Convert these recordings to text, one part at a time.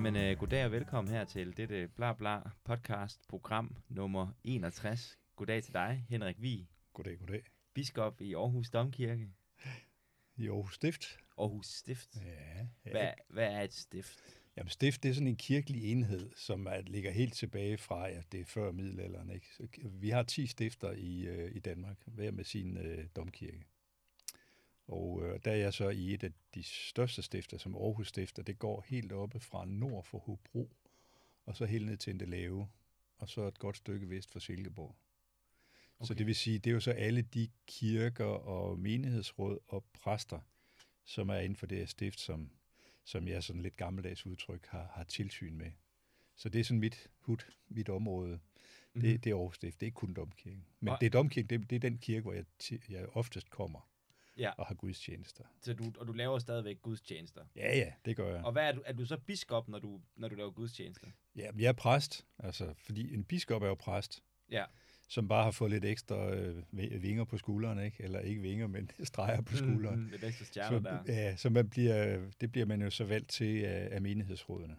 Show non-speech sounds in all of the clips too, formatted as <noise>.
Jamen, uh, goddag og velkommen her til dette bla bla podcast program nummer 61. Goddag til dig, Henrik Vig, Goddag, goddag. biskop i Aarhus Domkirke, I Aarhus Stift. Aarhus Stift. Ja, ja. Hvad, hvad er et stift? Jamen, stift, det er sådan en kirkelig enhed, som er, ligger helt tilbage fra, ja, det er før middelalderen. Ikke? Så, vi har 10 stifter i, øh, i Danmark, hver med sin øh, domkirke. Og øh, der er jeg så i et af de største stifter, som Aarhus Stifter. Det går helt oppe fra nord for Hobro, og så helt ned til Indelave, og så et godt stykke vest for Silkeborg. Okay. Så det vil sige, det er jo så alle de kirker og menighedsråd og præster, som er inden for det her stift, som, som jeg sådan lidt gammeldags udtryk har, har tilsyn med. Så det er sådan mit hud, mit område. Mm-hmm. Det, det er Aarhus Stift, det er ikke kun domkirken. Men Og- det er domkirken, det, det er den kirke, hvor jeg, jeg oftest kommer Ja, og har gudstjenester. så du, og du laver stadigvæk gudstjenester. Ja, ja, det gør jeg. Og hvad er du, er du så biskop, når du, når du laver gudstjenester? Ja, jeg er præst, altså, fordi en biskop er jo præst, Ja. som bare har fået lidt ekstra øh, vi- vinger på skulderen, ikke? Eller ikke vinger, men <laughs> streger på skulderen. Mm, lidt ekstra stjerner så, der. Ja, så man bliver, det bliver man jo så valgt til af, af menighedsrådene.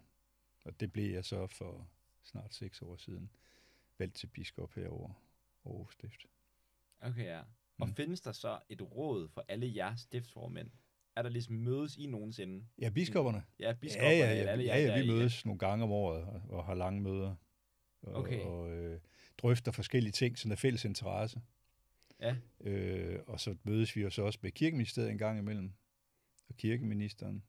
Og det blev jeg så for snart seks år siden valgt til biskop herovre Aarhus Stift. Okay, ja. Og Mm. findes der så et råd for alle jeres stiftsformænd? Er der ligesom mødes i nogensinde? Ja, biskopperne. Ja, biskopperne, ja, ja, ja, alle ja, jer, ja, der vi mødes nogle gange om året og, og har lange møder. Og, Okay. og øh, drøfter forskellige ting, som er fælles interesse. Ja, Øh, og så mødes vi jo så også med kirkeministeriet en gang imellem, og kirkeministeren.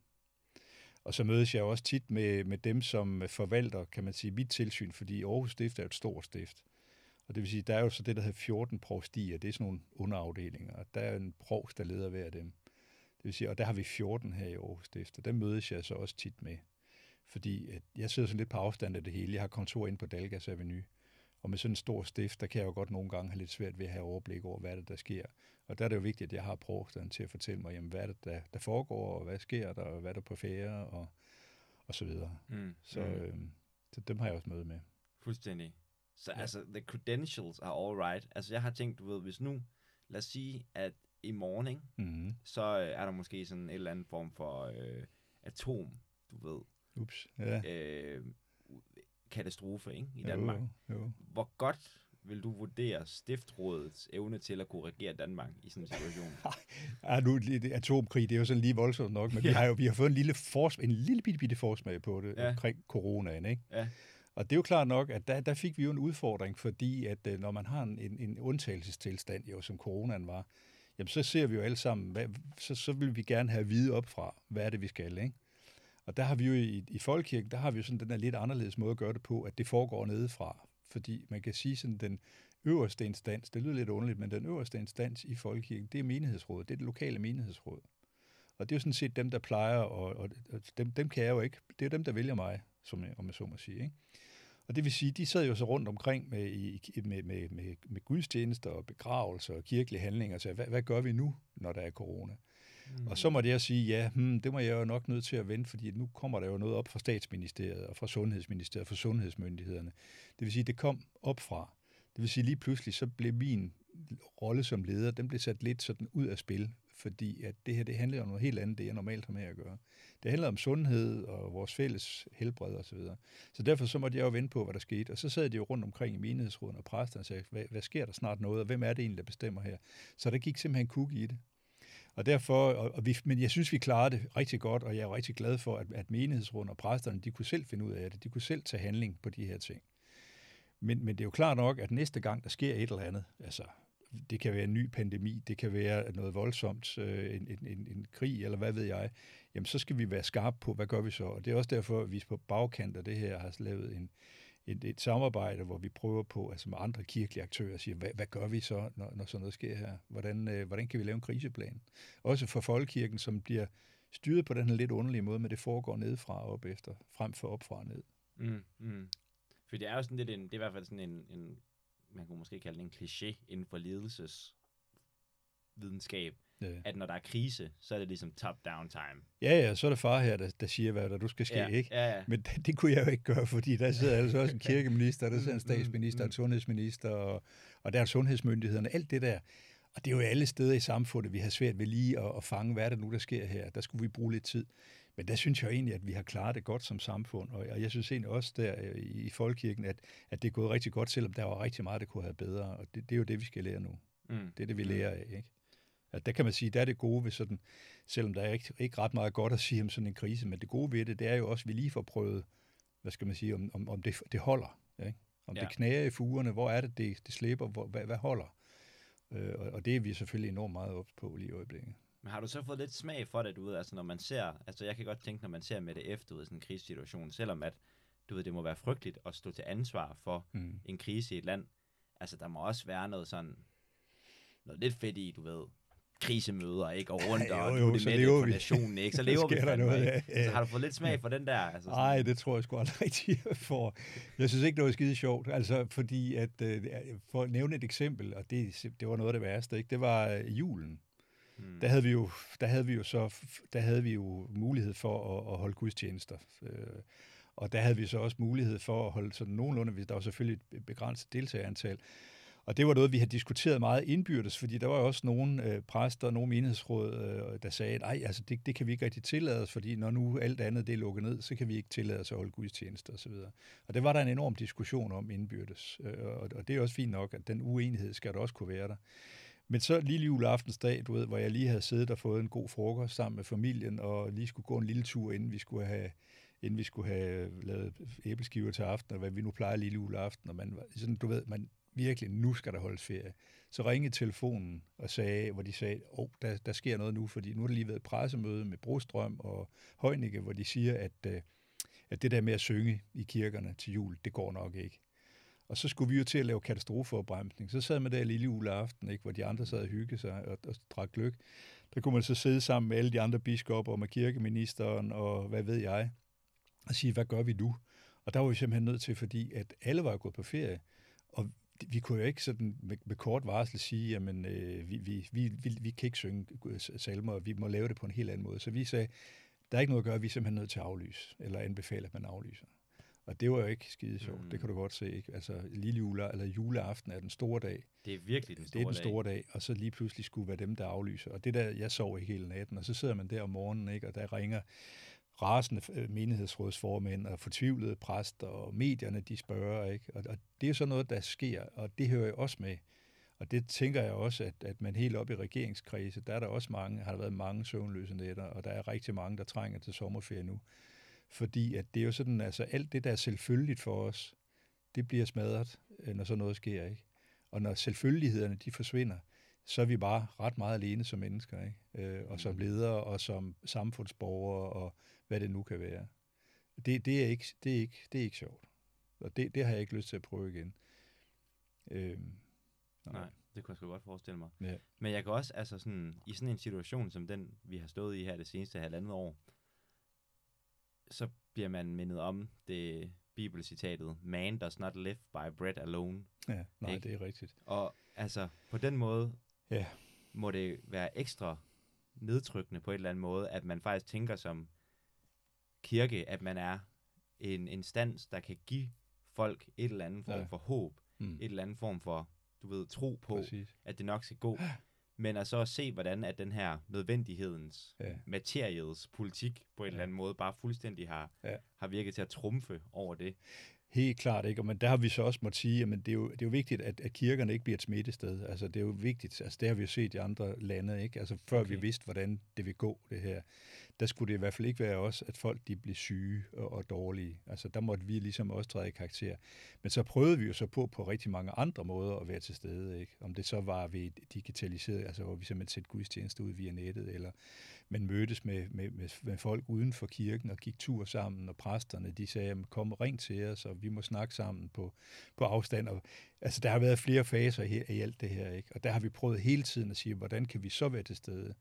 Og så mødes jeg også tit med, med dem, som forvalter, kan man sige, mit tilsyn, fordi Aarhus Stift er et stort stift. Og det vil sige, der er jo så det, der hedder 14 provstier, det er sådan nogle underafdelinger, og der er en provst, der leder hver af dem. Det vil sige, og der har vi 14 her i Aarhus Stift, og dem mødes jeg så også tit med. Fordi at jeg sidder sådan lidt på afstand af det hele. Jeg har kontor inde på Dalgas Avenue, og med sådan en stor stift, der kan jeg jo godt nogle gange have lidt svært ved at have overblik over, hvad er det, der sker. Og der er det jo vigtigt, at jeg har provsteren til at fortælle mig, jamen, hvad er det, der, der foregår, og hvad sker der, og hvad er der på færre, og, og så videre. mm. Så, øh, så dem har jeg også møde med. fuldstændig. Så ja. Altså, the credentials are all right. Altså, jeg har tænkt, du ved, hvis nu, lad os sige, at i morgen, ikke, Mm-hmm. så øh, er der måske sådan en eller anden form for øh, atom, du ved, Ups. Ja. øh, katastrofe, ikke, i Danmark. Jo, jo. Hvor godt vil du vurdere stiftrådets evne til at kunne regere Danmark i sådan en situation? <laughs> Ja, nu, det- atomkrig, det er jo sådan lige voldsomt nok, men ja. vi har jo vi har fået en lille, fors, en lille bitte, bitte forsmag på det ja. omkring coronaen, ikke? Ja. Og det er jo klart nok, at der, der fik vi jo en udfordring, fordi at øh, når man har en, en, en undtagelsestilstand, jo, som coronaen var, jamen så ser vi jo alle sammen, hvad, så, så vil vi gerne have at vide op fra, hvad er det, vi skal, ikke? Og der har vi jo i, i Folkekirken, der har vi jo sådan den der lidt anderledes måde at gøre det på, at det foregår nedefra. Fordi man kan sige sådan, den øverste instans, det lyder lidt underligt, men den øverste instans i Folkekirken, det er menighedsrådet, det er det lokale menighedsråd. Og det er jo sådan set dem, der plejer, og, og, og dem, dem kan jeg jo ikke, det er jo dem, der vælger mig, som jeg, om jeg så må sige. Ikke? Og det vil sige, de sad jo så rundt omkring med, i, med, med, med, med gudstjenester og begravelser og kirkelige handlinger og sagde, hvad, hvad gør vi nu, når der er corona? Mm. Og så måtte jeg sige, ja, hmm, det må jeg jo nok nødt til at vente, fordi nu kommer der jo noget op fra statsministeriet og fra sundhedsministeriet og fra sundhedsmyndighederne. Det vil sige, det kom op fra. Det vil sige, lige pludselig så blev min rolle som leder, den blev sat lidt sådan ud af spil, fordi at det her, det handler om noget helt andet, det jeg normalt har med at gøre. Det handler om sundhed og vores fælles helbred osv. Så, videre. så derfor så måtte jeg jo vente på, hvad der skete. Og så sad de jo rundt omkring i menighedsråden og præsterne og sagde, hvad, hvad sker der snart noget, og hvem er det egentlig, der bestemmer her? Så der gik simpelthen kug i det. Og derfor, og, og vi, men jeg synes, vi klarede det rigtig godt, og jeg er rigtig glad for, at, at menighedsråden og præsterne, de kunne selv finde ud af det. De kunne selv tage handling på de her ting. Men, men det er jo klart nok, at næste gang, der sker et eller andet, altså det kan være en ny pandemi, det kan være noget voldsomt, øh, en, en, en, en krig, eller hvad ved jeg, jamen så skal vi være skarpe på, hvad gør vi så? Og det er også derfor, at vi på bagkant af det her har lavet en, et, et samarbejde, hvor vi prøver på, altså med andre kirkelige aktører, siger, hvad, hvad gør vi så, når, når sådan noget sker her? Hvordan, øh, hvordan kan vi lave en kriseplan? Også for folkekirken, som bliver styret på den her lidt underlige måde, men det foregår nedefra og op efter, frem for op fra og ned. Mm, mm. For det er jo sådan lidt en, det er i hvert fald sådan en, en man kunne måske kalde det en kliché inden for ledelsesvidenskab, Ja. at når der er krise, så er det ligesom top-down time. Ja, ja, så er der far her, der, der siger, hvad der du skal ske, ja, ikke? Ja, ja. Men det, det kunne jeg jo ikke gøre, fordi der sidder altså også en <laughs> kirkeminister, der sidder en Mm, statsminister, mm, en sundhedsminister, og, og der er sundhedsmyndighederne, alt det der. Og det er jo alle steder i samfundet, vi har svært ved lige at, at fange, hvad det nu, der sker her. Der skulle vi bruge lidt tid. Men der synes jeg egentlig, at vi har klaret det godt som samfund, og jeg synes egentlig også der øh, i Folkekirken, at, at det er gået rigtig godt, selvom der var rigtig meget, der kunne have bedre, og det, det er jo det, vi skal lære nu. Mm. Det er det, vi mm. lærer af, ikke? At der kan man sige, der er det gode ved sådan, selvom der er ikke, ikke ret meget godt at sige om sådan en krise, men det gode ved det, det er jo også, at vi lige får prøvet, hvad skal man sige, om, om, om det, det holder. Ikke? Om ja. det knager i fugerne, hvor er det, det, det slipper, hvor, hvad, hvad holder? Øh, og, og det er vi selvfølgelig enormt meget op på lige i øjeblikket. Men har du så fået lidt smag for det, du ved, altså når man ser, altså jeg kan godt tænke, når man ser med det efter, ud sådan en krigssituation, selvom at, du ved, det må være frygteligt at stå til ansvar for mm. en krise i et land, altså der må også være noget sådan, noget lidt fedt i, du ved, krisemøder, ikke? Og rundt, og jo, jo, du er det med for nationen, ikke? <laughs> Så lever vi der noget, ja, ja. Så har du fået lidt smag for den der? Altså. Nej, det tror jeg sgu aldrig <laughs> rigtig for. Jeg synes ikke, det var skide sjovt, altså fordi at, øh, for at nævne et eksempel, og det, det var noget af det værste, ikke? Det var øh, julen. Mm. Der havde vi jo, der havde vi jo så, der havde vi jo mulighed for at, at holde gudstjenester. Øh, og der havde vi så også mulighed for at holde sådan nogenlunde, der var selvfølgelig et begrænset deltagerantal, og det var noget, vi havde diskuteret meget indbyrdes, fordi der var jo også nogle øh, præster og nogle menighedsråd, øh, der sagde, at altså, det, det kan vi ikke rigtig tillade os, fordi når nu alt andet det er lukket ned, så kan vi ikke tillade os at holde gudstjenester osv. Og det var der en enorm diskussion om indbyrdes, øh, og, og det er også fint nok, at den uenighed skal der også kunne være der. Men så lige juleaftensdag, du ved, hvor jeg lige havde siddet og fået en god frokost sammen med familien, og lige skulle gå en lille tur, inden vi skulle have inden vi skulle have lavet æbleskiver til aften, og hvad vi nu plejer lille juleaften, og man, sådan, du ved, man, virkelig, nu skal der holdes ferie. Så ringede telefonen og sagde, hvor de sagde, åh, oh, der, der sker noget nu, fordi nu har der lige været et pressemøde med Brostrøm og Højnike, hvor de siger, at, øh, at det der med at synge i kirkerne til jul, det går nok ikke. Og så skulle vi jo til at lave katastrofeopbremsning. Så sad man der lille juleaften, ikke, hvor de andre sad og hyggede sig og, og drak gløk. Der kunne man så sidde sammen med alle de andre biskopper og med kirkeministeren og hvad ved jeg, og sige, hvad gør vi nu? Og der var vi simpelthen nødt til, fordi at alle var gået på ferie, og vi kunne jo ikke sådan med, med kort varsel sige, jamen øh, vi, vi, vi, vi, vi kan ikke synge salmer, vi må lave det på en helt anden måde. Så vi sagde, der er ikke noget at gøre, vi er simpelthen nødt til at aflyse, eller anbefale, at man aflyser. Og det var jo ikke skide sjovt, mm. det kan du godt se. Ikke? Altså lille jule, eller juleaften er den store dag. Det er virkelig den store dag. Det er den store dag. dag, og så lige pludselig skulle være dem, der aflyser. Og det der, jeg sov ikke hele natten, og så sidder man der om morgenen, ikke? og der ringer rasende øh, menighedsrådsformænd og fortvivlede præster, og medierne, de spørger, ikke? Og, og det er så noget, der sker, og det hører jeg også med. Og det tænker jeg også, at, at man helt op i regeringskrise, der er der også mange, har der været mange søvnløse nætter, og der er rigtig mange, der trænger til sommerferie nu. Fordi at det er jo sådan, altså alt det, der er selvfølgeligt for os, det bliver smadret, øh, når så noget sker, ikke? Og når selvfølgelighederne, de forsvinder, så er vi bare ret meget alene som mennesker, ikke? Øh, og som mm. ledere, og som samfundsborgere, og hvad det nu kan være. Det, det, er, ikke, det, er, ikke, det er ikke sjovt. Og det, det har jeg ikke lyst til at prøve igen. Øhm, nej. nej, det kunne jeg sgu godt forestille mig. Ja. Men jeg kan også, altså sådan, i sådan en situation som den, vi har stået i her det seneste halvandet år, så bliver man mindet om det bibelcitatet, man does not live by bread alone. Ja, nej, ikke? det er rigtigt. Og altså, på den måde ja. må det være ekstra nedtrykkende på en eller anden måde, at man faktisk tænker som kirke, at man er en instans, der kan give folk et eller andet form ja. for håb, mm. et eller andet form for, du ved, tro på, Præcis. at det nok skal gå. <gasps> Men at så at se, hvordan at den her nødvendighedens, ja. materiets politik på en ja. eller anden måde bare fuldstændig har, ja. har virket til at trumfe over det. Helt klart, ikke? Men der har vi så også måttet sige, at det er jo, det er jo vigtigt, at, at kirkerne ikke bliver et smittested. Altså, det er jo vigtigt. Altså, det har vi jo set i andre lande, ikke? Altså, før okay. vi vidste, hvordan det vil gå, det her der skulle det i hvert fald ikke være os, at folk de blev syge og, og dårlige. Altså der måtte vi ligesom også træde i karakter. Men så prøvede vi jo så på på rigtig mange andre måder at være til stede. Ikke? Om det så var ved digitaliseret, altså hvor vi simpelthen sætte gudstjeneste ud via nettet, eller men mødtes med, med, med, med folk uden for kirken og gik tur sammen, og præsterne de sagde, kom og ring til os, og vi må snakke sammen på, på afstand. Og, altså der har været flere faser her, i alt det her, ikke? og der har vi prøvet hele tiden at sige, hvordan kan vi så være til stede?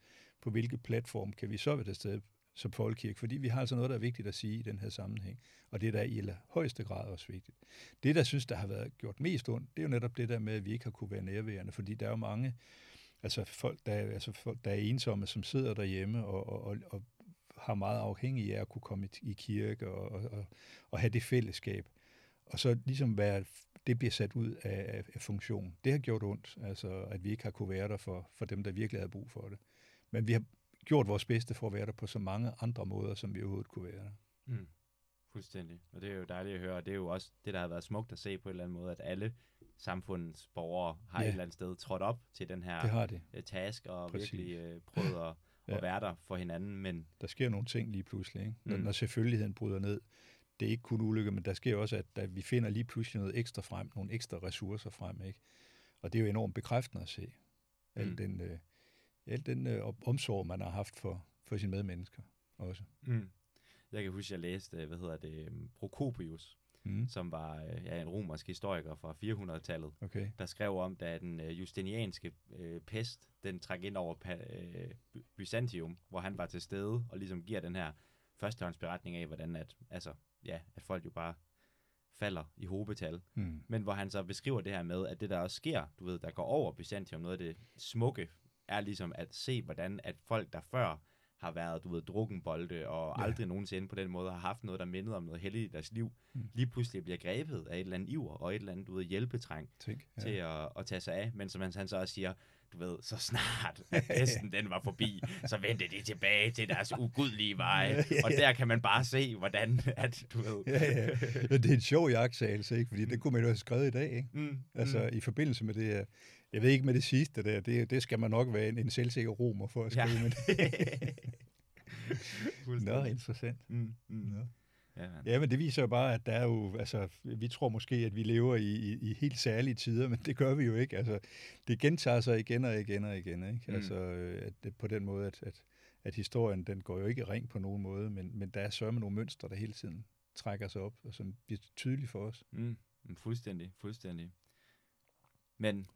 på hvilke platform kan vi så være til stede som folkekirke, fordi vi har altså noget, der er vigtigt at sige i den her sammenhæng, og det der er i højeste grad også vigtigt. Det, der synes, der har været gjort mest ondt, det er jo netop det der med, at vi ikke har kunne være nærværende, fordi der er jo mange, altså folk, der, altså folk, der er ensomme, som sidder derhjemme og, og, og, og har meget afhængig af at kunne komme i, i kirke og, og, og, og have det fællesskab. Og så ligesom være, det bliver sat ud af, af funktion. Det har gjort ondt, altså at vi ikke har kunne være der for, for dem, der virkelig havde brug for det. Men vi har gjort vores bedste for at være der på så mange andre måder, som vi overhovedet kunne være der. Mm. Fuldstændig. Og det er jo dejligt at høre, og det er jo også det, der har været smukt at se på en eller anden måde, at alle samfundets borgere har ja. et eller andet sted trådt op til den her det har det. Øh, task, og Præcis. virkelig uh, prøvet at, <laughs> ja. at være der for hinanden. Men... Der sker nogle ting lige pludselig, ikke? Når, mm. når selvfølgeligheden bryder ned. Det er ikke kun ulykke, men der sker også, at, at vi finder lige pludselig noget ekstra frem, nogle ekstra ressourcer frem, ikke? Og det er jo enormt bekræftende at se. Al mm. den, uh, al den uh, omsorg, man har haft for, for sine medmennesker også. Mm. Jeg kan huske, at jeg læste, hvad hedder det, øhm, Procopius, mm. som var øh, ja, en romersk historiker fra 400-tallet, okay. der skrev om, da den øh, justinianske øh, pest, den trak ind over øh, Byzantium, hvor han var til stede, og ligesom giver den her førstehåndsberetning af, hvordan at, altså, ja, at folk jo bare falder i hobetal. Mm. Men hvor han så beskriver det her med, at det der også sker, du ved, der går over Byzantium, noget af det smukke, er ligesom at se, hvordan at folk, der før har været, du ved, drukkenbolde, og ja. aldrig nogensinde på den måde har haft noget, der mindede om noget heldigt i deres liv, mm. lige pludselig bliver grebet af et eller andet iver, og et eller andet, du ved, hjælpetræng Tænk, ja. til at, at tage sig af, men som han, han så også siger, du ved, så snart <laughs> at pesten den var forbi, så vendte de tilbage til deres ugudelige veje. Ja, ja, ja. Og der kan man bare se, hvordan, at du ved... Ja, ja. Det er en sjov jagtsagelse, ikke? Fordi det kunne man jo have skrevet i dag, ikke? Mm, altså, mm. i forbindelse med det jeg ved ikke med det sidste der, det, det skal man nok være en, en selvsikker romer for at skrive ja. med <laughs> det. Nå, interessant. Mm, mm. Nå. Ja, man. ja, men det viser jo bare, at der er jo, altså, vi tror måske, at vi lever i, i, i helt særlige tider, men det gør vi jo ikke. Altså, det gentager sig igen og igen og igen, ikke? Mm. Altså, at det, på den måde, at, at, at historien, den går jo ikke ring på nogen måde, men, men der er sørme nogle mønstre, der hele tiden trækker sig op, og som bliver tydelige for os. Mm. Fuldstændig, fuldstændig. Men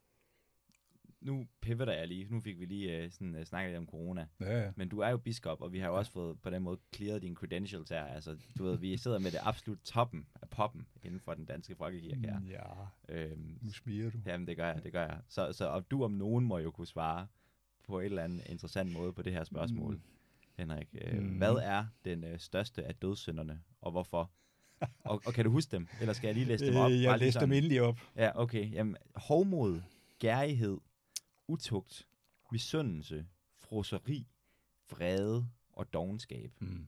nu pivoter jeg lige. Nu fik vi lige uh, sådan, uh, snakket lidt om corona. Ja, ja. Men du er jo biskop, og vi har jo også fået på den måde clearet dine credentials her. Altså, du ved, vi sidder med det absolut toppen af poppen inden for den danske folkekirke her. Ja, øhm, nu smiger du. Jamen, det gør jeg, det gør jeg. Så, så og du om nogen må jo kunne svare på et eller andet interessant måde på det her spørgsmål, mm. Henrik. Uh, mm. Hvad er den uh, største af dødssynderne, og hvorfor? <laughs> og, og kan du huske dem? Eller skal jeg lige læse dem op? Jeg læser dem endelig op. Ja, okay. Jamen, hovmod, gærighed, utugt, misundelse, froseri, vrede og dogenskab. Mm.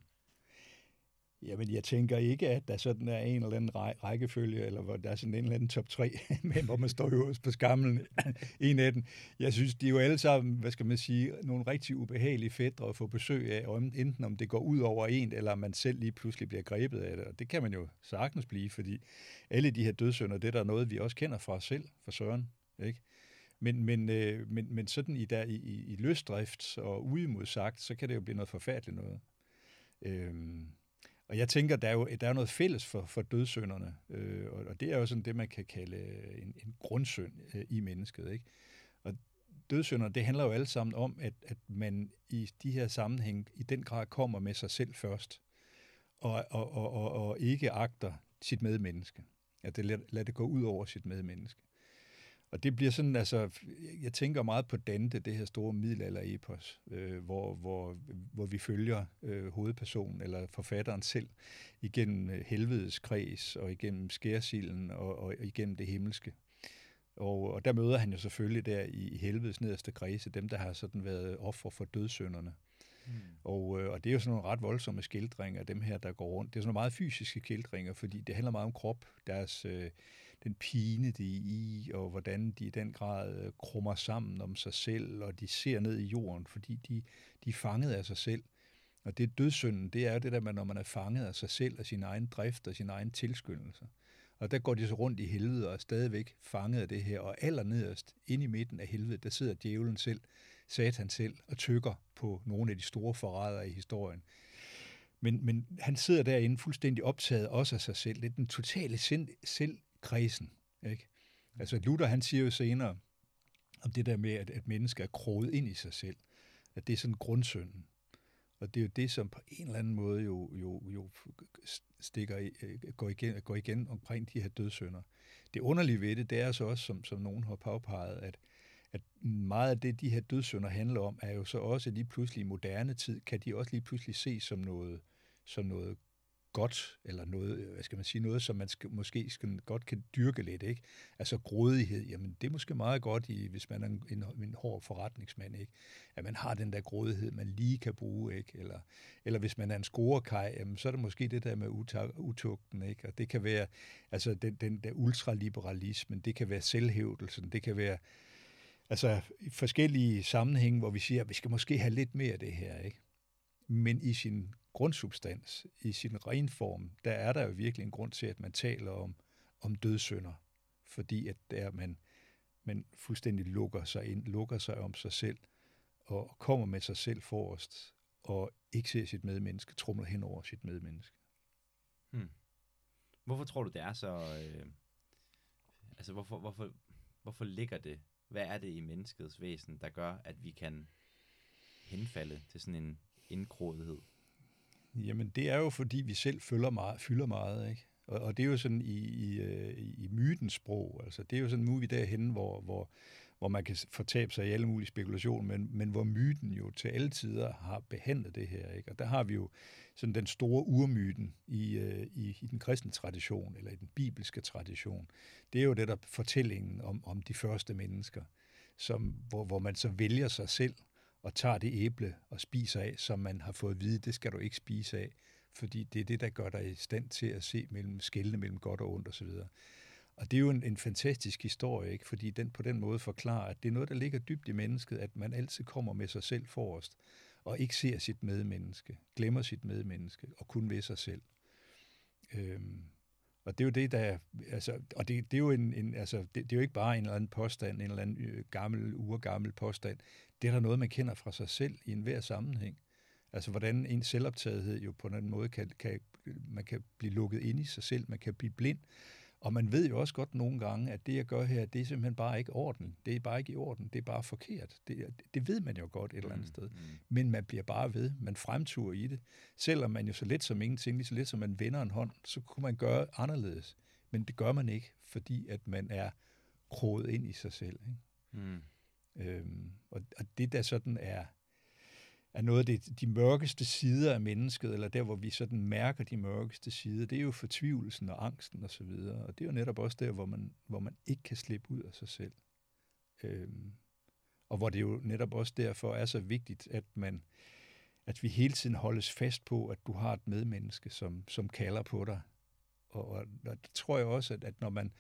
Jamen, jeg tænker ikke, at der sådan er en eller anden rækkefølge, eller hvor der er sådan en eller anden top 3, <laughs> men hvor man står øverst på skamlen <laughs> i af. Jeg synes, de er jo alle sammen, hvad skal man sige, nogle rigtig ubehagelige fædre at få besøg af, enten om det går ud over en, eller om man selv lige pludselig bliver grebet af det. Og det kan man jo sagtens blive, fordi alle de her dødsønder, det er der noget, vi også kender fra os selv, fra Søren. Ikke? Men, men, øh, men, men sådan i, der, i, i løsdrift og uimodsagt, så kan det jo blive noget forfærdeligt noget. Øhm, og jeg tænker, der er jo der er noget fælles for, for dødsønderne, øh, og, og det er jo sådan det, man kan kalde øh, en, en grundsynd øh, i mennesket. Ikke? Og dødsønder, det handler jo alle sammen om, at, at man i de her sammenhæng i den grad kommer med sig selv først, og, og, og, og, og ikke agter sit medmenneske. At det lader, lader det gå ud over sit medmenneske. Og det bliver sådan, altså, jeg tænker meget på Dante, det her store middelalder-epos, øh, hvor, hvor, hvor vi følger øh, hovedpersonen, eller forfatteren selv, igennem øh, helvedes kreds, og igennem skærsilden, og, og igennem det himmelske. Og, og der møder han jo selvfølgelig der i helvedes nederste kredse, dem, der har sådan været offer for dødsønderne. Mm. Og, øh, og det er jo sådan nogle ret voldsomme skildringer, dem her, der går rundt. Det er sådan nogle meget fysiske skildringer, fordi det handler meget om krop, deres... Øh, den pine, de er i, og hvordan de i den grad øh, krummer sammen om sig selv, og de ser ned i jorden, fordi de, de er fanget af sig selv. Og det dødssynden, det er det der med, når man er fanget af sig selv, og sin egen drift og sin egen tilskyndelse. Og der går de så rundt i helvede og er stadigvæk fanget af det her, og allernederst, inde i midten af helvede, der sidder djævlen selv, satan selv, og tykker på nogle af de store forrædere i historien. Men, men han sidder derinde fuldstændig optaget også af sig selv. Det er den totale sind, selv kredsen. Ikke? Altså Luther han siger jo senere om det der med, at, at mennesker er kroget ind i sig selv, at det er sådan grundsynden. Og det er jo det, som på en eller anden måde jo, jo, jo stikker, øh, går, igen, går igen omkring de her dødssynder. Det underlige ved det, det er så også, som, som nogen har påpeget, at, at meget af det, de her dødssynder handler om, er jo så også lige pludselig i moderne tid, kan de også lige pludselig se som noget, som noget godt, eller noget, øh, hvad skal man sige, noget, som man skal, måske skal, godt kan dyrke lidt, ikke? Altså grådighed, jamen det er måske meget godt, i, hvis man er en, en, en hård forretningsmand, ikke? At man har den der grådighed, man lige kan bruge, ikke? Eller, eller hvis man er en scorekaj, jamen så er det måske det der med utugten, ikke? Og det kan være, altså den, den der ultraliberalismen, det kan være selvhævdelsen, det kan være, altså forskellige sammenhænge, hvor vi siger, at vi skal måske have lidt mere af det her, ikke? Men i sin grundsubstans, i sin ren form, der er der jo virkelig en grund til, at man taler om, om dødsønder, fordi at der man, man fuldstændig lukker sig ind, lukker sig om sig selv, og kommer med sig selv forrest, og ikke ser sit medmenneske, trumler hen over sit medmenneske. Hmm. Hvorfor tror du, det er så... Øh, altså, hvorfor, hvorfor, hvorfor ligger det? Hvad er det i menneskets væsen, der gør, at vi kan henfalde til sådan en indgrådighed? Jamen, det er jo, fordi vi selv følger meget, fylder meget ikke? Og, og det er jo sådan i, i, øh, i mytens sprog. Altså, det er jo sådan nu vi derhen, hvor, hvor, hvor man kan fortabe sig i alle mulige spekulationer, men, men hvor myten jo til alle tider har behandlet det her. Ikke? Og der har vi jo sådan den store urmyten i, øh, i, i den kristne tradition, eller i den bibelske tradition. Det er jo det der fortællingen om, om de første mennesker, som, hvor, hvor man så vælger sig selv og tager det æble og spiser af, som man har fået at vide, det skal du ikke spise af, fordi det er det, der gør dig i stand til at se mellem skældene mellem godt og ondt osv. Og det er jo en, en fantastisk historie, ikke? fordi den på den måde forklarer, at det er noget, der ligger dybt i mennesket, at man altid kommer med sig selv forrest, og ikke ser sit medmenneske, glemmer sit medmenneske, og kun ved sig selv. Øhm, og det er jo det, der altså, og det, det er jo en, en altså, det, det, er jo ikke bare en eller anden påstand, en eller anden øh, gammel, urgammel påstand. Det er der noget, man kender fra sig selv i enhver sammenhæng. Altså, hvordan en selvoptagethed jo på en måde kan, kan, man kan blive lukket ind i sig selv, man kan blive blind, og man ved jo også godt nogle gange, at det, jeg gør her, det er simpelthen bare ikke orden. Det er bare ikke i orden. Det er bare forkert. Det, det ved man jo godt et eller andet mm, sted. Mm. Men man bliver bare ved. Man fremturer i det. Selvom man jo så let som ingenting, lige så let som man vender en hånd, så kunne man gøre anderledes. Men det gør man ikke, fordi at man er kroget ind i sig selv. Ikke? Mm. Øhm, og, og det, der sådan er er noget af det, de mørkeste sider af mennesket, eller der, hvor vi sådan mærker de mørkeste sider, det er jo fortvivlelsen og angsten og så videre. Og det er jo netop også der, hvor man, hvor man ikke kan slippe ud af sig selv. Øhm, og hvor det jo netop også derfor er så vigtigt, at man at vi hele tiden holdes fast på, at du har et medmenneske, som, som kalder på dig. Og, og, og det tror jeg også, at, at når man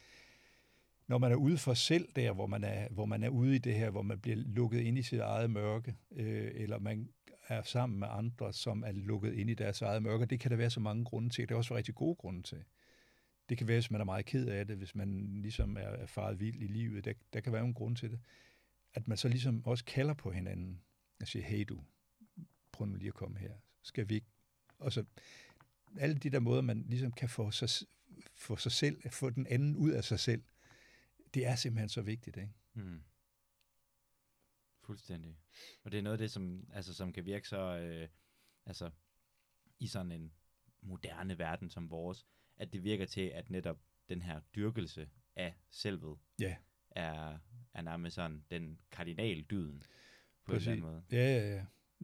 når man er ude for selv der, hvor man er, hvor man er ude i det her, hvor man bliver lukket ind i sit eget mørke, øh, eller man er sammen med andre, som er lukket ind i deres eget mørke. Det kan der være så mange grunde til. Det er også rigtig gode grunde til. Det kan være, hvis man er meget ked af det, hvis man ligesom er, er faret vild i livet. Der, der kan være en grund til det. At man så ligesom også kalder på hinanden og siger, hey du, prøv nu lige at komme her. Skal vi ikke? Og så alle de der måder, man ligesom kan få sig, få sig selv, få den anden ud af sig selv, det er simpelthen så vigtigt, ikke? Mm. Fuldstændig. Og det er noget af det, som, altså, som kan virke så, øh, altså, i sådan en moderne verden som vores, at det virker til, at netop den her dyrkelse af selvet ja. er, er nærmest sådan den kardinaldyden på Præcis. en eller anden måde. Ja, ja,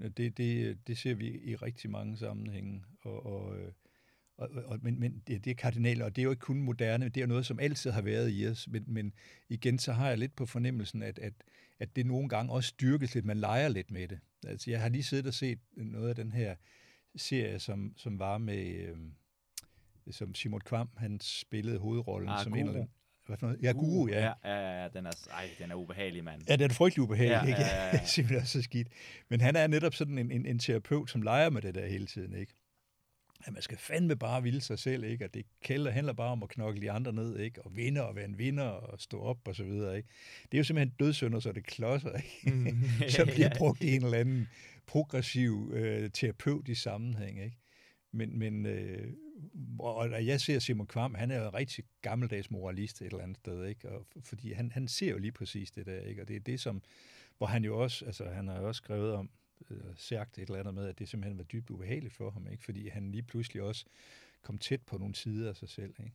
ja. Det, det, det ser vi i rigtig mange sammenhænge, og, og øh, og, og, men, men det, det er kardinaler, og det er jo ikke kun moderne, det er noget, som altid har været i os. Men, men igen, så har jeg lidt på fornemmelsen, at, at, at det nogle gange også styrkes lidt, man leger lidt med det. Altså, jeg har lige siddet og set noget af den her serie, som, som var med, øh, som Simon Kvam, han spillede hovedrollen ah, som guru. en eller anden. Hvad for noget? Ja, Guru, ja. Ja, ja, ja den, er, ej, den er ubehagelig, mand. Ja, den er frygtelig ubehagelig, ja, ikke? Ja, ja, ja. er <laughs> simpelthen så skidt. Men han er netop sådan en, en, en terapeut, som leger med det der hele tiden, ikke? At man skal fandme bare ville sig selv, ikke? Og det kælder, handler bare om at knokle de andre ned, ikke? Og vinde og være en vinder og stå op og så videre, ikke? Det er jo simpelthen dødsønder, så det klodser, ikke? Mm. <laughs> <laughs> Som bliver brugt i en eller anden progressiv øh, terapeutisk sammenhæng, ikke? Men, men øh, og jeg ser Simon Kvam, han er jo en rigtig gammeldags moralist et eller andet sted, ikke? Og, fordi han, han ser jo lige præcis det der, ikke? Og det er det, som, hvor han jo også, altså han har jo også skrevet om, øh, sagt et eller andet med, at det simpelthen var dybt ubehageligt for ham, ikke? fordi han lige pludselig også kom tæt på nogle sider af sig selv. Ikke?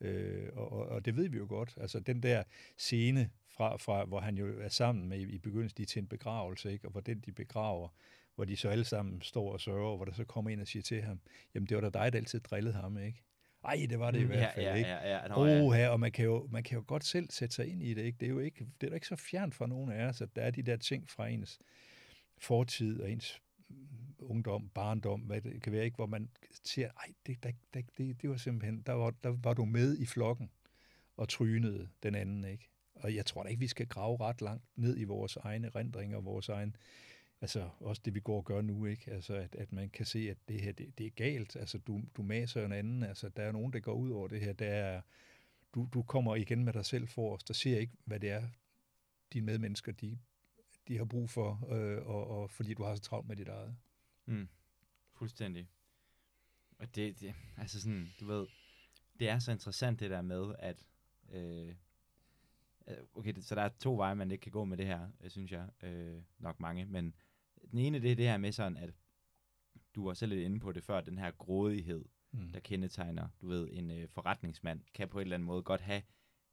Øh, og, og, og det ved vi jo godt. Altså den der scene, fra, fra, hvor han jo er sammen med i begyndelsen til en begravelse, ikke? og hvor den de begraver, hvor de så alle sammen står og sørger, hvor der så kommer ind og siger til ham, jamen det var da dig, der altid drillede ham, ikke? Ej, det var det i mm, hvert fald, ja, ikke? Ja, ja, Nå, ja. her, og man kan, jo, man kan jo godt selv sætte sig ind i det, ikke? Det er jo ikke, det er jo ikke så fjernt for nogen af os, at der er de der ting fra ens fortid og ens ungdom, barndom, hvad det kan være, ikke? hvor man siger, ej, det, det, det, det, det var simpelthen, der var, der var du med i flokken og trynede den anden, ikke? Og jeg tror da ikke, vi skal grave ret langt ned i vores egne rendringer, vores egen, altså også det, vi går og gør nu, ikke? Altså, at, at man kan se, at det her, det, det er galt. Altså, du, du maser en anden. Altså, der er nogen, der går ud over det her. Der er, du, du kommer igen med dig selv for os. Der ser ikke, hvad det er, dine medmennesker, de, de har brug for, øh, og, og fordi du har så travlt med dit eget. Mm. Fuldstændig. Og det, det, altså sådan, du ved, det er så interessant det der med, at øh, Øh, okay, så der er to veje, man ikke kan gå med det her, øh, synes jeg. Øh, nok mange, men den ene, det er det her med sådan, at du var selv lidt inde på det før, den her grådighed, mm. der kendetegner, du ved, en øh, forretningsmand, kan på en eller anden måde godt have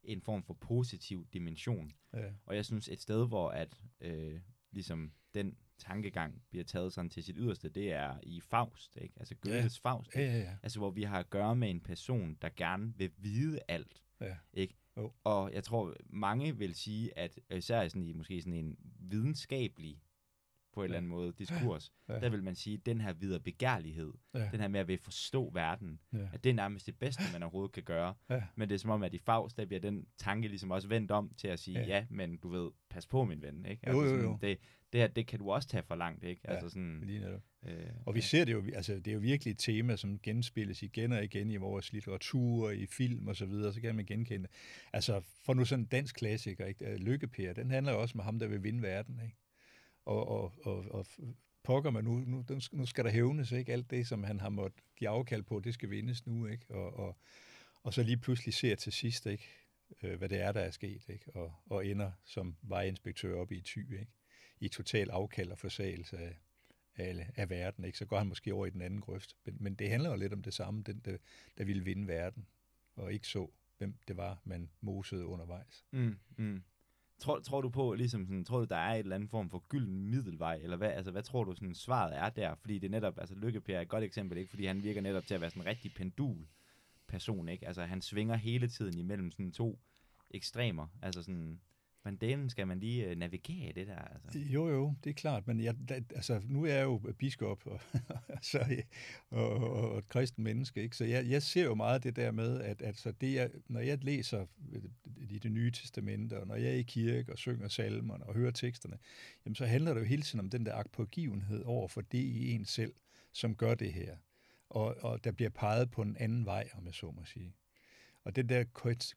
en form for positiv dimension. Ja. Og jeg synes, et sted, hvor at øh, ligesom den tankegang bliver taget sådan til sit yderste, det er i Faust, ikke? Altså Goethes ja. Faust. Ja, ja, ja. Altså hvor vi har at gøre med en person, der gerne vil vide alt. Ja. Ikke? Oh. Og jeg tror, mange vil sige, at især sådan i måske sådan en videnskabelig på en ja. eller anden måde diskurs, ja. der vil man sige, at den her videre begærlighed, ja. den her med at vil forstå verden, ja. at det er nærmest det bedste, man overhovedet kan gøre. Ja. Men det er som om, at i Faust, der bliver den tanke ligesom også vendt om til at sige, ja, ja men du ved, pas på min ven. Ikke? Altså, jo, jo, jo. det, det her, det kan du også tage for langt, ikke? Ja, altså sådan, lige netop. Øh, og vi ja. ser det jo, altså det er jo virkelig et tema, som genspilles igen og igen i vores litteratur, i film og så videre, så kan man genkende Altså for nu sådan en dansk klassiker, ikke? Lykkepær, den handler jo også med ham, der vil vinde verden, ikke? Og, og, og, og pokker man nu, nu, nu skal der hævnes, ikke? Alt det, som han har måttet give afkald på, det skal vindes nu, ikke? Og, og, og så lige pludselig ser til sidst, ikke? Øh, hvad det er, der er sket, ikke? Og, og ender som vejinspektør op i Thy, ikke? i total afkald og forsagelse af, af, af verden, ikke? så går han måske over i den anden grøft. Men, men det handler jo lidt om det samme, den der, der ville vinde verden, og ikke så, hvem det var, man mosede undervejs. Mm, mm. Tror, tror du på, ligesom sådan, tror du, der er et eller andet form for gylden middelvej, eller hvad, altså, hvad tror du, sådan, svaret er der? Fordi det er netop, altså Lykkepær er et godt eksempel, ikke? Fordi han virker netop til at være sådan en rigtig pendul person, ikke? Altså han svinger hele tiden imellem sådan to ekstremer, altså sådan, men den skal man lige øh, navigere i det der. Altså. Jo, jo, det er klart. Men jeg, altså, nu er jeg jo biskop og, <laughs> så, og, og, og et kristen menneske. Ikke? Så jeg, jeg ser jo meget det der med, at altså, det jeg, når jeg læser øh, i det nye testamente, og når jeg er i kirke og synger salmerne og hører teksterne, jamen, så handler det jo hele tiden om den der agtpågivenhed over for det i en selv, som gør det her. Og, og der bliver peget på en anden vej, om jeg så må sige. Og den der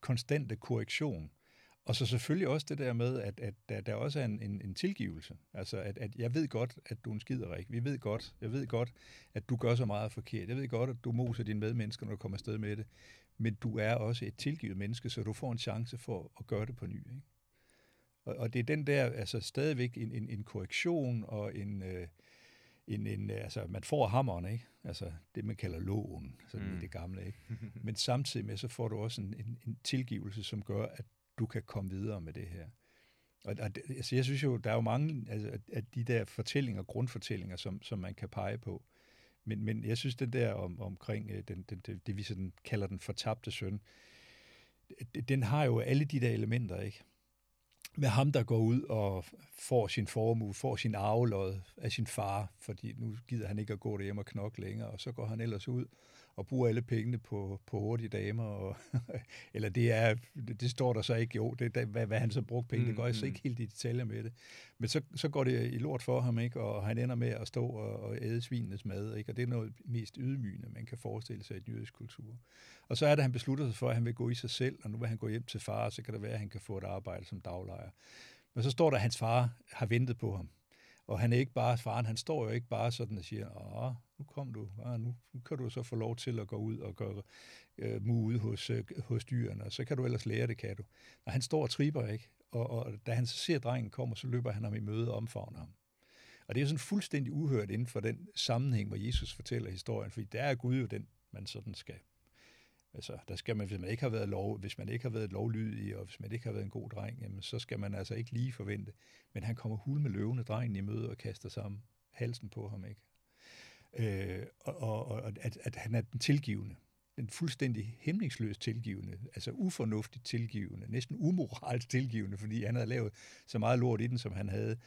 konstante korrektion, og så selvfølgelig også det der med, at, at der, der også er en, en, en tilgivelse. Altså, at, at jeg ved godt, at du er en skiderik. Vi ved godt, jeg ved godt, at du gør så meget forkert. Jeg ved godt, at du moser dine medmennesker, når du kommer afsted med det. Men du er også et tilgivet menneske, så du får en chance for at gøre det på ny. Ikke? Og, og det er den der, altså stadigvæk en, en, en korrektion og en... Øh, en, en, altså, man får hammeren, ikke? Altså, det man kalder loven, sådan mm. i det gamle, ikke? Men samtidig med, så får du også en, en, en tilgivelse, som gør, at du kan komme videre med det her. Og, og altså, jeg synes jo, der er jo mange altså, af de der fortællinger, grundfortællinger, som, som man kan pege på. Men, men jeg synes, den der om, omkring øh, den, den, det, det, vi sådan kalder den fortabte søn, den har jo alle de der elementer, ikke? Med ham, der går ud og får sin formue, får sin arvelod af sin far, fordi nu gider han ikke at gå derhjemme og knokke længere, og så går han ellers ud og bruger alle pengene på, på hurtige damer. Og, <laughs> eller det er, det, står der så ikke, jo, det, hvad, hvad han så brugte penge, mm, det går jeg så mm. ikke helt i detaljer med det. Men så, så går det i lort for ham, ikke? og han ender med at stå og, og æde svinenes mad, ikke? og det er noget mest ydmygende, man kan forestille sig i et jødisk kultur. Og så er det, han beslutter sig for, at han vil gå i sig selv, og nu vil han gå hjem til far, så kan det være, at han kan få et arbejde som daglejer. Men så står der, at hans far har ventet på ham. Og han er ikke bare, faren, han står jo ikke bare sådan og siger, åh, nu kom du, ah, nu, nu kan du så få lov til at gå ud og gøre øh, mu hos, øh, hos dyrene, og så kan du ellers lære det, kan du. Og han står og triber ikke, og, og da han så ser drengen komme, så løber han ham i møde og omfavner ham. Og det er sådan fuldstændig uhørt inden for den sammenhæng, hvor Jesus fortæller historien, fordi der er Gud jo den, man sådan skal Altså, der skal man, hvis man ikke har været lov, hvis man ikke har været lovlydig, og hvis man ikke har været en god dreng, jamen, så skal man altså ikke lige forvente. Men han kommer hul med løvende drengen i møde og kaster sammen halsen på ham, ikke? Øh, og, og, og at, at han er den tilgivende. Den fuldstændig hæmningsløst tilgivende, altså ufornuftigt tilgivende, næsten umoralsk tilgivende, fordi han havde lavet så meget lort i den, som han havde.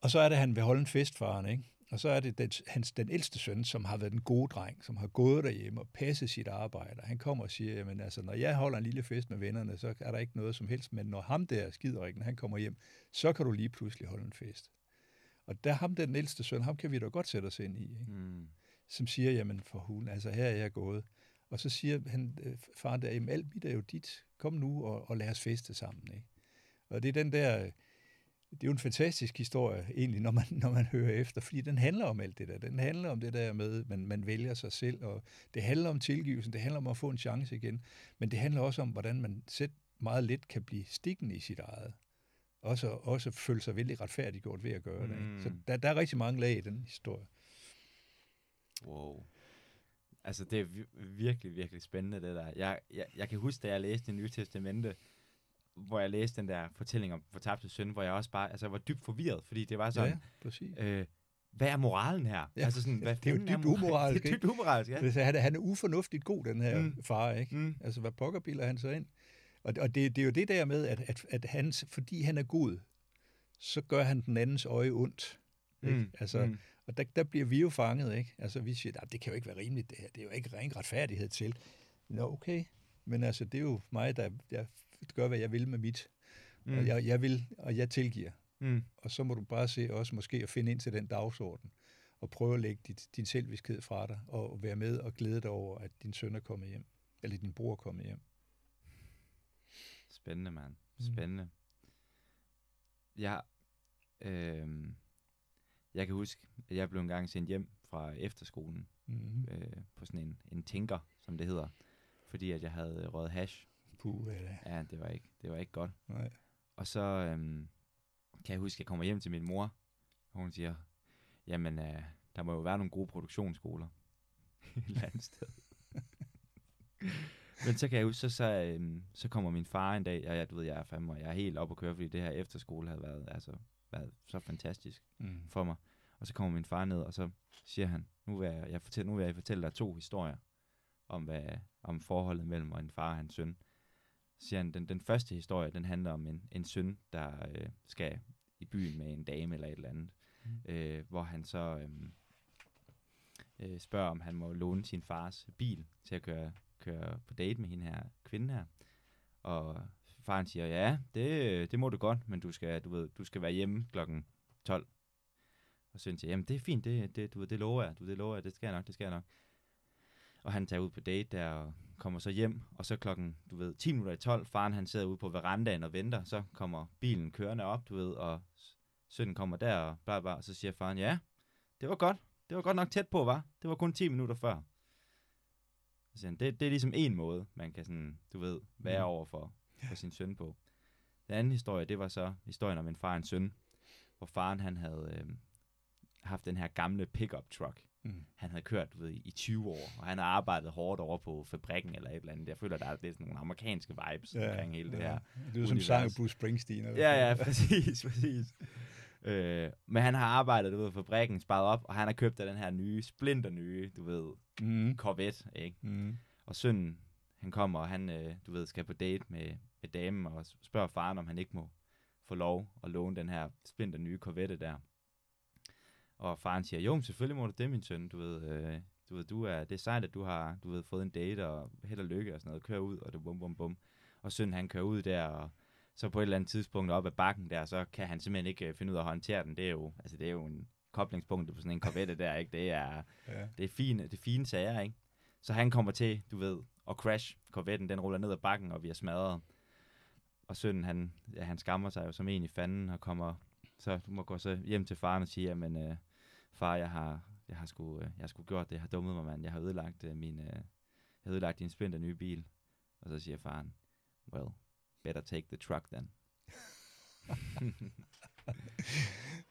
Og så er det, han vil holde en fest for ikke? Og så er det den, hans, den ældste søn, som har været den gode dreng, som har gået derhjemme og passet sit arbejde. Han kommer og siger, jamen altså, når jeg holder en lille fest med vennerne, så er der ikke noget som helst, men når ham der, skiderikken, han kommer hjem, så kan du lige pludselig holde en fest. Og der ham den ældste søn, ham kan vi da godt sætte os ind i, ikke? Mm. som siger, jamen for hun, altså her er jeg gået. Og så siger han, øh, faren der, jamen alt mit er jo dit, kom nu og, og lad os feste sammen. Ikke? Og det er den der, det er jo en fantastisk historie egentlig, når man, <laughs> når man hører efter, fordi den handler om alt det der. Den handler om det der med, at man, man vælger sig selv, og det handler om tilgivelsen, det handler om at få en chance igen, men det handler også om, hvordan man selv meget let kan blive stikken i sit eget. Også, også føle sig vældig retfærdiggjort ved at gøre det. Mm. Så der, der er rigtig mange lag i den historie. Wow. Altså, det er virkelig, virkelig spændende, det der. Jeg, jeg, jeg kan huske, da jeg læste det nye testamente, hvor jeg læste den der fortælling om fortabte søn, hvor jeg også bare altså, var dybt forvirret, fordi det var sådan, ja. Øh, hvad er moralen her? Ja, altså sådan, hvad <laughs> det er jo dybt umoralsk. <laughs> det er dybt umoralsk, ja. Han er, han er ufornuftigt god, den her mm. far, ikke? Mm. Altså, hvad pokker bilder han så ind? Og, og det, det er jo det der med, at, at, at han, fordi han er god, så gør han den andens øje ondt. Ikke? Mm. Altså, mm. Og der, der bliver vi jo fanget, ikke? Altså, vi siger, det kan jo ikke være rimeligt, det her. Det er jo ikke ren retfærdighed til. Nå, okay. Men altså, det er jo mig, der jeg gør, hvad jeg vil med mit. Mm. Og jeg, jeg vil, og jeg tilgiver. Mm. Og så må du bare se også måske at finde ind til den dagsorden, og prøve at lægge dit, din selviskhed fra dig, og være med og glæde dig over, at din søn er kommet hjem, eller din bror er kommet hjem. Spændende, mand. Mm. Spændende. Mm. Jeg, øh, jeg kan huske, at jeg blev engang sendt hjem fra efterskolen mm. øh, på sådan en, en tænker, som det hedder, fordi at jeg havde røget hash Puh, ja. ja, det var ikke, det var ikke godt. Nej. Og så øhm, kan jeg huske, at jeg kommer hjem til min mor, og hun siger, jamen, øh, der må jo være nogle gode produktionsskoler <laughs> et eller andet sted. <laughs> Men så kan jeg huske, så, så, øhm, så kommer min far en dag, og jeg, du ved, jeg er fandme, og jeg er helt op at køre, fordi det her efterskole havde været, altså, været så fantastisk mm. for mig. Og så kommer min far ned, og så siger han, nu vil jeg, jeg fortælle, nu vil jeg fortælle dig to historier om, hvad, om forholdet mellem en far og hans søn siger han, den, den første historie, den handler om en, en søn, der øh, skal i byen med en dame eller et eller andet, mm. øh, hvor han så øh, øh, spørger, om han må låne sin fars bil til at køre, køre på date med hende her kvinde her. Og faren siger, ja, det, det må du godt, men du skal, du ved, du skal være hjemme klokken 12. Og søn siger, jamen det er fint, det, det, du ved, det lover jeg, du, det lover jeg, det skal jeg nok, det skal jeg nok. Og han tager ud på date der, og kommer så hjem, og så klokken, du ved, 10 minutter i 12, faren han sidder ude på verandaen og venter, så kommer bilen kørende op, du ved, og sønnen kommer der, og bla bla, og så siger faren, ja, det var godt, det var godt nok tæt på, var. Det var kun 10 minutter før. Så han, det, det er ligesom en måde, man kan sådan, du ved, være mm. over for, for sin søn på. Den anden historie, det var så historien om en far og en søn, hvor faren han havde øh, haft den her gamle pickup truck, mm. han havde kørt ved, i 20 år, og han har arbejdet hårdt over på fabrikken eller et eller andet. Jeg føler, der er lidt sådan nogle amerikanske vibes ja, omkring hele ja. det her. Det er som sang Bruce Springsteen. Eller ja, ja, <laughs> præcis, præcis. Øh, men han har arbejdet ved fabrikken, sparet op, og han har købt af den her nye, splinter nye, du ved, mm. Corvette, ikke? Mm. Og sønnen, han kommer, og han, øh, du ved, skal på date med, med damen, og spørger faren, om han ikke må få lov at låne den her splinter nye Corvette der. Og faren siger, jo, selvfølgelig må du det, min søn. Du ved, øh, du ved, du er, det er sejt, at du har du ved, fået en date, og held og lykke og sådan noget. Kør ud, og det bum, bum, bum. Og søn, han kører ud der, og så på et eller andet tidspunkt op ad bakken der, så kan han simpelthen ikke øh, finde ud af at håndtere den. Det er jo, altså, det er jo en koblingspunkt på sådan en Corvette der, ikke? Det er, ja. det er fine, det er fine sager, ikke? Så han kommer til, du ved, at crash Corvetten, den ruller ned ad bakken, og vi er smadret. Og sønnen, han, ja, han skammer sig jo som en i fanden, og kommer, så du må gå så hjem til faren og sige, men øh, far, jeg har, jeg har sgu, øh, jeg har sgu gjort det, jeg har dummet mig, mand. Jeg har ødelagt uh, min, uh, jeg har ødelagt din splinter nye bil. Og så siger faren, well, better take the truck then. <laughs>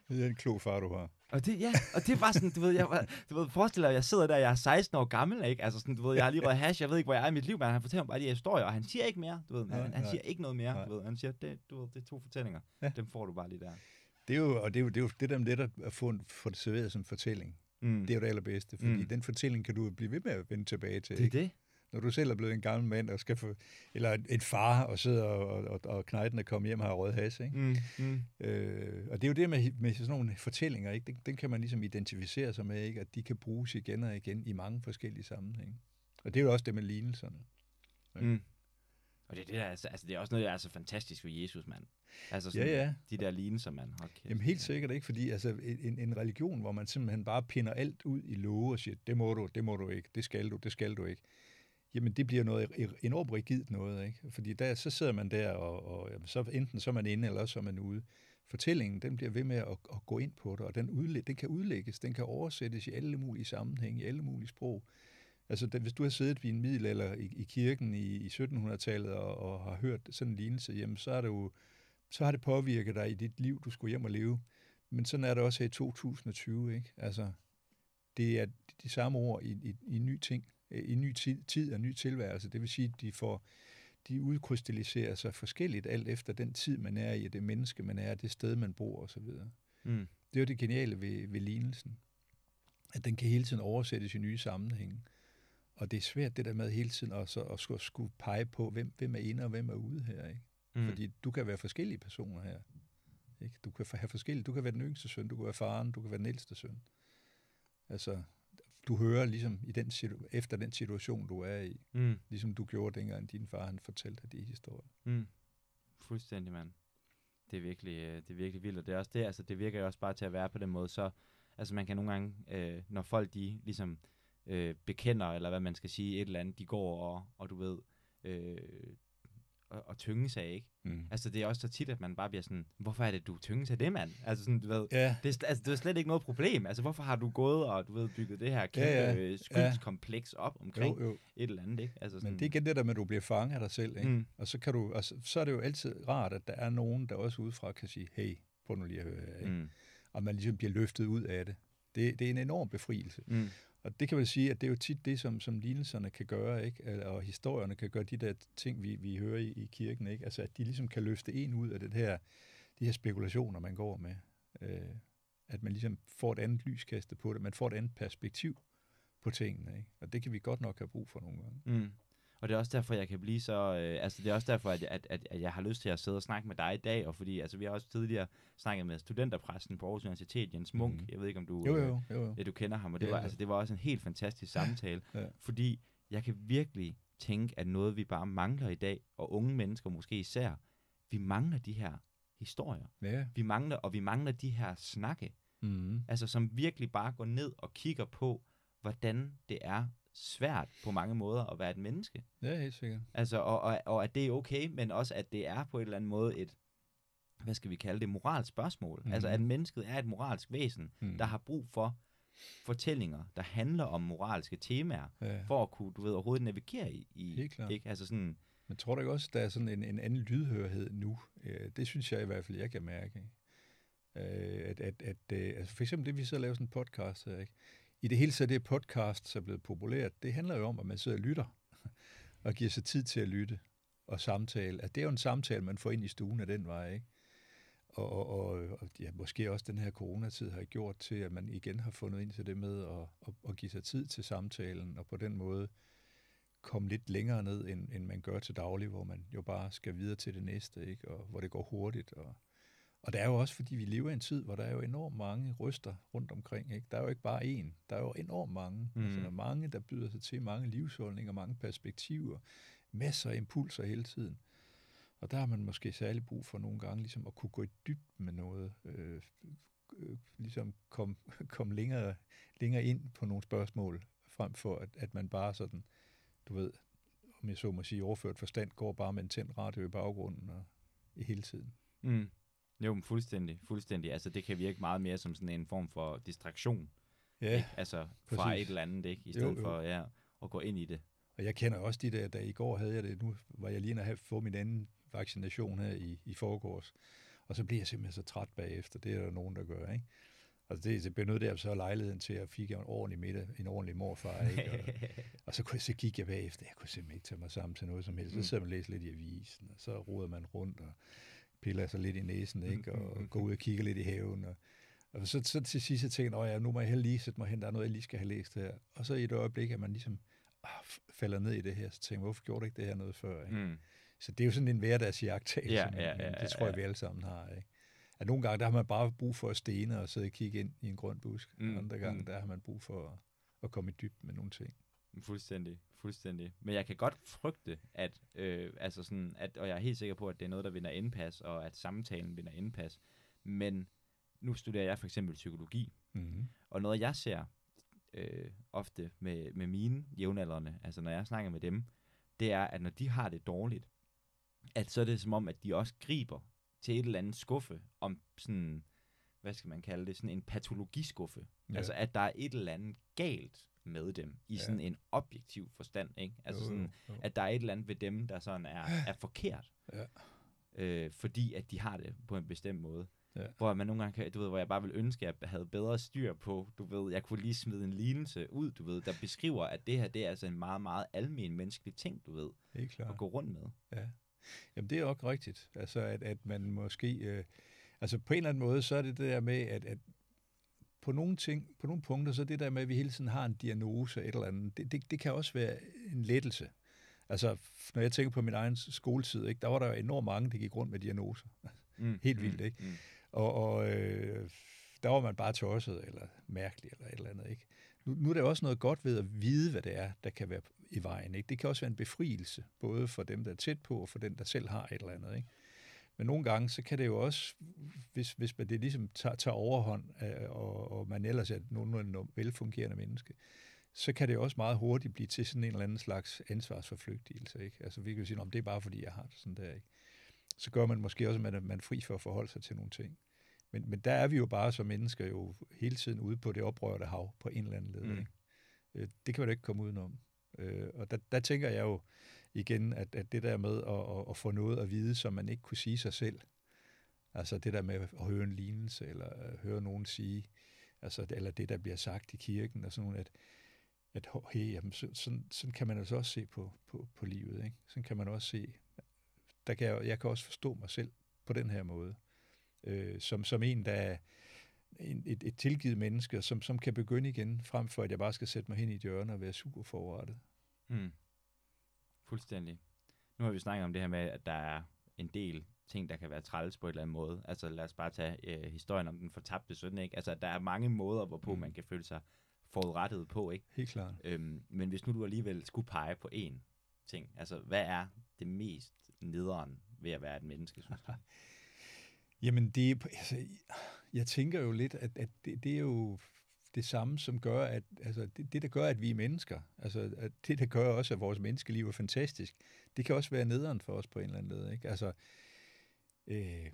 det er en klog far, du har. Og det, ja, og det var sådan, du ved, jeg, du ved, forestil dig, jeg sidder der, jeg er 16 år gammel, ikke? Altså sådan, du ved, jeg har lige røget hash, jeg ved ikke, hvor jeg er i mit liv, men han fortæller mig bare de her historier, og han siger ikke mere, du ved, nej, han, han siger ikke noget mere, nej. du ved, han siger, det, du ved, det er to fortællinger, ja. dem får du bare lige der. Det er jo, og det er jo det, er jo det der med det, at få, få det serveret som fortælling. Mm. Det er jo det allerbedste, fordi mm. den fortælling kan du blive ved med at vende tilbage til. Det er ikke? det. Når du selv er blevet en gammel mand, og skal få, eller en far, og sidder og, og, og knejten er kommet hjem og har rød has, ikke? Mm. Mm. Øh, og det er jo det med, med sådan nogle fortællinger, ikke? Den, den kan man ligesom identificere sig med, ikke? At de kan bruges igen og igen i mange forskellige sammenhænge. Og det er jo også det med lignelserne. Ikke? Mm. Og det er, det, der, altså, altså, det er også noget, der er så fantastisk ved Jesus, mand. Altså sådan, ja, ja. de der lignelser, man har kæft. Jamen helt sikkert ikke, fordi altså, en, en religion, hvor man simpelthen bare pinder alt ud i love og siger, det må du, det må du ikke, det skal du, det skal du ikke. Jamen det bliver noget e-, e-, enormt rigidt noget, ikke? Fordi der, så sidder man der, og, og jamen, så enten så er man inde, eller så er man ude. Fortællingen, den bliver ved med at, at gå ind på det, og den, udlæ- den kan udlægges, den kan oversættes i alle mulige sammenhænge, i alle mulige sprog. Altså, hvis du har siddet i en middelalder i, i kirken i, i 1700-tallet og, og har hørt sådan en lignelse, jamen, så, er det jo, så har det påvirket dig i dit liv, du skulle hjem og leve. Men sådan er det også her i 2020, ikke? Altså, det er de samme ord i, i, i ny ting, i ny tid, tid og ny tilværelse. Det vil sige, at de får de udkrystalliserer sig forskelligt alt efter den tid, man er i, det menneske, man er, det sted, man bor osv. Mm. Det er jo det geniale ved, ved lignelsen, at den kan hele tiden oversættes i nye sammenhænge. Og det er svært det der med hele tiden at, så, at skulle, skulle pege på, hvem, hvem er inde og hvem er ude her. Ikke? Mm. Fordi du kan være forskellige personer her. Ikke? Du kan have forskellige. Du kan være den yngste søn, du kan være faren, du kan være den ældste søn. Altså, du hører ligesom i den situ- efter den situation, du er i. Mm. Ligesom du gjorde dengang, din far han fortalte dig de historier. Mm. Fuldstændig, mand. Det er virkelig, øh, det er virkelig vildt, og det er også det, altså det virker jo også bare til at være på den måde, så altså man kan nogle gange, øh, når folk de ligesom øh, bekender, eller hvad man skal sige, et eller andet, de går og, og du ved, øh, og, og tynges af, ikke? Mm. Altså, det er også så tit, at man bare bliver sådan, hvorfor er det, du tynges af det, mand? Altså, sådan, du ved, ja. det, er, altså, det er slet ikke noget problem. Altså, hvorfor har du gået og, du ved, bygget det her kæmpe ja, ja. skyldskompleks op omkring jo, jo. et eller andet, ikke? Altså, sådan, Men det er igen det der med, at du bliver fanget af dig selv, ikke? Mm. Og så, kan du, altså, så er det jo altid rart, at der er nogen, der også udefra kan sige, hey, prøv nu lige at høre, ikke? Mm. Og man ligesom bliver løftet ud af det. Det, det er en enorm befrielse. Mm. Og det kan man sige, at det er jo tit det, som, som lignelserne kan gøre, ikke? og historierne kan gøre de der ting, vi, vi hører i, i kirken, ikke? Altså, at de ligesom kan løfte en ud af det her, de her spekulationer, man går med. Øh, at man ligesom får et andet lyskaste på det, man får et andet perspektiv på tingene, ikke? Og det kan vi godt nok have brug for nogle gange. Mm. Og det er også derfor, jeg kan blive så... Øh, altså, det er også derfor, at, at, at, at jeg har lyst til at sidde og snakke med dig i dag, og fordi altså, vi har også tidligere snakket med studenterpræsten på Aarhus Universitet, Jens Munk. Mm. Jeg ved ikke, om du, jo, jo, jo, jo. Øh, du kender ham, og det, ja, var, altså, det var også en helt fantastisk samtale, ja. fordi jeg kan virkelig tænke, at noget, vi bare mangler i dag, og unge mennesker måske især, vi mangler de her historier. Ja. Vi mangler, og vi mangler de her snakke, mm. altså som virkelig bare går ned og kigger på, hvordan det er svært på mange måder at være et menneske. Ja, helt sikkert. Altså, og, og, og at det er okay, men også at det er på en eller anden måde et, hvad skal vi kalde det, moralsk spørgsmål. Mm. Altså, at mennesket er et moralsk væsen, mm. der har brug for fortællinger, der handler om moralske temaer, ja. for at kunne, du ved, overhovedet navigere i. i Helt klart. Ikke? Altså sådan, men tror du ikke også, der er sådan en, en anden lydhørhed nu? Øh, det synes jeg i hvert fald, jeg kan mærke. Øh, at, at, at, øh, altså for eksempel det, vi så laver sådan en podcast her, ikke? I det hele taget det podcast, der er blevet populært, det handler jo om, at man sidder og lytter, og giver sig tid til at lytte og samtale. At det er jo en samtale, man får ind i stuen af den vej, ikke? Og, og, og, og ja, måske også den her coronatid har gjort til, at man igen har fundet ind til det med at, at, at give sig tid til samtalen, og på den måde komme lidt længere ned, end, end man gør til daglig, hvor man jo bare skal videre til det næste, ikke? og hvor det går hurtigt, og og det er jo også, fordi vi lever i en tid, hvor der er jo enormt mange ryster rundt omkring. Ikke? Der er jo ikke bare én. Der er jo enormt mange. Mm. Altså, der er mange, der byder sig til mange livsholdninger, mange perspektiver, masser af impulser hele tiden. Og der har man måske særlig brug for nogle gange ligesom at kunne gå i dybden med noget. Øh, øh, ligesom komme kom længere, længere ind på nogle spørgsmål, frem for at, at man bare sådan, du ved, om jeg så må sige, overført forstand, går bare med en tændt radio i baggrunden og i hele tiden. Mm. Jo, men fuldstændig, fuldstændig. Altså, det kan virke meget mere som sådan en form for distraktion. Ja, ikke? Altså, fra præcis. et eller andet, ikke? I stedet jo, jo. for ja, at gå ind i det. Og jeg kender også de der, da i går havde jeg det, nu var jeg lige at få min anden vaccination her i, i forgårs, og så bliver jeg simpelthen så træt bagefter. Det er der nogen, der gør, ikke? Og det, det benyttede jeg så lejligheden til, at fik en ordentlig middag, en ordentlig morfar, ikke? Og, og så, kunne, så gik jeg bagefter, jeg kunne simpelthen ikke tage mig sammen til noget som helst. Så mm. sidder man og læser lidt i avisen, og så roder man rundt, og piller sig lidt i næsen, ikke? og går ud og kigger lidt i haven. Og, og så, så til sidst tænker jeg, ja, nu må jeg lige sætte mig hen, der er noget, jeg lige skal have læst her. Og så i et øjeblik, at man ligesom ah, falder ned i det her, så tænker jeg, hvorfor gjorde du ikke det her noget før? Ikke? Mm. Så det er jo sådan en hverdagsjagttagelse, ja, ja, ja, ja, det tror jeg, vi alle sammen har. Ikke? At nogle gange, der har man bare brug for at stene og sidde og kigge ind i en grøn busk. Mm. Andre gange, mm. der har man brug for at, at komme i dybden med nogle ting. Fuldstændig, fuldstændig. Men jeg kan godt frygte, at, øh, altså sådan, at, og jeg er helt sikker på, at det er noget, der vinder indpas, og at samtalen vinder indpas. Men nu studerer jeg for eksempel psykologi, mm-hmm. og noget jeg ser øh, ofte med, med mine jævnaldrende, altså når jeg snakker med dem, det er, at når de har det dårligt, at så er det som om, at de også griber til et eller andet skuffe om sådan, hvad skal man kalde det, sådan en patologiskuffe. Ja. Altså, at der er et eller andet galt med dem, i ja. sådan en objektiv forstand, ikke? Altså jo, sådan, jo. at der er et eller andet ved dem, der sådan er, er forkert. Ja. Øh, fordi at de har det på en bestemt måde. Ja. Hvor man nogle gange kan, du ved, hvor jeg bare vil ønske, at jeg havde bedre styr på, du ved, jeg kunne lige smide en lignelse ud, du ved, der beskriver, at det her, det er altså en meget, meget almen menneskelig ting, du ved, Helt klart. at gå rundt med. Ja. Jamen, det er også rigtigt. Altså, at, at man måske... Øh, altså, på en eller anden måde, så er det det der med, at, at på nogle ting, på nogle punkter, så det der med, at vi hele tiden har en diagnose eller et eller andet, det, det, det kan også være en lettelse. Altså, når jeg tænker på min egen skoletid, ikke, der var der jo enormt mange, der gik rundt med diagnoser. Mm, Helt vildt, mm, ikke? Mm. Og, og øh, der var man bare tosset, eller mærkelig, eller et eller andet, ikke? Nu, nu er der også noget godt ved at vide, hvad det er, der kan være i vejen, ikke? Det kan også være en befrielse, både for dem, der er tæt på, og for den, der selv har et eller andet, ikke? Men nogle gange, så kan det jo også, hvis, hvis det ligesom tager, tager overhånd, øh, og, og man ellers er nogenlunde velfungerende menneske, så kan det jo også meget hurtigt blive til sådan en eller anden slags ansvarsforflygtigelse. Ikke? Altså vi kan sige, om det er bare fordi, jeg har det sådan der. Ikke? Så gør man måske også, at man, man er fri for at forholde sig til nogle ting. Men, men der er vi jo bare som mennesker jo hele tiden ude på det oprørte hav på en eller anden led. Mm. Ikke? Øh, det kan man jo ikke komme udenom. Øh, og der, der tænker jeg jo, igen, at, at det der med at, at, at få noget at vide, som man ikke kunne sige sig selv, altså det der med at høre en lignelse, eller høre nogen sige, altså, eller det, der bliver sagt i kirken, og sådan noget, at, at hey, jamen, så, sådan, sådan kan man altså også se på, på, på livet. Ikke? Sådan kan man også se, der kan jeg, jeg kan også forstå mig selv på den her måde, øh, som, som en, der en, et, et tilgivet menneske, som, som kan begynde igen, frem for at jeg bare skal sætte mig hen i et hjørne og være super forrettet. Mm. Fuldstændig. Nu har vi snakket om det her med, at der er en del ting, der kan være træls på en eller anden måde. Altså lad os bare tage øh, historien om den fortabte søn, ikke? Altså der er mange måder, hvorpå mm. man kan føle sig forudrettet på, ikke? Helt klart. Øhm, men hvis nu du alligevel skulle pege på én ting, altså hvad er det mest nederen ved at være et menneske, synes du? <laughs> Jamen det, altså, jeg tænker jo lidt, at, at det, det er jo det samme, som gør, at altså, det, det, der gør, at vi er mennesker, altså at det, der gør også, at vores menneskeliv er fantastisk, det kan også være nederen for os på en eller anden måde. Ikke? Altså, øh,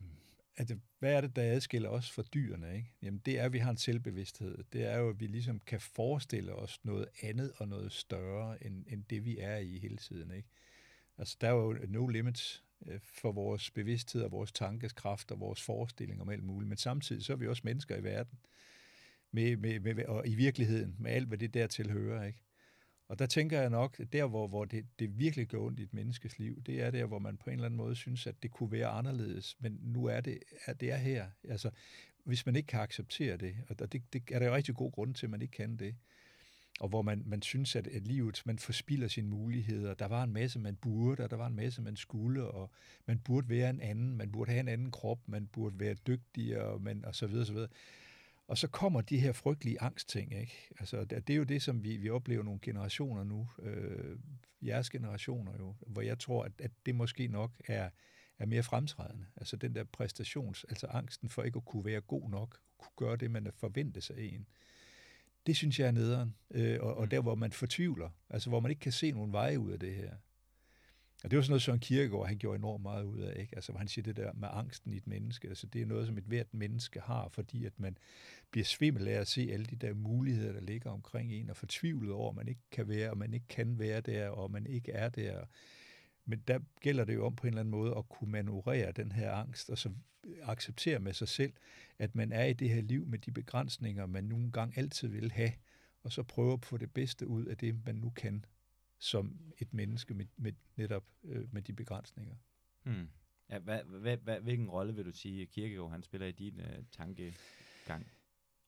at, hvad er det, der adskiller os fra dyrene? Ikke? Jamen, det er, at vi har en selvbevidsthed. Det er jo, at vi ligesom kan forestille os noget andet og noget større, end, end det, vi er i hele tiden. Ikke? Altså, der er jo no limits Øh, for vores bevidsthed og vores tankeskraft og vores forestilling om alt muligt. Men samtidig så er vi også mennesker i verden med, med, med, og i virkeligheden, med alt, hvad det der tilhører. Ikke? Og der tænker jeg nok, at der, hvor, hvor det, det virkelig går ondt i et menneskes liv, det er der, hvor man på en eller anden måde synes, at det kunne være anderledes, men nu er det, at det er her. Altså, hvis man ikke kan acceptere det, og det, det er der jo rigtig god grund til, at man ikke kan det, og hvor man, man synes, at, at livet, man forspilder sine muligheder. Der var en masse, man burde, og der var en masse, man skulle, og man burde være en anden, man burde have en anden krop, man burde være dygtigere, og, man, og så videre, så videre. Og så kommer de her frygtelige angstting. Ikke? Altså, det er jo det, som vi, vi oplever nogle generationer nu, øh, jeres generationer jo, hvor jeg tror, at, at det måske nok er, er mere fremtrædende. Altså den der præstations, altså angsten for ikke at kunne være god nok, kunne gøre det, man forventer sig af en. Det synes jeg er nederen. Øh, og, og mm. der, hvor man fortvivler, altså hvor man ikke kan se nogen veje ud af det her. Og det var sådan noget, Søren Kierkegaard, han gjorde enormt meget ud af, ikke? Altså, han siger det der med angsten i et menneske, altså det er noget, som et hvert menneske har, fordi at man bliver svimmel af at se alle de der muligheder, der ligger omkring en, og fortvivlet over, at man ikke kan være, og man ikke kan være der, og man ikke er der. Men der gælder det jo om på en eller anden måde at kunne manøvrere den her angst, og så acceptere med sig selv, at man er i det her liv med de begrænsninger, man nogle gange altid vil have, og så prøve at få det bedste ud af det, man nu kan som et menneske med, med netop øh, med de begrænsninger. Hmm. Ja, hvad, hvad, hvad, hvilken rolle vil du sige, Kirkegaard han spiller i din øh, tankegang?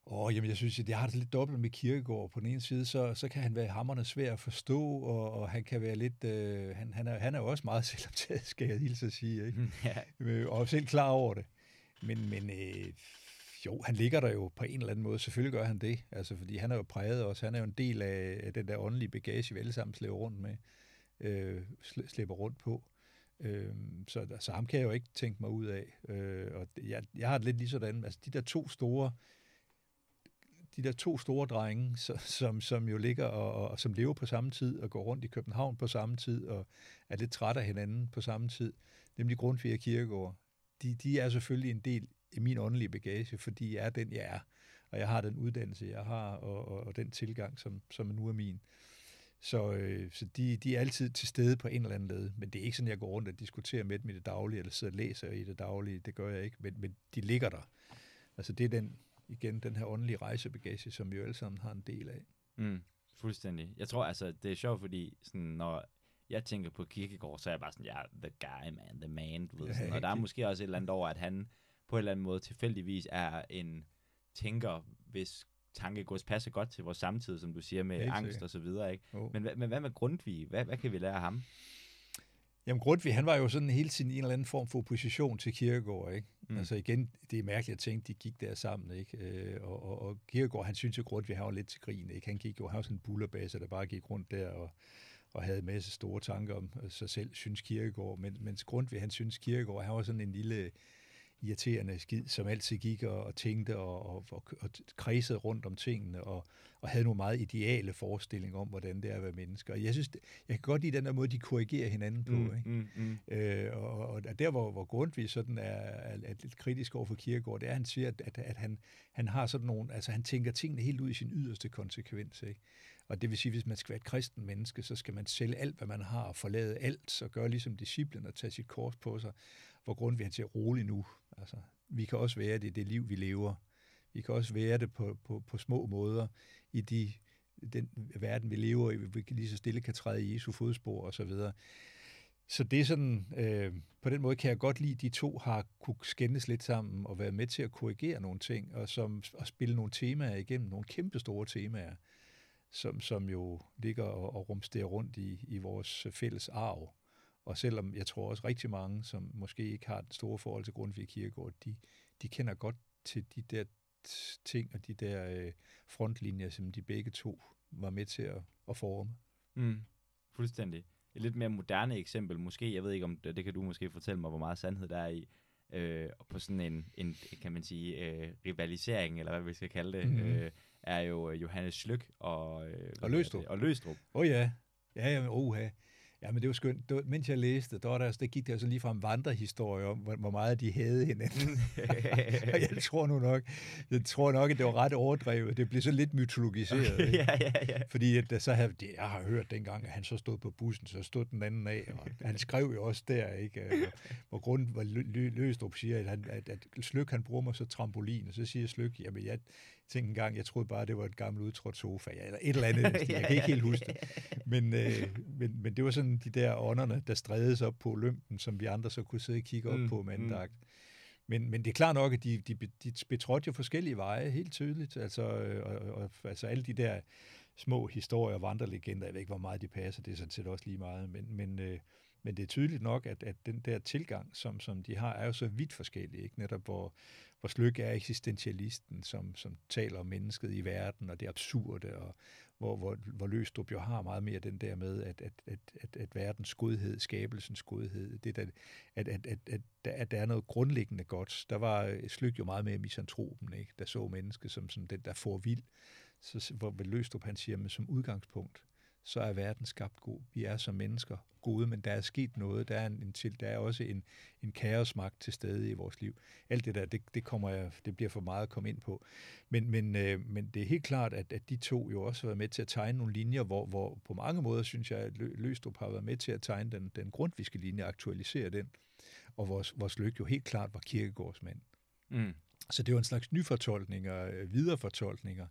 Åh, jamen jeg synes, at jeg har det lidt dobbelt med Kirkegaard. På den ene side, så, så kan han være hammerne svær at forstå, og, og han kan være lidt... Øh, han, han, er, han er også meget <laughs> selvoptaget, skal jeg hilse at sige. Ikke? ja. Øh, og selv klar over det. Men, men øh, jo, han ligger der jo på en eller anden måde. Selvfølgelig gør han det. Altså, fordi han er jo præget også. Han er jo en del af, af den der åndelige bagage, vi alle sammen slæber rundt med. Øh, slæber rundt på. Øh, så, så ham kan jeg jo ikke tænke mig ud af. Øh, og jeg, jeg har det lidt lige sådan, altså de der to store de der to store drenge, som, som jo ligger og, og som lever på samme tid og går rundt i København på samme tid og er lidt trætte af hinanden på samme tid, nemlig Grundtvig og Kirkegaard, de, de er selvfølgelig en del i min åndelige bagage, fordi jeg er den, jeg er, og jeg har den uddannelse, jeg har, og, og, og den tilgang, som, som nu er min. Så, øh, så de, de er altid til stede på en eller anden led, men det er ikke sådan, jeg går rundt og diskuterer med dem i det daglige, eller sidder og læser i det daglige, det gør jeg ikke, men, men de ligger der. Altså det er den, igen, den her åndelige rejsebagage, som vi jo alle sammen har en del af. Mm, fuldstændig. Jeg tror altså, det er sjovt, fordi sådan, når jeg tænker på Kirkegaard, så er jeg bare sådan, ja, yeah, the guy, man, the man, du ved, sådan. og der er måske også et eller andet over, at han på en eller anden måde tilfældigvis er en tænker, hvis tankegods passer godt til vores samtid, som du siger, med Helt angst og så videre, ikke? Oh. Men, men hvad med Grundtvig? Hvad, hvad kan vi lære af ham? Jamen Grundtvig, han var jo sådan hele tiden i en eller anden form for opposition til Kirkegaard, ikke? Mm. Altså igen, det er mærkeligt at tænke, de gik der sammen, ikke? Øh, og, og, og Kirkegaard, han synes jo Grundtvig, han var lidt til grin, ikke? Han gik jo, han var sådan en bullerbase, der bare gik rundt der og, og havde en masse store tanker om sig selv, synes Kirkegaard. Men, mens Grundtvig, han synes Kirkegaard, han var sådan en lille irriterende skid, som altid gik og, og tænkte og, og, og, og kredsede rundt om tingene og, og havde nogle meget ideale forestillinger om, hvordan det er at være menneske. Og jeg synes, jeg kan godt lide den der måde, de korrigerer hinanden på. Mm, ikke? Mm, mm. Øh, og, og der, hvor, hvor Grundtvig sådan er, er, er lidt kritisk over for Kierkegaard, det er, at han siger, at, at, at han, han har sådan nogle, altså han tænker tingene helt ud i sin yderste konsekvens. Ikke? Og det vil sige, at hvis man skal være et kristen menneske, så skal man sælge alt, hvad man har, og forlade alt, og gøre ligesom disciplen og tage sit kors på sig. Hvor Grundtvig han siger, rolig nu, Altså, vi kan også være det i det liv, vi lever. Vi kan også være det på, på, på små måder i de, den verden, vi lever i. Vi lige så stille kan træde i Jesu fodspor og så videre. Så det er sådan, øh, på den måde kan jeg godt lide, at de to har kunne skændes lidt sammen og være med til at korrigere nogle ting, og, som, og spille nogle temaer igennem, nogle kæmpe store temaer, som, som jo ligger og, og rumsterer rundt i, i vores fælles arv. Og selvom jeg tror også rigtig mange, som måske ikke har et store forhold til Grundtvig Kirkegård, de, de kender godt til de der ting og de der øh, frontlinjer, som de begge to var med til at, at forme. Mm, fuldstændig. Et lidt mere moderne eksempel, måske, jeg ved ikke om det, det kan du måske fortælle mig, hvor meget sandhed der er i, øh, på sådan en, en, kan man sige, øh, rivalisering, eller hvad vi skal kalde det, mm-hmm. øh, er jo Johannes Slyk og, øh, og Løstrup. Og Løstrup. Åh oh, ja, ja, ja, oha. Ja, men det var skønt. Det var, mens jeg læste, der, var der, der gik der så lige fra en vandrehistorie om, hvor, hvor meget de havde hinanden. <laughs> og jeg tror nu nok, jeg tror nok, at det var ret overdrevet. Det blev så lidt mytologiseret. <laughs> Okay, ja, ja, ja. Fordi at, så havde, det, jeg har hørt dengang, at han så stod på bussen, så stod den anden af. Og han skrev jo også der, ikke? Hvor grund hvor Løstrup siger, at, han, at, at Slyk han bruger mig så trampolin, og så siger Slyk, jamen jeg, tænkte en gang, jeg troede bare, det var et gammelt udtrådt sofa, eller et eller andet. <laughs> Jeg kan ikke helt huske det. Men, øh, men, men det var sådan de der ånderne, der strædes op på Olympen, som vi andre så kunne sidde og kigge op mm, på med mm. Men, men det er klart nok, at de, de, de betrådte jo forskellige veje, helt tydeligt. Altså, og, og, altså alle de der små historier og vandrelegender, jeg ved ikke, hvor meget de passer, det er sådan set også lige meget, men, men, øh, men det er tydeligt nok, at, at den der tilgang, som, som de har, er jo så vidt forskellig, ikke? Netop hvor, hvor Slyk er eksistentialisten, som, som taler om mennesket i verden, og det absurde, og hvor, hvor, hvor Løstrup jo har meget mere den der med, at, at, at, at, at verdens godhed, skabelsens godhed, det der, at, at, at, at, at der er noget grundlæggende godt. Der var øh, Slyk jo meget mere misantropen, ikke? der så mennesket som, som den, der får vild. Så, hvor Løstrup han siger, men som udgangspunkt, så er verden skabt god. Vi er som mennesker gode, men der er sket noget. Der er, en, til, der er også en, en kaosmagt til stede i vores liv. Alt det der, det, det, kommer jeg, det bliver for meget at komme ind på. Men, men, øh, men det er helt klart, at, at de to jo også har været med til at tegne nogle linjer, hvor, hvor på mange måder synes jeg, at Løstrup har været med til at tegne den, den grundviske linje, aktualisere den, og vores, vores lykke jo helt klart var kirkegårdsmand. Mm. Så det var en slags nyfortolkninger, øh, viderefortolkninger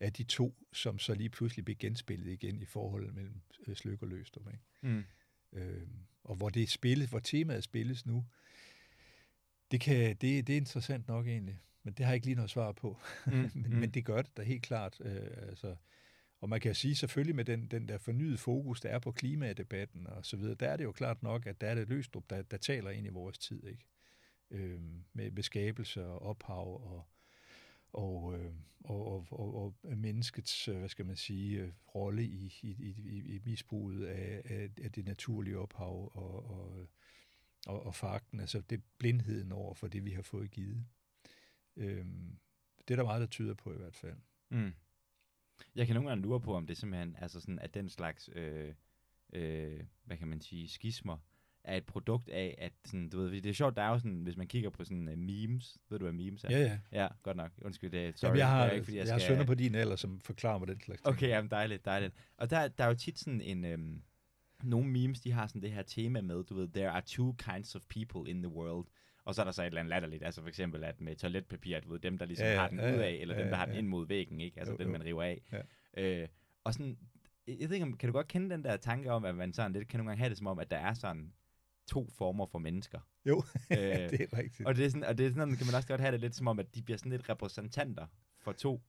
af de to, som så lige pludselig blev genspillet igen i forholdet mellem Slyk og Løstrup. Ikke? Mm. Øh, og hvor det spillet, hvor temaet spilles nu, Det, kan, det, det er interessant nok egentlig, men det har jeg ikke lige noget svar på. Mm. <laughs> men, mm. men det gør det da helt klart. Øh, altså, og man kan sige selvfølgelig med den, den der fornyede fokus, der er på klimadebatten og så videre, der er det jo klart nok, at der er det Løstrup, der, der taler ind i vores tid, ikke? Øh, med beskabelse og ophav og, og, øh, og, og, og, og menneskets, øh, hvad skal man sige, øh, rolle i, i, i, i misbruget af, af, af det naturlige ophav og, og, og, og fakten, altså det blindheden over for det, vi har fået givet. Øh, det er der meget, der tyder på i hvert fald. Mm. Jeg kan nogle gange lure på, om det simpelthen altså sådan, at den slags, øh, øh, hvad kan man sige, skismer, er et produkt af, at sådan, du ved, det er sjovt, der er jo sådan, hvis man kigger på sådan uh, memes, ved du hvad memes er? Ja, ja. Ja, godt nok. Undskyld, det er, sorry. Jamen, jeg har, det er ikke, fordi jeg, jeg skal... har sønner på din alder, som forklarer mig den slags ting. Okay, jamen dejligt, dejligt. Og der, der er jo tit sådan en, øhm, nogle memes, de har sådan det her tema med, du ved, there are two kinds of people in the world. Og så er der så et eller andet latterligt, altså for eksempel at med toiletpapir, du ved, dem der ligesom ja, har den ja, ud af, eller ja, dem der har ja, den ind mod væggen, ikke? Altså jo, den, man river af. Ja. Øh, og sådan, jeg ved ikke, kan du godt kende den der tanke om, at man sådan lidt kan nogle gange have det som om, at der er sådan to former for mennesker. Jo, <laughs> øh, det er rigtigt. Og det er, sådan, og det er sådan, kan man også godt have det lidt som om, at de bliver sådan lidt repræsentanter for to.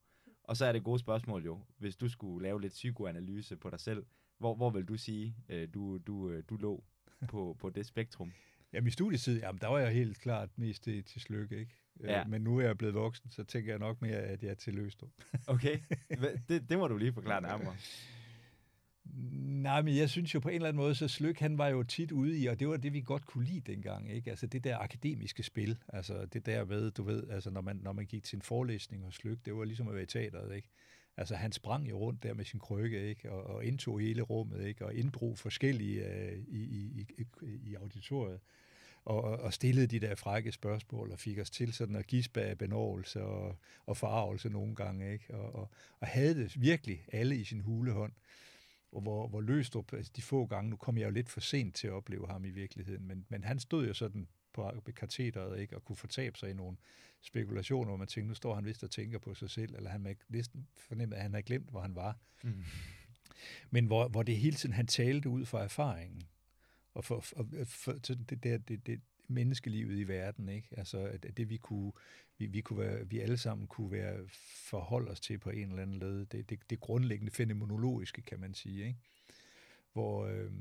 Og så er det gode spørgsmål jo, hvis du skulle lave lidt psykoanalyse på dig selv, hvor, hvor vil du sige, øh, du, du, øh, du lå på, på det spektrum? <laughs> Jamen i studietid, jamen, der var jeg helt klart mest til, til Slykke, ikke? Øh, ja. Men nu er jeg blevet voksen, så tænker jeg nok mere, at jeg er til Løstrup. okay, <laughs> det, det må du lige forklare nærmere. Nej, men jeg synes jo på en eller anden måde, så Slyk, han var jo tit ude i, og det var det, vi godt kunne lide dengang, ikke? Altså det der akademiske spil, altså det der ved, du ved, altså når man, når man gik til en forelæsning hos Slyk, det var ligesom at være i teateret, ikke? Altså han sprang jo rundt der med sin krykke, ikke? Og, og indtog hele rummet, ikke? Og inddrog forskellige uh, i, i, i, i auditoriet og, og stillede de der frække spørgsmål og fik os til sådan at gispe af benovelse og, og forarvelse nogle gange, ikke? Og, og, og havde det virkelig alle i sin hulehånd og hvor, hvor Løstrup, altså de få gange, nu kom jeg jo lidt for sent til at opleve ham i virkeligheden, men, men han stod jo sådan på katheteret, ikke, og kunne fortabe sig i nogle spekulationer, hvor man tænkte, nu står han vist og tænker på sig selv, eller han næsten fornemme, at han har glemt, hvor han var. Mm. Men hvor, hvor det hele tiden, han talte ud fra erfaringen, og for, for, for det, det, det, det, menneskelivet i verden, ikke? Altså, at det vi kunne, vi, vi, kunne være, vi alle sammen kunne være forholde os til på en eller anden led, det, det, det grundlæggende fænomenologiske, kan man sige, ikke? Hvor, øh,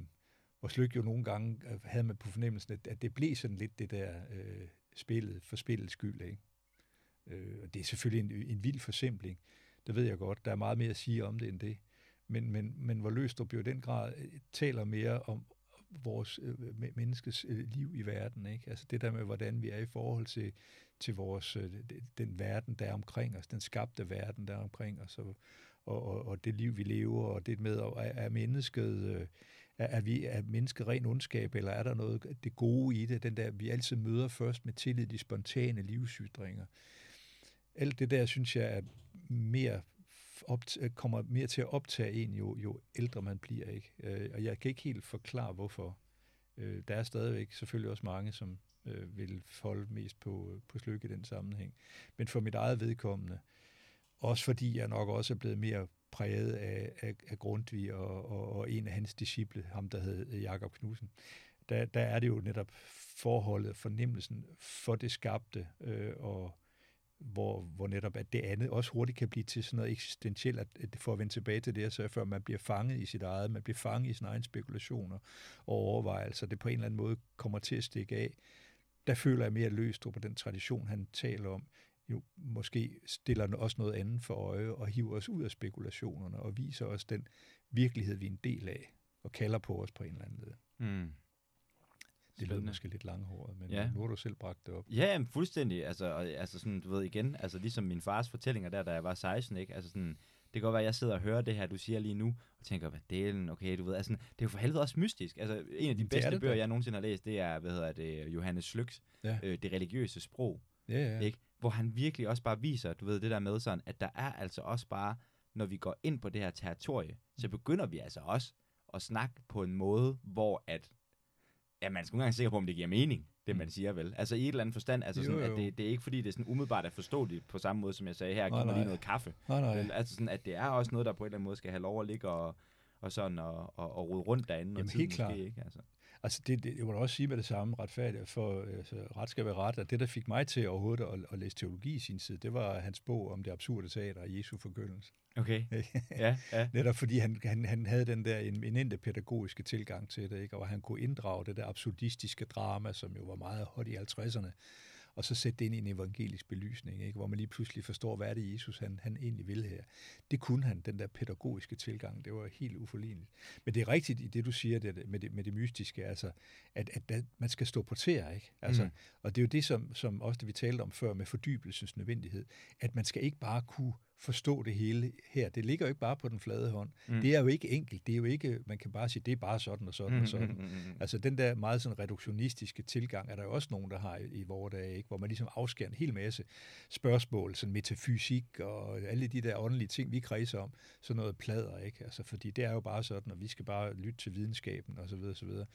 hvor Slyk jo nogle gange øh, havde man på fornemmelsen, at, at det blev sådan lidt det der øh, spillet, for spillets skyld, ikke? Øh, og det er selvfølgelig en, en vild forsimpling, det ved jeg godt, der er meget mere at sige om det end det, men, men, men hvor Løstrup jo i den grad øh, taler mere om, vores øh, menneskes øh, liv i verden. Ikke? Altså det der med, hvordan vi er i forhold til, til vores, øh, den verden, der er omkring os, den skabte verden, der er omkring os, og, og, og det liv, vi lever, og det med, er, er mennesket... Øh, er, er, vi, er mennesket ren ondskab, eller er der noget det gode i det, den der, vi altid møder først med tillid, de spontane livsytringer. Alt det der, synes jeg, er mere opt- øh, kommer mere til at optage en, jo, jo ældre man bliver. ikke. Øh, og jeg kan ikke helt forklare, hvorfor. Øh, der er stadigvæk selvfølgelig også mange, som øh, vil holde mest på, øh, på slykke i den sammenhæng. Men for mit eget vedkommende, også fordi jeg nok også er blevet mere præget af, af, af Grundtvig og, og, og en af hans disciple, ham der hed øh, Jakob Knudsen, der, der er det jo netop forholdet, fornemmelsen for det skabte øh, og hvor, hvor netop at det andet også hurtigt kan blive til sådan noget eksistentielt, at, at for at vende tilbage til det, så før man bliver fanget i sit eget, man bliver fanget i sine egne spekulationer og overvejelser, det på en eller anden måde kommer til at stikke af. Der føler jeg mere løst på den tradition, han taler om, jo måske stiller den også noget andet for øje og hiver os ud af spekulationerne og viser os den virkelighed, vi er en del af og kalder på os på en eller anden måde. Mm. Det lød måske lidt langhåret, men ja. nu har du selv bragt det op. Ja, jamen, fuldstændig. Altså, og, altså sådan, du ved igen, altså ligesom min fars fortællinger der, da jeg var 16, ikke? Altså sådan, det kan godt være, at jeg sidder og hører det her, du siger lige nu, og tænker, hvad delen, okay, du ved, altså, det er jo for helvede også mystisk. Altså, en af de bedste det bøger, jeg nogensinde har læst, det er, hvad hedder det, Johannes Slyks, ja. øh, Det religiøse sprog. Ja, ja. Ikke? Hvor han virkelig også bare viser, du ved, det der med sådan, at der er altså også bare, når vi går ind på det her territorie, så begynder vi altså også at snakke på en måde, hvor at ja, man skal nogle gange sikker på, om det giver mening, det man mm. siger vel. Altså i et eller andet forstand, altså sådan, jo, jo. at det, det er ikke fordi, det er sådan umiddelbart at forstå det på samme måde, som jeg sagde her, kommer lige noget kaffe. Nej, nej. Men, altså sådan, at det er også noget, der på en eller anden måde skal have lov at ligge og, og sådan og, og, og rode rundt derinde. Jamen helt klart. Ikke? Altså. Altså, det, det, jeg må da også sige med det samme retfærdigt, for altså, ret skal være ret, at det, der fik mig til overhovedet at, at læse teologi i sin tid, det var hans bog om det absurde teater og Jesu forkyndelse. Okay, <laughs> ja, ja. Netop fordi han, han, han havde den der en, en pædagogiske tilgang til det, ikke? og han kunne inddrage det der absurdistiske drama, som jo var meget hot i 50'erne, og så sætte det ind i en evangelisk belysning, ikke? hvor man lige pludselig forstår, hvad er det Jesus han, han egentlig vil her. Det kunne han, den der pædagogiske tilgang, det var helt uforligneligt. Men det er rigtigt i det, du siger det, med, det, med det mystiske, altså, at, at man skal stå på tæer, ikke? Altså, mm. Og det er jo det, som, som også det, vi talte om før med fordybelsens nødvendighed, at man skal ikke bare kunne forstå det hele her. Det ligger jo ikke bare på den flade hånd. Mm. Det er jo ikke enkelt. Det er jo ikke, man kan bare sige, det er bare sådan og sådan mm, og sådan. Mm, mm, mm. Altså den der meget sådan reduktionistiske tilgang, er der jo også nogen, der har i, i vores dage, ikke? hvor man ligesom afskærer en hel masse spørgsmål, sådan metafysik og alle de der åndelige ting, vi kredser om, sådan noget plader, ikke? Altså, fordi det er jo bare sådan, og vi skal bare lytte til videnskaben og så videre, og så videre.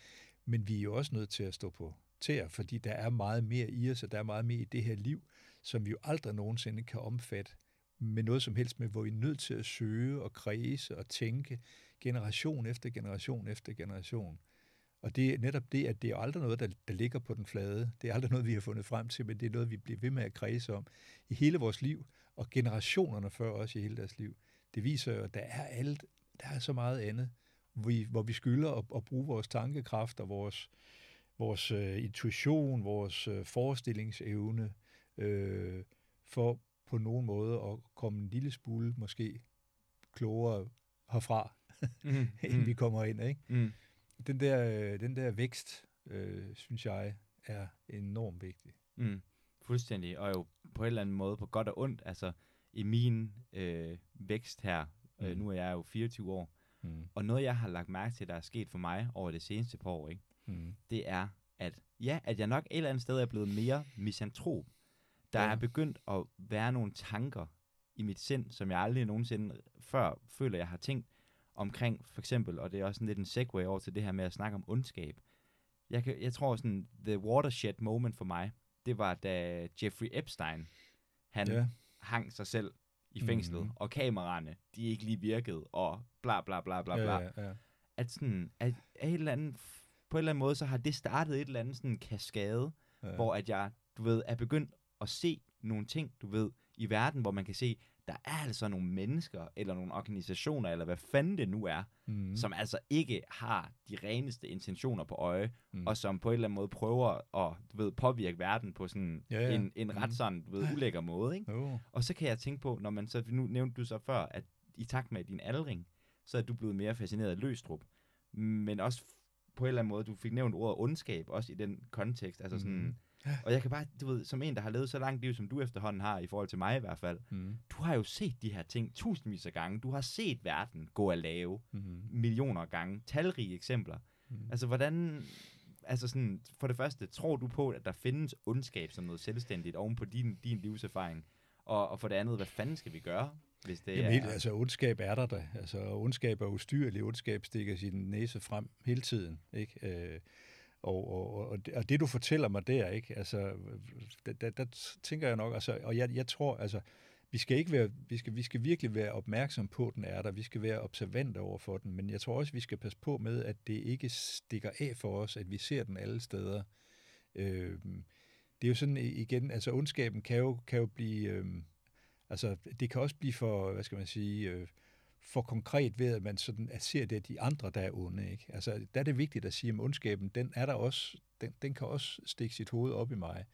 Men vi er jo også nødt til at stå på tæer, fordi der er meget mere i os, og der er meget mere i det her liv, som vi jo aldrig nogensinde kan omfatte med noget som helst med, hvor vi er nødt til at søge og kredse og tænke generation efter generation efter generation. Og det er netop det, at det er aldrig noget, der, der ligger på den flade. Det er aldrig noget, vi har fundet frem til, men det er noget, vi bliver ved med at kredse om i hele vores liv, og generationerne før os i hele deres liv. Det viser jo, at der er alt, der er så meget andet, hvor vi, hvor vi skylder at, at bruge vores tankekraft og vores, vores uh, intuition, vores uh, forestillingsevne, uh, for på nogen måde at komme en lille smule måske klogere herfra, <laughs> mm. <laughs> inden mm. vi kommer ind. Ikke? Mm. Den, der, den der vækst, øh, synes jeg, er enormt vigtig. Mm. Fuldstændig, og jo på en eller anden måde, på godt og ondt, altså i min øh, vækst her, øh, mm. øh, nu er jeg jo 24 år, mm. og noget jeg har lagt mærke til, der er sket for mig over det seneste par år, ikke? Mm. det er, at ja, at jeg nok et eller andet sted er blevet mere misantrop. Der ja. er begyndt at være nogle tanker i mit sind, som jeg aldrig nogensinde før føler, jeg har tænkt omkring, for eksempel, og det er også sådan lidt en segue over til det her med at snakke om ondskab. Jeg, kan, jeg tror sådan, the watershed moment for mig, det var da Jeffrey Epstein, han ja. hang sig selv i fængslet, mm. og kameraerne, de ikke lige virkede, og bla bla bla bla bla. Ja, ja, ja. At sådan, at, at et eller andet, på en eller anden måde, så har det startet et eller andet sådan kaskade, ja. hvor at jeg, du ved, er begyndt at se nogle ting, du ved, i verden, hvor man kan se, der er altså nogle mennesker, eller nogle organisationer, eller hvad fanden det nu er, mm. som altså ikke har de reneste intentioner på øje, mm. og som på en eller anden måde prøver at, du ved, påvirke verden på sådan ja, ja. en, en ret mm. sådan, du ved, ulækker måde, ikke? Oh. Og så kan jeg tænke på, når man så, nu nævnte du så før, at i takt med din aldring, så er du blevet mere fascineret af Løstrup, men også på en eller anden måde, du fik nævnt ordet ondskab, også i den kontekst, altså sådan, mm og jeg kan bare, du ved, som en, der har levet så langt liv, som du efterhånden har, i forhold til mig i hvert fald, mm. du har jo set de her ting tusindvis af gange. Du har set verden gå at lave mm. millioner af gange. Talrige eksempler. Mm. Altså, hvordan... Altså sådan, for det første, tror du på, at der findes ondskab som noget selvstændigt oven på din, din livserfaring? Og, og for det andet, hvad fanden skal vi gøre? Hvis det Jamen, er... altså ondskab er der da. Altså ondskab er ustyrlig. Ondskab stikker sin næse frem hele tiden. Ikke? Øh, og, og, og, det, og det, du fortæller mig der, ikke? Altså, der, der, der tænker jeg nok, altså, og jeg, jeg tror, altså, vi skal ikke være, vi skal, vi skal virkelig være opmærksom på, at den er der. Vi skal være observante over for den, men jeg tror også, vi skal passe på med, at det ikke stikker af for os, at vi ser den alle steder. Øh, det er jo sådan igen, altså ondskaben kan jo, kan jo blive, øh, altså det kan også blive for, hvad skal man sige, øh, for konkret ved, at man sådan at ser det, at de andre, der er onde. Ikke? Altså, der er det vigtigt at sige, at ondskaben, den er der også, den, den kan også stikke sit hoved op i mig.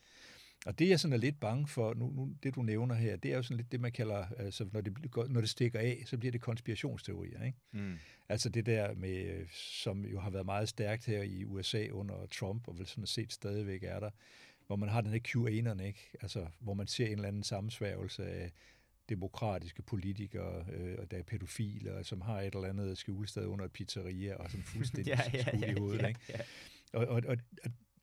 Og det, jeg sådan er lidt bange for, nu, nu, det du nævner her, det er jo sådan lidt det, man kalder, altså når det, når det stikker af, så bliver det konspirationsteorier. Ikke? Mm. Altså det der med, som jo har været meget stærkt her i USA under Trump, og vel sådan set stadigvæk er der, hvor man har den her QAnon, ikke? Altså, hvor man ser en eller anden sammensværgelse af demokratiske politikere, øh, og der er pædofile, som har et eller andet skjulested under et pizzeria, og sådan <laughs> fuldstændig ja, ja, ja, i hovedet. Ja, ikke? Ja. Og, og, og,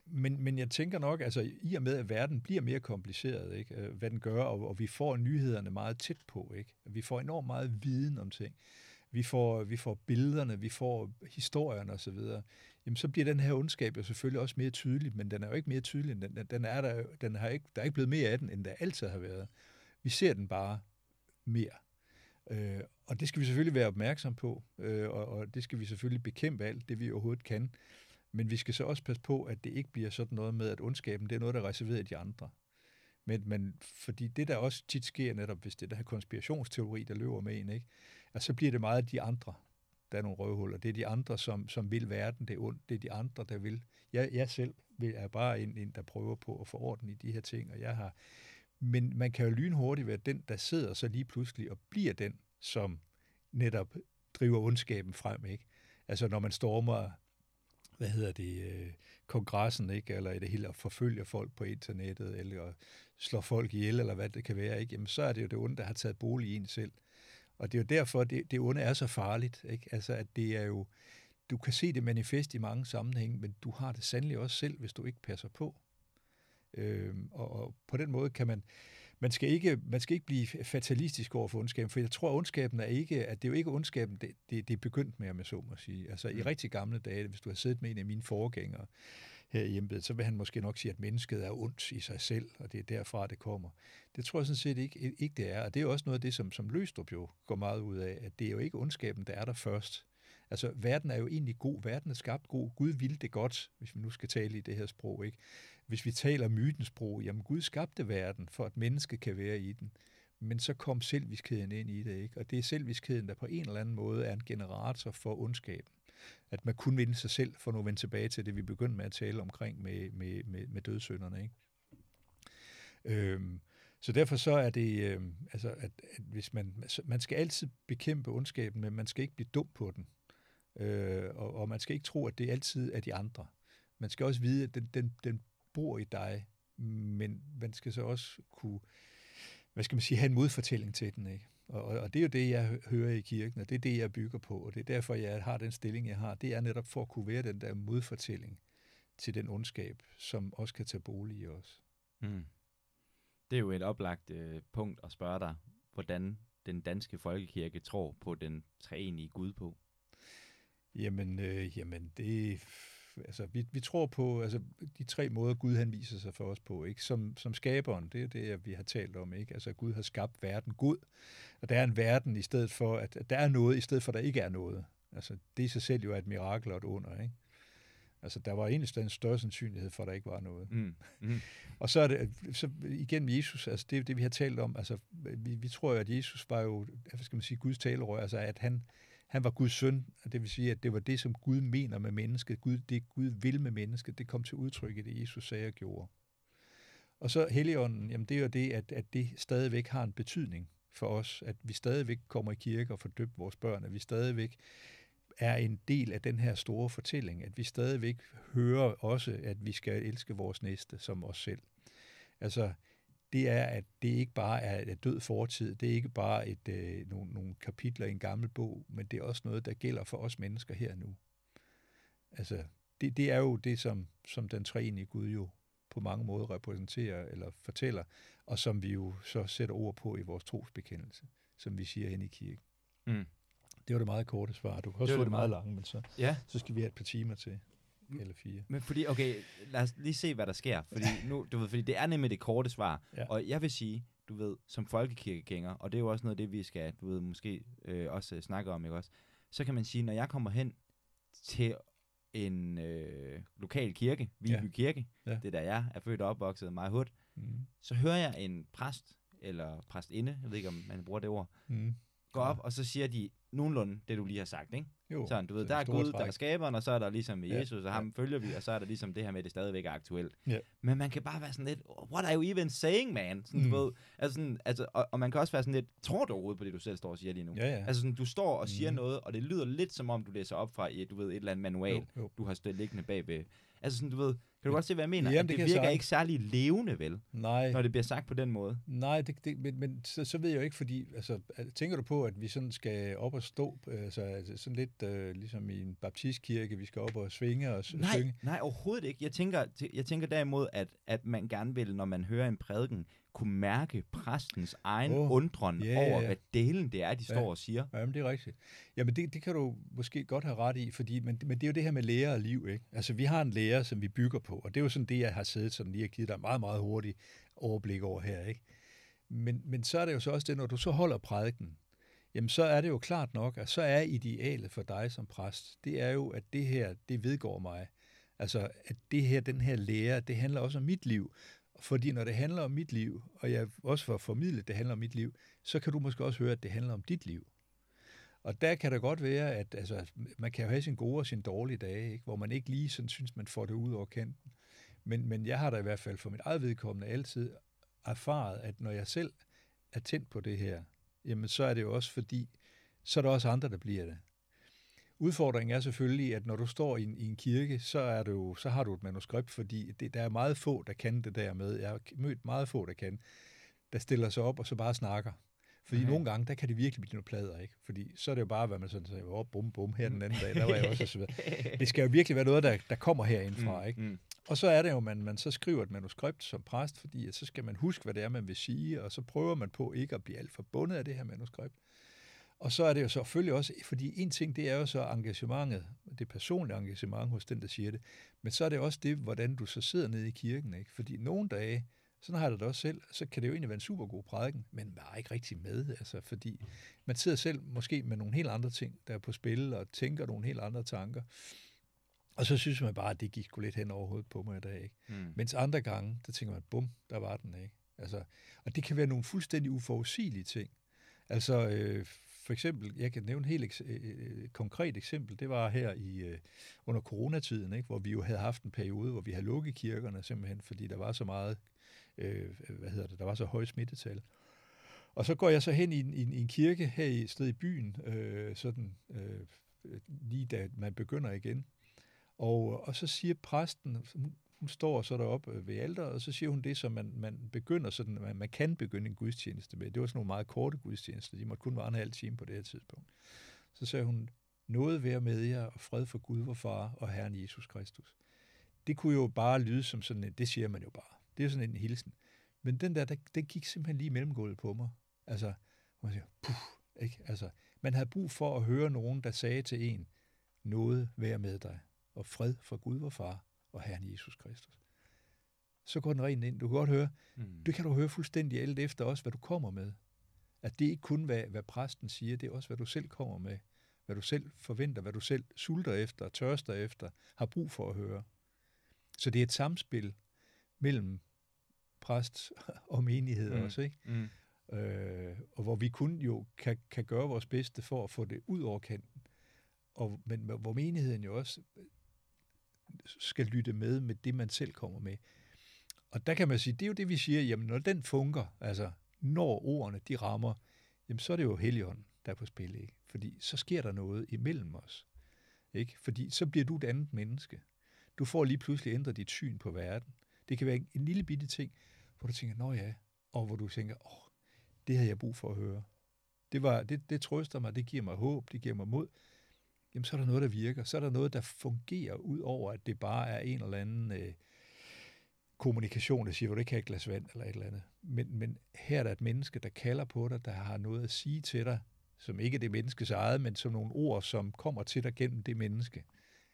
men, men jeg tænker nok, altså i og med, at verden bliver mere kompliceret, ikke? Øh, hvad den gør, og, og vi får nyhederne meget tæt på. Ikke? Vi får enormt meget viden om ting. Vi får, vi får billederne, vi får historierne osv. Jamen, så bliver den her ondskab jo selvfølgelig også mere tydelig, men den er jo ikke mere tydelig. Den, den er der, den har ikke, der er ikke blevet mere af den, end der altid har været. Vi ser den bare mere. Øh, og det skal vi selvfølgelig være opmærksom på, øh, og, og det skal vi selvfølgelig bekæmpe alt det, vi overhovedet kan. Men vi skal så også passe på, at det ikke bliver sådan noget med, at ondskaben, det er noget, der er reserveret de andre. Men, men fordi det, der også tit sker netop, hvis det der her konspirationsteori, der løber med en, ikke? at så bliver det meget de andre, der er nogle røvhuller. Det er de andre, som, som vil verden det ondt. Det er de andre, der vil. Jeg, jeg selv vil, er bare en, en, der prøver på at få orden i de her ting, og jeg har... Men man kan jo lynhurtigt være den, der sidder så lige pludselig og bliver den, som netop driver ondskaben frem, ikke? Altså når man stormer hvad hedder det, øh, kongressen, ikke? eller i det hele at forfølge folk på internettet, eller slår folk ihjel, eller hvad det kan være, ikke? Jamen, så er det jo det onde, der har taget bolig i en selv. Og det er jo derfor, det, det onde er så farligt. Ikke? Altså, at det er jo, du kan se det manifest i mange sammenhænge, men du har det sandelig også selv, hvis du ikke passer på. Øhm, og, og på den måde kan man, man skal ikke, man skal ikke blive fatalistisk over for ondskaben, for jeg tror, at ondskaben er ikke, at det er jo ikke ondskaben, det, det, det er begyndt med, om jeg så må sige. Altså mm. i rigtig gamle dage, hvis du har siddet med en af mine forgængere her i hjemmet, så vil han måske nok sige, at mennesket er ondt i sig selv, og det er derfra, det kommer. Det tror jeg sådan set ikke, ikke det er, og det er også noget af det, som, som Løstrup jo går meget ud af, at det er jo ikke ondskaben, der er der først. Altså, verden er jo egentlig god. Verden er skabt god. Gud ville det godt, hvis vi nu skal tale i det her sprog. Ikke? Hvis vi taler mytens sprog, jamen Gud skabte verden, for at menneske kan være i den. Men så kom selviskheden ind i det, ikke? Og det er selviskheden, der på en eller anden måde er en generator for ondskaben. At man kun vinde sig selv, for nu at vende tilbage til det, vi begyndte med at tale omkring med, med, med, med dødsønderne, ikke? Øhm, så derfor så er det, øh, altså, at, at hvis man, altså, man skal altid bekæmpe ondskaben, men man skal ikke blive dum på den. Øh, og, og man skal ikke tro, at det altid er de andre. Man skal også vide, at den, den, den bor i dig, men man skal så også kunne, hvad skal man sige, have en modfortælling til den, ikke? Og, og det er jo det, jeg hører i kirken, og det er det, jeg bygger på, og det er derfor, jeg har den stilling, jeg har. Det er netop for at kunne være den der modfortælling til den ondskab, som også kan tage bolig i os. Mm. Det er jo et oplagt øh, punkt at spørge dig, hvordan den danske folkekirke tror på den treenige Gud på. Jamen, øh, jamen det, altså, vi, vi tror på altså, de tre måder, Gud han viser sig for os på. Ikke? Som, som skaberen, det er det, vi har talt om. Ikke? Altså, Gud har skabt verden god, og der er en verden i stedet for, at, at der er noget, i stedet for, at der ikke er noget. Altså, det i sig selv jo er et mirakel og et under. Ikke? Altså, der var egentlig en større sandsynlighed for, at der ikke var noget. Mm. Mm. <laughs> og så er det, så igen Jesus, altså det er det, vi har talt om. Altså, vi, vi tror jo, at Jesus var jo, hvad skal man sige, Guds talerør, altså at han, han var Guds søn, og det vil sige, at det var det, som Gud mener med mennesket. Gud, det Gud vil med mennesket, det kom til udtryk i det, Jesus sagde og gjorde. Og så Helligånden, jamen det er jo det, at, at det stadigvæk har en betydning for os, at vi stadigvæk kommer i kirke og får døbt vores børn, at vi stadigvæk er en del af den her store fortælling, at vi stadigvæk hører også, at vi skal elske vores næste som os selv. Altså, det er, at det ikke bare er et død fortid, det er ikke bare et, øh, nogle, nogle kapitler i en gammel bog, men det er også noget, der gælder for os mennesker her nu. Altså, det, det er jo det, som, som den treenige Gud jo på mange måder repræsenterer eller fortæller, og som vi jo så sætter ord på i vores trosbekendelse, som vi siger hen i kirken. Mm. Det var det meget korte svar. Du kan også det få det meget langt, men så, ja. så skal vi have et par timer til eller fire. Men fordi, okay, lad os lige se, hvad der sker. Fordi, <laughs> nu, du ved, fordi det er nemlig det korte svar. Ja. Og jeg vil sige, du ved, som folkekirkegænger, og det er jo også noget af det, vi skal, du ved, måske øh, også snakke om, ikke også? Så kan man sige, når jeg kommer hen til en øh, lokal kirke, Viby ja. Kirke, ja. det der jeg er født og opvokset, meget hud, mm. så hører jeg en præst, eller præstinde, jeg ved ikke, om man bruger det ord, mm. gå op, og så siger de nogenlunde det, du lige har sagt, ikke? Jo, Sådan, du ved, der er Gud, træk. der er skaberen, og så er der ligesom Jesus, ja, og ham ja. følger vi, og så er der ligesom det her med, at det stadigvæk er aktuelt. Ja. Men man kan bare være sådan lidt, what are you even saying, man? Sådan, mm. du ved, altså sådan, altså, og, og, man kan også være sådan lidt, tror du overhovedet på det, du selv står og siger lige nu? Ja, ja. Altså sådan, du står og siger mm. noget, og det lyder lidt som om, du læser op fra, du ved, et eller andet manual, jo, jo. du har stået liggende bagved. Altså sådan, du ved, kan du godt se, hvad jeg mener? Jamen, det, det virker ikke særlig levende, vel? Nej. Når det bliver sagt på den måde. Nej, det, det, men, men så, så ved jeg jo ikke, fordi, altså, tænker du på, at vi sådan skal op og stå, altså, altså sådan lidt uh, ligesom i en baptistkirke, vi skal op og svinge og nej, synge? Nej, overhovedet ikke. Jeg tænker, jeg tænker derimod, at, at man gerne vil, når man hører en prædiken, kunne mærke præstens egen oh, undren yeah, over, yeah. hvad delen det er, de står ja, og siger. Jamen, det er rigtigt. Jamen, det, det kan du måske godt have ret i, fordi, men, men det er jo det her med lære og liv, ikke? Altså, vi har en lærer, som vi bygger på, og det er jo sådan det, jeg har siddet sådan lige og givet dig meget, meget hurtigt overblik over her, ikke? Men, men så er det jo så også det, når du så holder prædiken, jamen så er det jo klart nok, at så er idealet for dig som præst, det er jo, at det her, det vedgår mig. Altså, at det her, den her lære, det handler også om mit liv. Fordi når det handler om mit liv, og jeg også for at formidle, at det handler om mit liv, så kan du måske også høre, at det handler om dit liv. Og der kan det godt være, at altså, man kan jo have sin gode og sin dårlige dage, ikke? hvor man ikke lige sådan synes, man får det ud over kanten. Men, men jeg har da i hvert fald for mit eget vedkommende altid erfaret, at når jeg selv er tændt på det her, jamen så er det jo også fordi, så er der også andre, der bliver det. Udfordringen er selvfølgelig, at når du står i en, i en kirke, så, er du, så har du et manuskript, fordi det, der er meget få, der kan det der med. Jeg har mødt meget få, der kan, der stiller sig op og så bare snakker. Fordi okay. nogle gange, der kan det virkelig blive noget plader, ikke? Fordi så er det jo bare, hvad man sådan siger, oh, bum, bum, her den anden dag, der var jeg også, og så videre. Det skal jo virkelig være noget, der, der kommer herindfra, mm, ikke? Mm. Og så er det jo, man, man så skriver et manuskript som præst, fordi at så skal man huske, hvad det er, man vil sige, og så prøver man på ikke at blive alt for bundet af det her manuskript. Og så er det jo selvfølgelig også, fordi en ting, det er jo så engagementet, det personlige engagement hos den, der siger det, men så er det også det, hvordan du så sidder nede i kirken, ikke? Fordi nogle dage, sådan har jeg det også selv, så kan det jo egentlig være en super god prædiken, men man er ikke rigtig med, altså, fordi man sidder selv måske med nogle helt andre ting, der er på spil, og tænker nogle helt andre tanker. Og så synes man bare, at det gik sgu lidt hen over hovedet på mig i dag. Ikke? Mm. Mens andre gange, der tænker man, bum, der var den. ikke. Altså, og det kan være nogle fuldstændig uforudsigelige ting. Altså, øh, for eksempel, jeg kan nævne et helt eks- øh, øh, øh, konkret eksempel, det var her i øh, under coronatiden, ikke, hvor vi jo havde haft en periode, hvor vi havde lukket kirkerne simpelthen, fordi der var så meget, øh, hvad hedder det, der var så høje smittetal. Og så går jeg så hen i en, i en, i en kirke her i sted i byen, øh, sådan øh, lige da man begynder igen. Og, og så siger præsten, hun står så deroppe øh, ved alderet, og så siger hun det, som man, man begynder sådan, man, man kan begynde en gudstjeneste med. Det var sådan nogle meget korte gudstjenester, de måtte kun vare en halv time på det her tidspunkt. Så sagde hun, noget være med jer, og fred for Gud, vor far og Herren Jesus Kristus. Det kunne jo bare lyde som sådan en, det siger man jo bare. Det er sådan en hilsen. Men den der, der den gik simpelthen lige mellemgulvet på mig. Altså, man siger, puh, ikke? Altså, man havde brug for at høre nogen, der sagde til en, noget være med dig, og fred for Gud, vor far og Herren Jesus Kristus. Så går den rent ind. Du kan godt høre, mm. det kan du høre fuldstændig alt efter også, hvad du kommer med. At det ikke kun, hvad, hvad præsten siger, det er også, hvad du selv kommer med. Hvad du selv forventer, hvad du selv sulter efter, tørster efter, har brug for at høre. Så det er et samspil mellem præst og menighed mm. også, ikke? Mm. Øh, og hvor vi kun jo kan, kan gøre vores bedste for at få det ud over kanten. Og, men hvor menigheden jo også skal lytte med med det, man selv kommer med. Og der kan man sige, det er jo det, vi siger, jamen når den funker, altså når ordene de rammer, jamen så er det jo Helligånden, der er på spil, ikke? Fordi så sker der noget imellem os. Ikke? Fordi så bliver du et andet menneske. Du får lige pludselig ændret dit syn på verden. Det kan være en, en lille bitte ting, hvor du tænker, nå ja, og hvor du tænker, åh, det havde jeg brug for at høre. Det, var, det, det trøster mig, det giver mig håb, det giver mig mod jamen så er der noget, der virker. Så er der noget, der fungerer ud over, at det bare er en eller anden øh, kommunikation, der siger, at du ikke have et glas vand eller et eller andet. Men, men her er der et menneske, der kalder på dig, der har noget at sige til dig, som ikke er det menneskes eget, men som nogle ord, som kommer til dig gennem det menneske.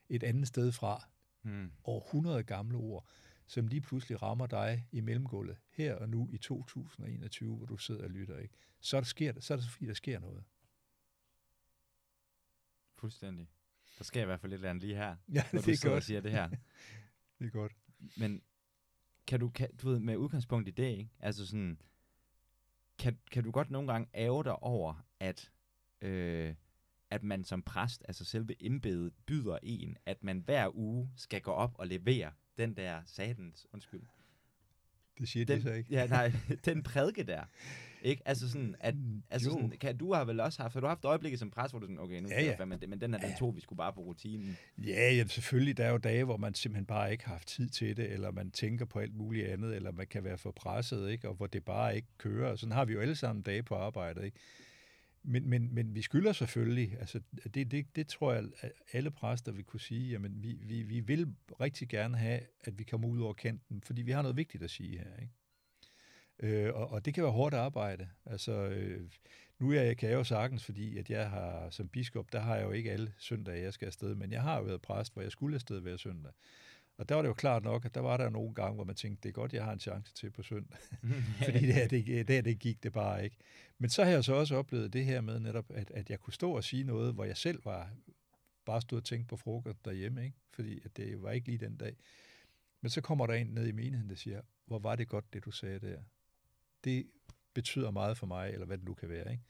Et andet sted fra. Hmm. Århundrede gamle ord, som lige pludselig rammer dig i mellemgulvet, her og nu i 2021, hvor du sidder og lytter. Ikke? Så, er der sker, så er det fordi, der sker noget. Fuldstændig. Der sker i hvert fald lidt andet lige her, <laughs> ja, når det du er sidder godt. og siger det her. <laughs> det er godt. Men kan du, kan, du ved, med udgangspunkt i det, ikke? Altså sådan, kan, kan du godt nogle gange ære dig over, at, øh, at man som præst, altså selve embedet, byder en, at man hver uge skal gå op og levere den der satans, undskyld. Det siger den, de så ikke. Ja, nej, <laughs> den prædike der. Ikke? Altså sådan, at, altså sådan, kan, du har vel også haft, har du haft øjeblikket som præst, hvor du sådan, okay, nu ja, ja. Fandme, men den er den ja. to, vi skulle bare på rutinen. Ja, ja, selvfølgelig. Der er jo dage, hvor man simpelthen bare ikke har haft tid til det, eller man tænker på alt muligt andet, eller man kan være for presset, ikke? og hvor det bare ikke kører. Sådan har vi jo alle sammen dage på arbejdet. Ikke? Men, men, men vi skylder selvfølgelig, altså det, det, det tror jeg, at alle præster vil kunne sige, jamen vi, vi, vi vil rigtig gerne have, at vi kommer ud over kanten, fordi vi har noget vigtigt at sige her. Ikke? Øh, og, og det kan være hårdt arbejde. Altså, øh, nu er jeg, kan jeg jo sagtens, fordi at jeg har som biskop, der har jeg jo ikke alle søndage, jeg skal afsted, men jeg har jo været præst, hvor jeg skulle afsted hver søndag. Og der var det jo klart nok, at der var der nogle gange, hvor man tænkte, det er godt, jeg har en chance til på søndag. <laughs> <laughs> Fordi det her, det, det, det gik det bare ikke. Men så har jeg så også oplevet det her med netop, at, at jeg kunne stå og sige noget, hvor jeg selv var bare stod og tænkte på frokost derhjemme, ikke? fordi at det var ikke lige den dag. Men så kommer der en ned i menigheden, der siger, hvor var det godt, det du sagde der. Det betyder meget for mig, eller hvad det nu kan være. Ikke?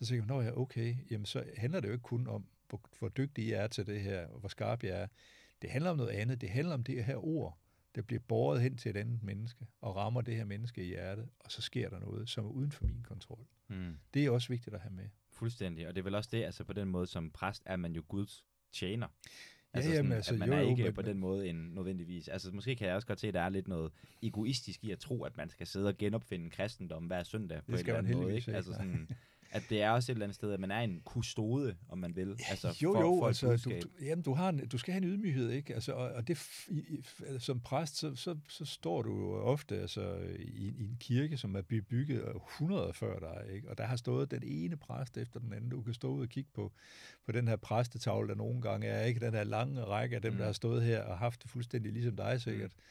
Så siger jeg, ja, okay, jamen så handler det jo ikke kun om, hvor, hvor dygtig I er til det her, og hvor skarp jeg er. Det handler om noget andet. Det handler om det her ord, der bliver båret hen til et andet menneske, og rammer det her menneske i hjertet, og så sker der noget, som er uden for min kontrol. Mm. Det er også vigtigt at have med. Fuldstændig, og det er vel også det, altså på den måde som præst er man jo Guds tjener. Altså, ja, jamen, altså, at man jo, er ikke men, på den måde en nødvendigvis. Altså måske kan jeg også godt se, at der er lidt noget egoistisk i at tro, at man skal sidde og genopfinde kristendom hver søndag på det en eller anden måde. Ikke? Altså sådan, <laughs> at det er også et eller andet sted, at man er en kustode, om man vil. Altså, jo, for, jo, for altså, du, du, jamen, du, har en, du skal have en ydmyghed, ikke? Altså, og, og det, i, som præst, så, så, så står du jo ofte altså, i, i en kirke, som er bygget 100 før dig, ikke? Og der har stået den ene præst efter den anden. Du kan stå ud og kigge på, på den her præstetavle, der nogle gange er, ikke? Den her lange række af dem, mm. der har stået her og haft det fuldstændig ligesom dig sikkert. Mm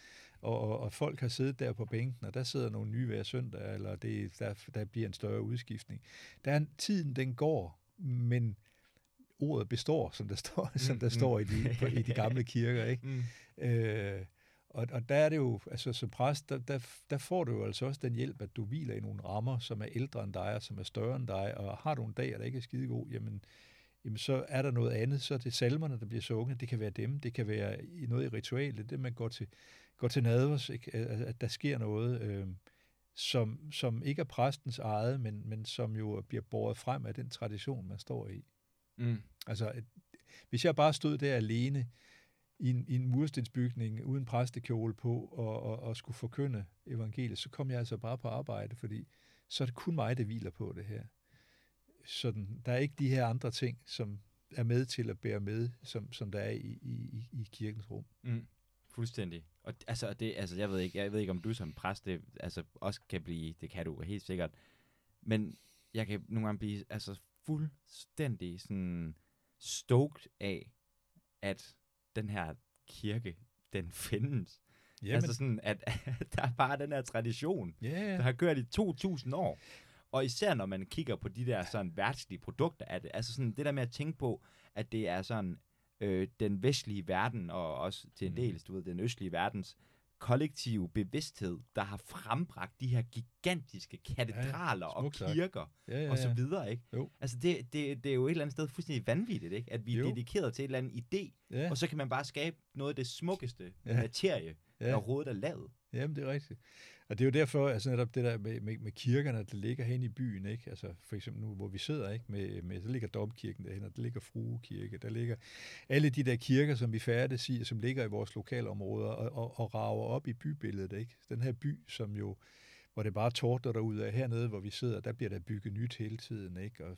og, og, og folk har siddet der på bænken, og der sidder nogle nye hver søndag, eller det, der, der bliver en større udskiftning. Der er, tiden den går, men ordet består, som der står, mm, <laughs> som der mm. står i de, på, i de gamle kirker. Ikke? Mm. Øh, og, og der er det jo, altså som præst, der, der, der får du jo altså også den hjælp, at du hviler i nogle rammer, som er ældre end dig, og som er større end dig, og har du en dag, der ikke er skide god, jamen, jamen så er der noget andet, så er det salmerne, der bliver sunget, det kan være dem, det kan være noget i ritualet, det man går til, går til nadvers, ikke? at der sker noget, øh, som, som ikke er præstens eget, men, men som jo bliver båret frem af den tradition, man står i. Mm. Altså, at, hvis jeg bare stod der alene i en, i en murstensbygning uden præstekjole på og, og, og skulle forkynde evangeliet, så kom jeg altså bare på arbejde, fordi så er det kun mig, der hviler på det her. Sådan, der er ikke de her andre ting, som er med til at bære med, som, som der er i, i, i kirkens rum. Mm. Fuldstændig. Og altså, det, altså, jeg ved ikke, jeg ved ikke, om du som præst, det, altså, også kan blive, det kan du helt sikkert, men jeg kan nogle gange blive, altså, fuldstændig sådan stoked af, at den her kirke, den <laughs> findes. Jamen. Altså sådan, at, at <laughs> der er bare den her tradition, yeah. der har kørt i 2000 år. Og især når man kigger på de der sådan værtslige produkter af det, altså sådan det der med at tænke på, at det er sådan øh, den vestlige verden, og også til en mm. del, du ved, den østlige verdens kollektive bevidsthed, der har frembragt de her gigantiske katedraler ja, og kirker ja, ja, ja. og så videre, ikke? Jo. Altså det, det, det er jo et eller andet sted fuldstændig vanvittigt, ikke? At vi er jo. dedikeret til et eller andet idé, ja. og så kan man bare skabe noget af det smukkeste ja. materie, ja. der overhovedet er lavet. Jamen, det er rigtigt. Og det er jo derfor, altså netop det der med, med, med kirkerne, der ligger hen i byen, ikke? Altså for eksempel nu, hvor vi sidder, ikke? Med, med, der ligger Domkirken derhen, og der ligger Fruekirke, der ligger alle de der kirker, som vi færdes i, som ligger i vores lokalområder og, og, og rager op i bybilledet, ikke? Den her by, som jo hvor det bare tordner derud af. Hernede, hvor vi sidder, der bliver der bygget nyt hele tiden, ikke? Og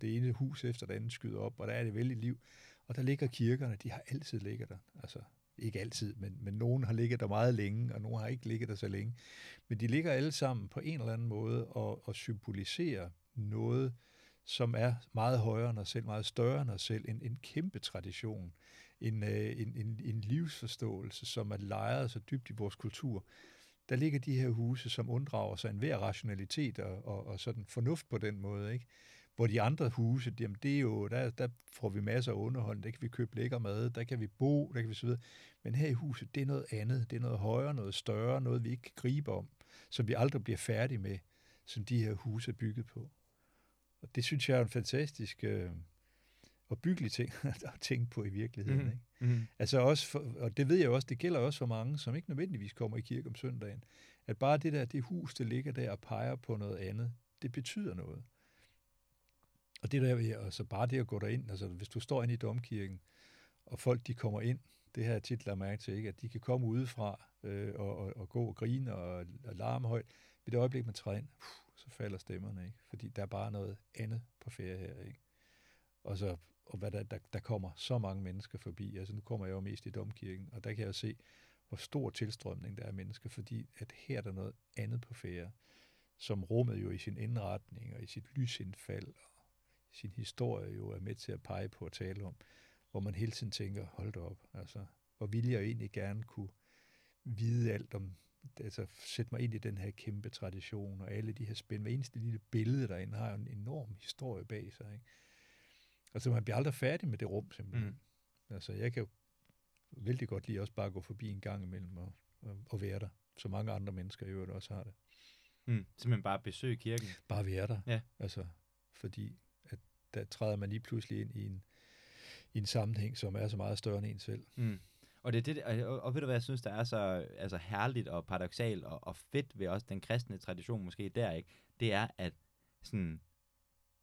det ene hus efter det andet skyder op, og der er det vældig liv. Og der ligger kirkerne, de har altid ligget der. Altså, ikke altid, men, men nogen har ligget der meget længe, og nogen har ikke ligget der så længe. Men de ligger alle sammen på en eller anden måde og, og symboliserer noget, som er meget højere end os selv, meget større end os selv, en, en kæmpe tradition, en, øh, en, en, en livsforståelse, som er lejret så dybt i vores kultur. Der ligger de her huse, som unddrager sig enhver rationalitet og, og, og sådan fornuft på den måde, ikke? Hvor de andre huse, jamen det er jo, der, der får vi masser af underholdning, der kan vi købe lækker mad, der kan vi bo, der kan vi så videre. Men her i huset, det er noget andet, det er noget højere, noget større, noget vi ikke kan gribe om, som vi aldrig bliver færdige med, som de her huse er bygget på. Og det synes jeg er en fantastisk øh, og byggelig ting <laughs> at tænke på i virkeligheden. Mm. Ikke? Mm. Altså også for, og det ved jeg også, det gælder også for mange, som ikke nødvendigvis kommer i kirke om søndagen, at bare det der, det hus, der ligger der og peger på noget andet, det betyder noget. Og det der, altså bare det at gå derind, altså hvis du står inde i domkirken, og folk de kommer ind, det her tit lader mærke til, ikke? at de kan komme udefra øh, og, og, og gå og grine og, og larme højt. Ved det øjeblik, man træder ind, puh, så falder stemmerne, ikke? fordi der er bare noget andet på ferie her. Ikke? Og, så, og hvad der, der, der kommer så mange mennesker forbi. Altså nu kommer jeg jo mest i domkirken, og der kan jeg se, hvor stor tilstrømning der er af mennesker, fordi at her er der noget andet på ferie, som rummet jo i sin indretning og i sit lysindfald og sin historie jo er med til at pege på og tale om, hvor man hele tiden tænker, hold da op, altså, hvor vil jeg egentlig gerne kunne vide alt om, altså sætte mig ind i den her kæmpe tradition, og alle de her spændende, hver eneste lille billede derinde har jo en enorm historie bag sig, ikke? Altså, man bliver aldrig færdig med det rum, simpelthen. Mm. Altså, jeg kan jo vældig godt lide også bare gå forbi en gang imellem og, og, og være der, så mange andre mennesker i øvrigt også har det. Mm. Simpelthen bare besøge kirken? Bare være der. Ja. Altså, fordi at der træder man lige pludselig ind i en, i en sammenhæng, som er så meget større end en selv. Mm. Og, det er det, og, og, ved du hvad, jeg synes, der er så altså, herligt og paradoxalt og, og fedt ved også den kristne tradition måske der, ikke? det er, at, sådan,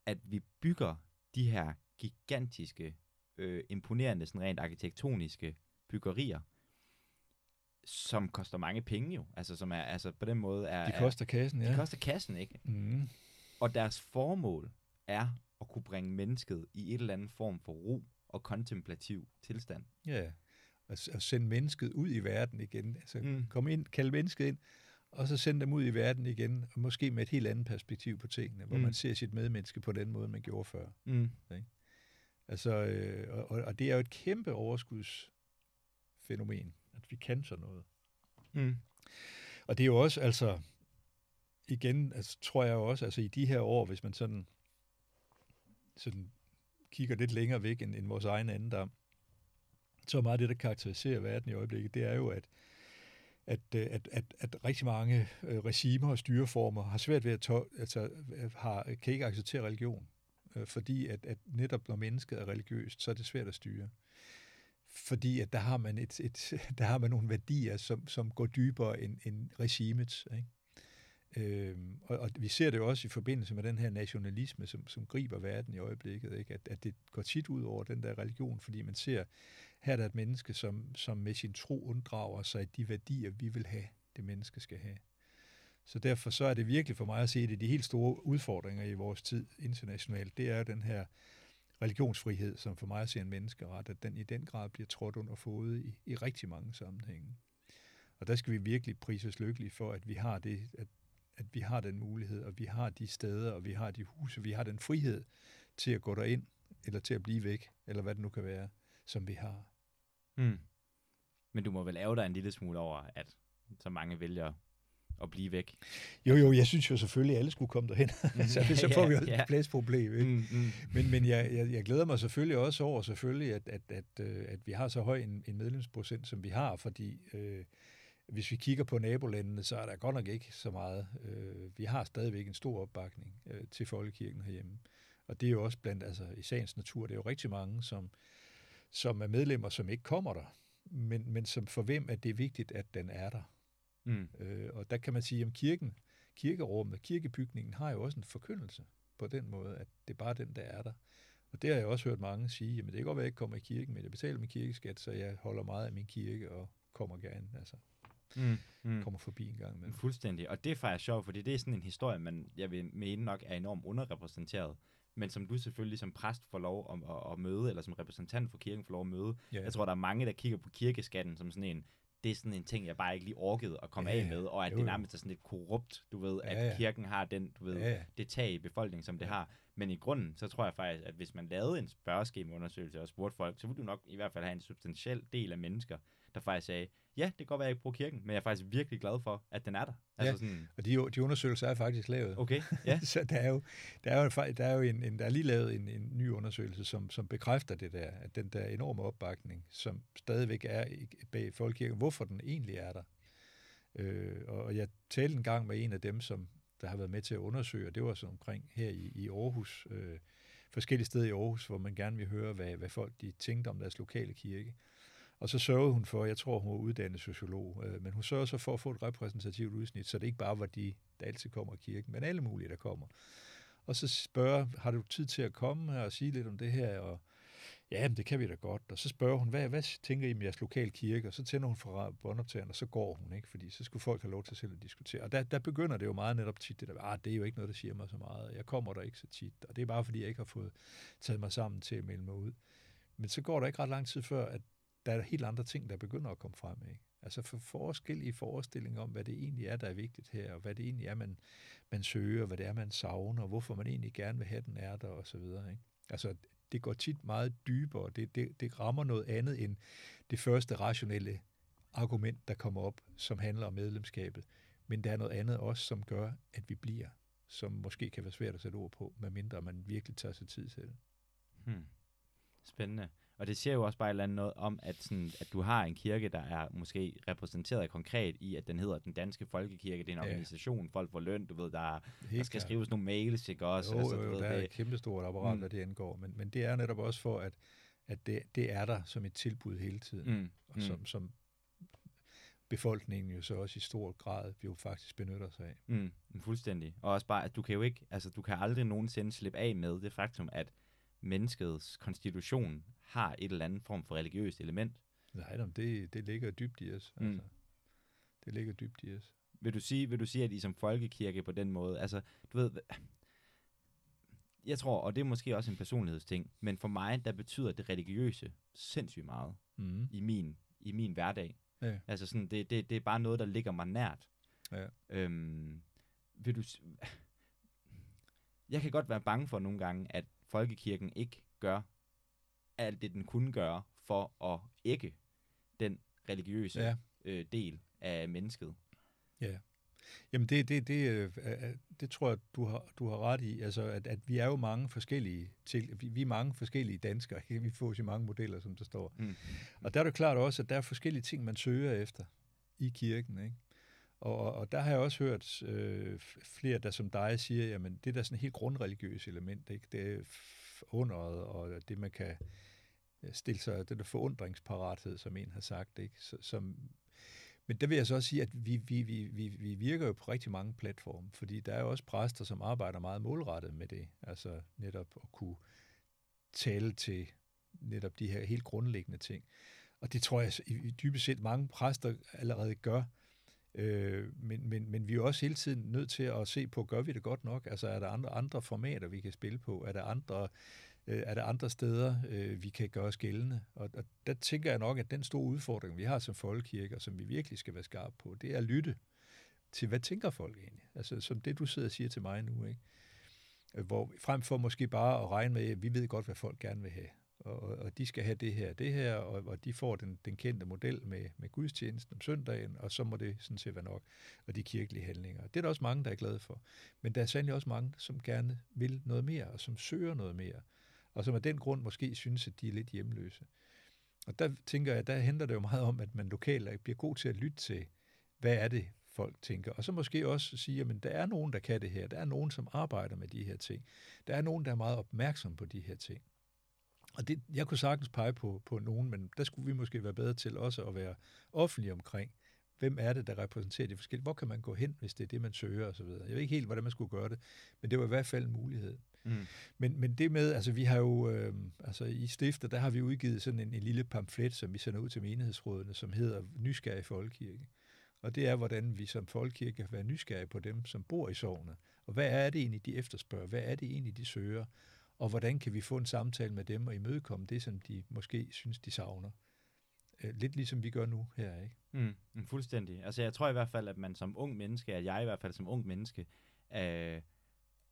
at vi bygger de her gigantiske, øh, imponerende, sådan rent arkitektoniske byggerier, som koster mange penge jo. Altså, som er, altså på den måde er... De koster kassen, ja. De koster kassen, ikke? Mm. Og deres formål er at kunne bringe mennesket i et eller andet form for ro og kontemplativ tilstand. Ja, at, at sende mennesket ud i verden igen. Altså, mm. komme ind, kalde mennesket ind, og så sende dem ud i verden igen, og måske med et helt andet perspektiv på tingene, hvor mm. man ser sit medmenneske på den måde, man gjorde før. Mm. Ikke? Altså, øh, og, og det er jo et kæmpe overskudsfænomen, at vi kan sådan noget. Mm. Og det er jo også, altså, igen, altså, tror jeg også, altså i de her år, hvis man sådan, sådan kigger lidt længere væk end, end vores egen andendam, så meget det, der karakteriserer verden i øjeblikket, det er jo, at, at, øh, at, at, at rigtig mange øh, regimer og styreformer har svært ved at tå, altså, øh, har, kan ikke acceptere religion, fordi at, at netop når mennesket er religiøst, så er det svært at styre. Fordi at der har man, et, et, <laughs> der har man nogle værdier, som, som går dybere end, end regimet. Ikke? Øhm, og, og vi ser det jo også i forbindelse med den her nationalisme, som, som griber verden i øjeblikket, ikke? At, at det går tit ud over den der religion, fordi man ser, her er der et menneske, som, som med sin tro unddrager sig de værdier, vi vil have, det menneske skal have. Så derfor så er det virkelig for mig at se, at de helt store udfordringer i vores tid internationalt, det er den her religionsfrihed, som for mig at se en menneskeret, at den i den grad bliver trådt under fodet i, i rigtig mange sammenhænge. Og der skal vi virkelig prises lykkelige for, at vi har det, at at vi har den mulighed, og vi har de steder, og vi har de huse, vi har den frihed til at gå derind, eller til at blive væk, eller hvad det nu kan være, som vi har. Mm. Men du må vel lave dig en lille smule over, at så mange vælger at blive væk. Jo, jo, jeg synes jo selvfølgelig, at alle skulle komme derhen. Mm. <laughs> <laughs> så, så får vi jo et pladsproblem. Ikke? Mm, mm. Men, men jeg, jeg, jeg glæder mig selvfølgelig også over, selvfølgelig, at, at, at, øh, at vi har så høj en, en medlemsprocent, som vi har, fordi øh, hvis vi kigger på nabolandene, så er der godt nok ikke så meget. Øh, vi har stadigvæk en stor opbakning øh, til folkekirken herhjemme. Og det er jo også blandt, altså i sagens natur, det er jo rigtig mange, som, som er medlemmer, som ikke kommer der, men, men som for hvem at det er vigtigt, at den er der. Mm. Øh, og der kan man sige, at kirken, kirkerummet, kirkebygningen har jo også en forkyndelse på den måde, at det er bare den, der er der. Og det har jeg også hørt mange sige, at det kan godt være, at jeg ikke kommer i kirken, men jeg betaler min kirkeskat, så jeg holder meget af min kirke og kommer gerne. Altså mm, mm. kommer forbi en gang imellem. Fuldstændig, og det er faktisk sjovt, fordi det er sådan en historie, man, jeg vil mene nok er enormt underrepræsenteret, men som du selvfølgelig som præst får lov at, at, at møde, eller som repræsentant for kirken får lov at møde. Ja, ja. Jeg tror, der er mange, der kigger på kirkeskatten som sådan en, det er sådan en ting, jeg bare ikke lige orkede at komme ja, af med, og at jo, det nærmest er sådan lidt korrupt, du ved, ja, at kirken har den, du ved, ja, ja. det tag i befolkningen, som det har. Men i grunden, så tror jeg faktisk, at hvis man lavede en spørgeskemaundersøgelse og spurgte folk, så ville du nok i hvert fald have en substantiel del af mennesker, der faktisk sagde, ja, det kan godt være, at jeg ikke bruger kirken, men jeg er faktisk virkelig glad for, at den er der. Altså ja, sådan... og de, de undersøgelser er faktisk lavet. Okay, ja. <laughs> så der er jo, der er jo, der er jo en, en, der er lige lavet en, en ny undersøgelse, som, som bekræfter det der, at den der enorme opbakning, som stadigvæk er bag folkekirken, hvorfor den egentlig er der. Øh, og jeg talte en gang med en af dem, som der har været med til at undersøge, og det var så omkring her i, i Aarhus, øh, forskellige steder i Aarhus, hvor man gerne vil høre, hvad, hvad folk de tænkte om deres lokale kirke. Og så sørgede hun for, jeg tror, hun var uddannet sociolog, øh, men hun sørgede så for at få et repræsentativt udsnit, så det ikke bare var de, der altid kommer i kirken, men alle mulige, der kommer. Og så spørger, har du tid til at komme her og sige lidt om det her? Og ja, det kan vi da godt. Og så spørger hun, hvad, hvad tænker I om jeres lokale kirke? Og så tænder hun fra båndoptageren, og så går hun, ikke? fordi så skulle folk have lov til selv at diskutere. Og der, der begynder det jo meget netop tit, det der, ah, det er jo ikke noget, der siger mig så meget. Jeg kommer der ikke så tit, og det er bare fordi, jeg ikke har fået taget mig sammen til at melde mig ud. Men så går der ikke ret lang tid før, at der er helt andre ting, der begynder at komme frem. Ikke? Altså for forskellige forestillinger om, hvad det egentlig er, der er vigtigt her, og hvad det egentlig er, man, man søger, hvad det er, man savner, og hvorfor man egentlig gerne vil have, den er der, og så videre. Ikke? Altså, det går tit meget dybere, det, det, det rammer noget andet end det første rationelle argument, der kommer op, som handler om medlemskabet. Men der er noget andet også, som gør, at vi bliver, som måske kan være svært at sætte ord på, medmindre man virkelig tager sig tid til det. Hmm. Spændende. Og det siger jo også bare et eller andet noget om, at, sådan, at du har en kirke, der er måske repræsenteret konkret i, at den hedder Den Danske Folkekirke. Det er en ja. organisation, folk får løn, du ved, der, der skal skrives nogle mails, ikke også? Jo, altså, du jo, ved, der det. er et kæmpestort apparat, mm. hvad det angår. Men, men det er netop også for, at, at det, det er der som et tilbud hele tiden. Mm. Og som, mm. som befolkningen jo så også i stor grad jo faktisk benytter sig af. Mm, fuldstændig. Og også bare, at du kan jo ikke, altså du kan aldrig nogensinde slippe af med det faktum, at menneskets konstitution har et eller andet form for religiøst element. Nej, det, det ligger dybt i os. Mm. Altså, det ligger dybt i os. Vil du, sige, vil du sige, at I som folkekirke på den måde, altså, du ved, jeg tror, og det er måske også en personlighedsting, men for mig, der betyder det religiøse sindssygt meget mm. i, min, i min hverdag. Ja. Altså sådan, det, det, det er bare noget, der ligger mig nært. Ja. Øhm, vil du, jeg kan godt være bange for nogle gange, at folkekirken ikke gør alt det, den kunne gøre for at ikke den religiøse ja. øh, del af mennesket. Ja. Jamen det, det, det, øh, det tror jeg, du har, du har ret i. Altså, at, at vi er jo mange forskellige til, vi, vi er mange forskellige danskere. Vi får så mange modeller, som der står. Mm. Og der er det klart også, at der er forskellige ting, man søger efter i kirken. Ikke? Og, og der har jeg også hørt øh, flere, der som dig siger, jamen det er da sådan et helt grundreligiøst element. Ikke? Det er underet, og det man kan øh, stille sig, den der forundringsparathed, som en har sagt, ikke? Så, som, men der vil jeg så også sige, at vi, vi, vi, vi, vi virker jo på rigtig mange platforme, fordi der er jo også præster, som arbejder meget målrettet med det, altså netop at kunne tale til netop de her helt grundlæggende ting. Og det tror jeg i dybest set mange præster allerede gør, øh, men, men, men vi er også hele tiden nødt til at se på, gør vi det godt nok? Altså er der andre, andre formater, vi kan spille på? Er der andre øh, er der andre steder, øh, vi kan gøre os gældende. Og, og der tænker jeg nok, at den store udfordring, vi har som folkekirke, og som vi virkelig skal være skarpe på, det er at lytte til, hvad tænker folk egentlig? Altså som det, du sidder og siger til mig nu, ikke? Øh, hvor frem for måske bare at regne med, at vi ved godt, hvad folk gerne vil have. Og, og de skal have det her det her, og, og de får den, den kendte model med, med gudstjenesten om søndagen, og så må det sådan set være nok, og de kirkelige handlinger. Det er der også mange, der er glade for. Men der er sandelig også mange, som gerne vil noget mere, og som søger noget mere og som af den grund måske synes, at de er lidt hjemløse. Og der tænker jeg, der handler det jo meget om, at man lokalt bliver god til at lytte til, hvad er det, folk tænker. Og så måske også sige, at der er nogen, der kan det her. Der er nogen, som arbejder med de her ting. Der er nogen, der er meget opmærksom på de her ting. Og det, jeg kunne sagtens pege på, på nogen, men der skulle vi måske være bedre til også at være offentlige omkring, hvem er det, der repræsenterer de forskellige, hvor kan man gå hen, hvis det er det, man søger osv. Jeg ved ikke helt, hvordan man skulle gøre det, men det var i hvert fald en mulighed. Mm. Men, men det med, altså vi har jo, øh, altså i Stifter, der har vi udgivet sådan en, en lille pamflet, som vi sender ud til menighedsrådene, som hedder Nysgerrig Folkekirke. Og det er, hvordan vi som folkekirke kan være nysgerrige på dem, som bor i sovne. Og hvad er det egentlig, de efterspørger? Hvad er det egentlig, de søger? Og hvordan kan vi få en samtale med dem og imødekomme det, som de måske synes, de savner? Øh, lidt ligesom vi gør nu her, ikke? Mm, fuldstændig. Altså jeg tror i hvert fald, at man som ung menneske, at jeg i hvert fald som ung menneske, øh,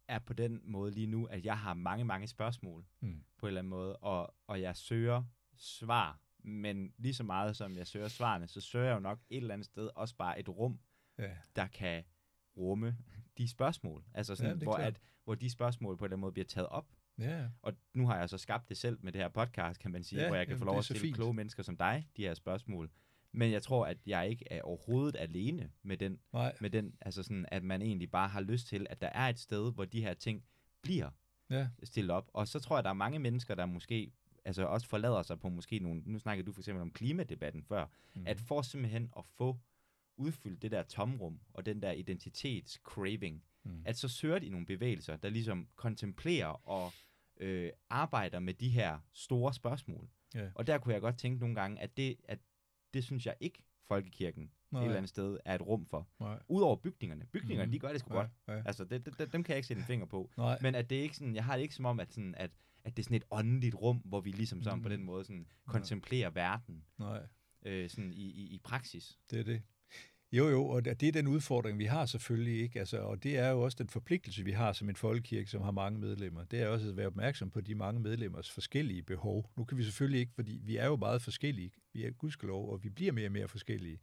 er på den måde lige nu, at jeg har mange, mange spørgsmål mm. på en eller anden måde, og, og jeg søger svar, men lige så meget som jeg søger svarene, så søger jeg jo nok et eller andet sted også bare et rum, ja. der kan rumme de spørgsmål. Altså sådan, ja, hvor, at, hvor de spørgsmål på en eller anden måde bliver taget op. Ja. Og nu har jeg så skabt det selv med det her podcast, kan man sige, ja, hvor jeg kan jamen, få lov at stille fint. kloge mennesker som dig de her spørgsmål. Men jeg tror, at jeg ikke er overhovedet alene med den, Nej. med den altså sådan, at man egentlig bare har lyst til, at der er et sted, hvor de her ting bliver ja. stillet op. Og så tror jeg, at der er mange mennesker, der måske altså også forlader sig på måske nogle, nu snakker du for eksempel om klimadebatten før, mm. at for simpelthen at få udfyldt det der tomrum og den der identitetscraving, mm. at så søger de nogle bevægelser, der ligesom kontemplerer og øh, arbejder med de her store spørgsmål. Yeah. Og der kunne jeg godt tænke nogle gange, at det, at det synes jeg ikke, folkekirken Nej. et eller andet sted er et rum for. Nej. Udover bygningerne. Bygningerne, mm. de gør det sgu ja, godt. Ja. Altså, det, det, dem kan jeg ikke sætte en finger på. Nej. Men at det ikke sådan, jeg har det ikke som om, at, sådan, at, at det er sådan et åndeligt rum, hvor vi ligesom sådan mm. på den måde sådan, kontemplerer verden. Nej. Øh, sådan i, i, i praksis. Det er det. Jo, jo, og det er den udfordring, vi har selvfølgelig ikke. Altså, og det er jo også den forpligtelse, vi har som en folkekirke, som har mange medlemmer. Det er også at være opmærksom på de mange medlemmers forskellige behov. Nu kan vi selvfølgelig ikke, fordi vi er jo meget forskellige. Vi er gudskelov, og vi bliver mere og mere forskellige.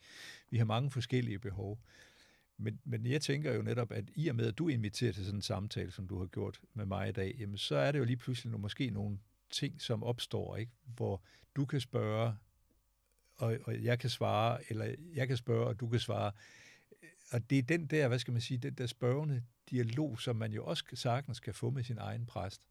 Vi har mange forskellige behov. Men, men jeg tænker jo netop, at i og med, at du inviterer til sådan en samtale, som du har gjort med mig i dag, jamen, så er det jo lige pludselig nogle, måske nogle ting, som opstår, ikke? hvor du kan spørge, og, og jeg kan svare, eller jeg kan spørge, og du kan svare. Og det er den der, hvad skal man sige, den der spørgende dialog, som man jo også sagtens kan få med sin egen præst.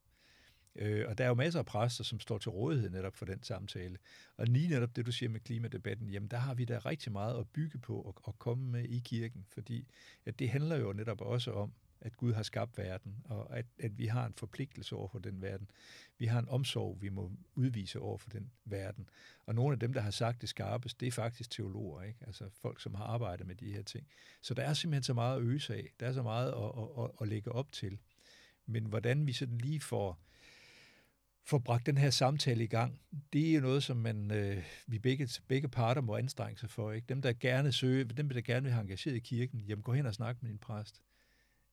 Øh, og der er jo masser af præster, som står til rådighed netop for den samtale. Og lige netop det, du siger med klimadebatten, jamen der har vi da rigtig meget at bygge på og, og komme med i kirken, fordi at det handler jo netop også om, at Gud har skabt verden, og at, at vi har en forpligtelse over for den verden. Vi har en omsorg, vi må udvise over for den verden. Og nogle af dem, der har sagt det skarpest, det er faktisk teologer, ikke? altså folk, som har arbejdet med de her ting. Så der er simpelthen så meget at øse af. Der er så meget at, at, at, at lægge op til. Men hvordan vi sådan lige får får bragt den her samtale i gang, det er jo noget, som man, øh, vi begge, begge parter må anstrenge sig for. Ikke? Dem, der gerne søger, dem, der gerne vil have engageret i kirken, jamen gå hen og snak med din præst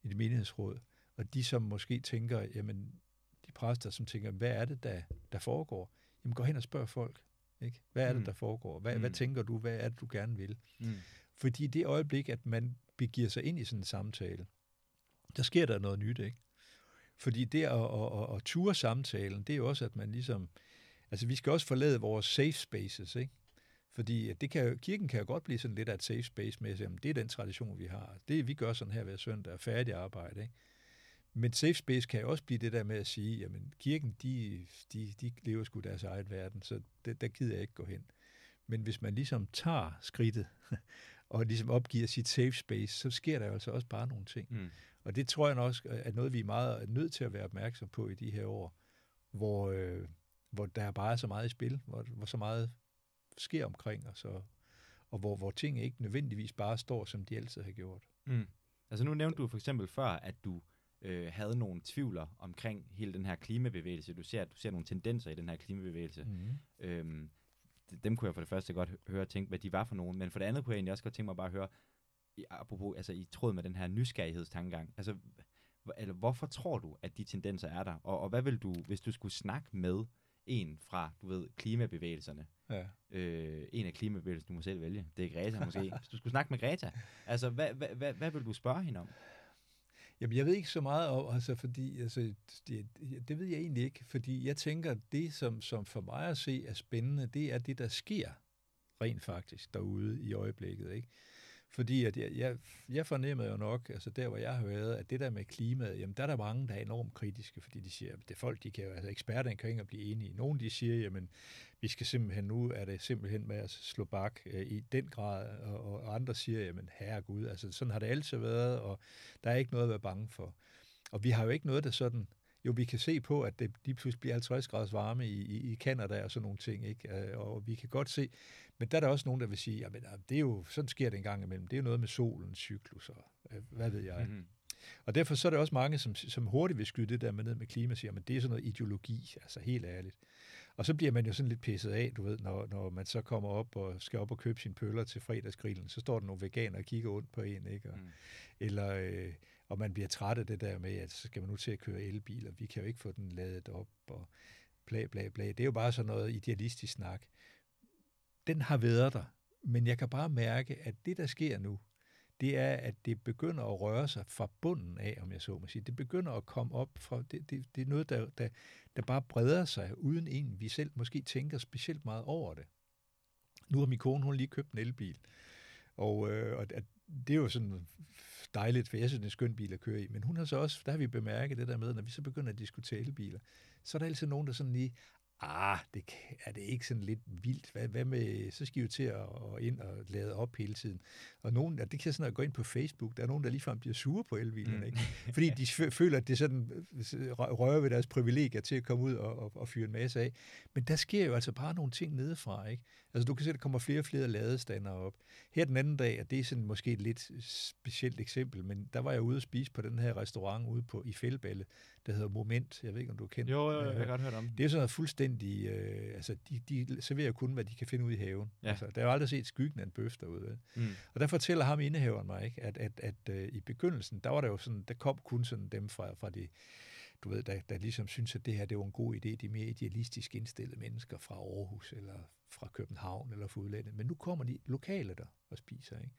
i det menighedsråd. Og de, som måske tænker, jamen de præster, som tænker, hvad er det, der, der foregår? Jamen gå hen og spørg folk. Ikke? Hvad er det, mm. der foregår? Hvad, mm. hvad tænker du? Hvad er det, du gerne vil? Mm. Fordi det øjeblik, at man begiver sig ind i sådan en samtale, der sker der noget nyt, ikke? Fordi det at, at, at, at ture samtalen, det er jo også, at man ligesom... Altså, vi skal også forlade vores safe spaces, ikke? Fordi det kan, kirken kan jo godt blive sådan lidt af et safe space med, at det er den tradition, vi har. Det vi gør sådan her hver søndag, færdig arbejde, ikke? Men safe space kan jo også blive det der med at sige, jamen kirken, de, de, de lever sgu deres eget verden, så det, der gider jeg ikke gå hen. Men hvis man ligesom tager skridtet, <laughs> og ligesom opgiver sit safe space, så sker der jo altså også bare nogle ting. Mm. Og det tror jeg også er noget, vi er meget nødt til at være opmærksom på i de her år, hvor, øh, hvor der er bare så meget i spil, hvor, hvor så meget sker omkring os, og, og hvor, hvor ting ikke nødvendigvis bare står, som de altid har gjort. Mm. Altså nu nævnte du for eksempel før, at du øh, havde nogle tvivler omkring hele den her klimabevægelse. Du ser, du ser nogle tendenser i den her klimabevægelse. Mm. Øhm, dem kunne jeg for det første godt høre og tænke, hvad de var for nogen, men for det andet kunne jeg egentlig også godt tænke mig bare at høre, i, apropos, altså i tråd med den her nysgerrighedstankegang, altså, eller hvorfor tror du, at de tendenser er der? Og, og hvad vil du, hvis du skulle snakke med en fra, du ved, klimabevægelserne, ja. øh, en af klimabevægelserne, du må selv vælge, det er Greta måske, hvis <laughs> du skulle snakke med Greta, altså hvad, hvad, hvad, hvad vil du spørge hende om? Jamen, jeg ved ikke så meget om, altså, fordi, altså, det, det ved jeg egentlig ikke, fordi jeg tænker, det, som, som for mig at se er spændende, det er det, der sker rent faktisk derude i øjeblikket, ikke? Fordi at jeg, jeg, jeg fornemmede jo nok, altså der hvor jeg har været, at det der med klimaet, jamen der er der mange, der er enormt kritiske, fordi de siger, at det folk, de kan jo, altså eksperterne kan ikke blive enige. Nogle de siger, jamen vi skal simpelthen, nu er det simpelthen med at slå bak øh, i den grad, og, og andre siger, jamen herregud, altså sådan har det altid været, og der er ikke noget at være bange for. Og vi har jo ikke noget, der sådan jo, vi kan se på, at det lige pludselig bliver 50 graders varme i, i, i Canada og sådan nogle ting, ikke? Øh, og vi kan godt se, men der er der også nogen, der vil sige, at det er jo, sådan sker det en gang imellem. Det er jo noget med solens cyklus og øh, hvad ved jeg. Mm-hmm. Og derfor så er der også mange, som, som hurtigt vil skyde det der med ned med klima, og siger, at det er sådan noget ideologi, altså helt ærligt. Og så bliver man jo sådan lidt pisset af, du ved, når, når man så kommer op og skal op og købe sine pøller til fredagsgrillen, så står der nogle veganer og kigger ondt på en, ikke? Og, mm. Eller, øh, og man bliver træt af det der med, at så skal man nu til at køre elbiler, vi kan jo ikke få den ladet op, og bla bla bla. Det er jo bare sådan noget idealistisk snak den har været der. Men jeg kan bare mærke, at det, der sker nu, det er, at det begynder at røre sig fra bunden af, om jeg så må sige. Det begynder at komme op fra, det, det, det er noget, der, der, der bare breder sig, uden en, vi selv måske tænker specielt meget over det. Nu har min kone, hun lige købt en elbil, og, øh, og det er jo sådan dejligt, for jeg synes, det er en skøn bil at køre i, men hun har så også, der har vi bemærket det der med, når vi så begynder at diskutere elbiler, så er der altid nogen, der sådan lige, ah, det, er det ikke sådan lidt vildt? Hvad, hvad med, så skal I jo til at, at ind og lade op hele tiden. Og nogen, det kan sådan at gå ind på Facebook, der er nogen, der ligefrem bliver sure på elbilerne, mm. ikke? fordi de føler, at det sådan rører ved deres privilegier til at komme ud og, og, og fyre en masse af. Men der sker jo altså bare nogle ting nedefra, ikke? Altså du kan se, at der kommer flere og flere ladestander op. Her den anden dag, og det er sådan måske et lidt specielt eksempel, men der var jeg ude at spise på den her restaurant ude på i Fældballe, der hedder Moment. Jeg ved ikke, om du har kendt Jo, jo, jeg har godt hørt om det. er sådan noget fuldstændig... Øh, altså, de, de serverer kun, hvad de kan finde ud i haven. Ja. Altså, der er jo aldrig set skyggen af en bøf derude. Vel? Mm. Og der fortæller ham indehaveren mig, ikke, at, at, at, uh, i begyndelsen, der var der jo sådan, der kom kun sådan dem fra, fra de du ved, der, der ligesom synes, at det her det var en god idé, de mere idealistisk indstillede mennesker fra Aarhus, eller fra København, eller fra udlandet. Men nu kommer de lokale der og spiser, ikke?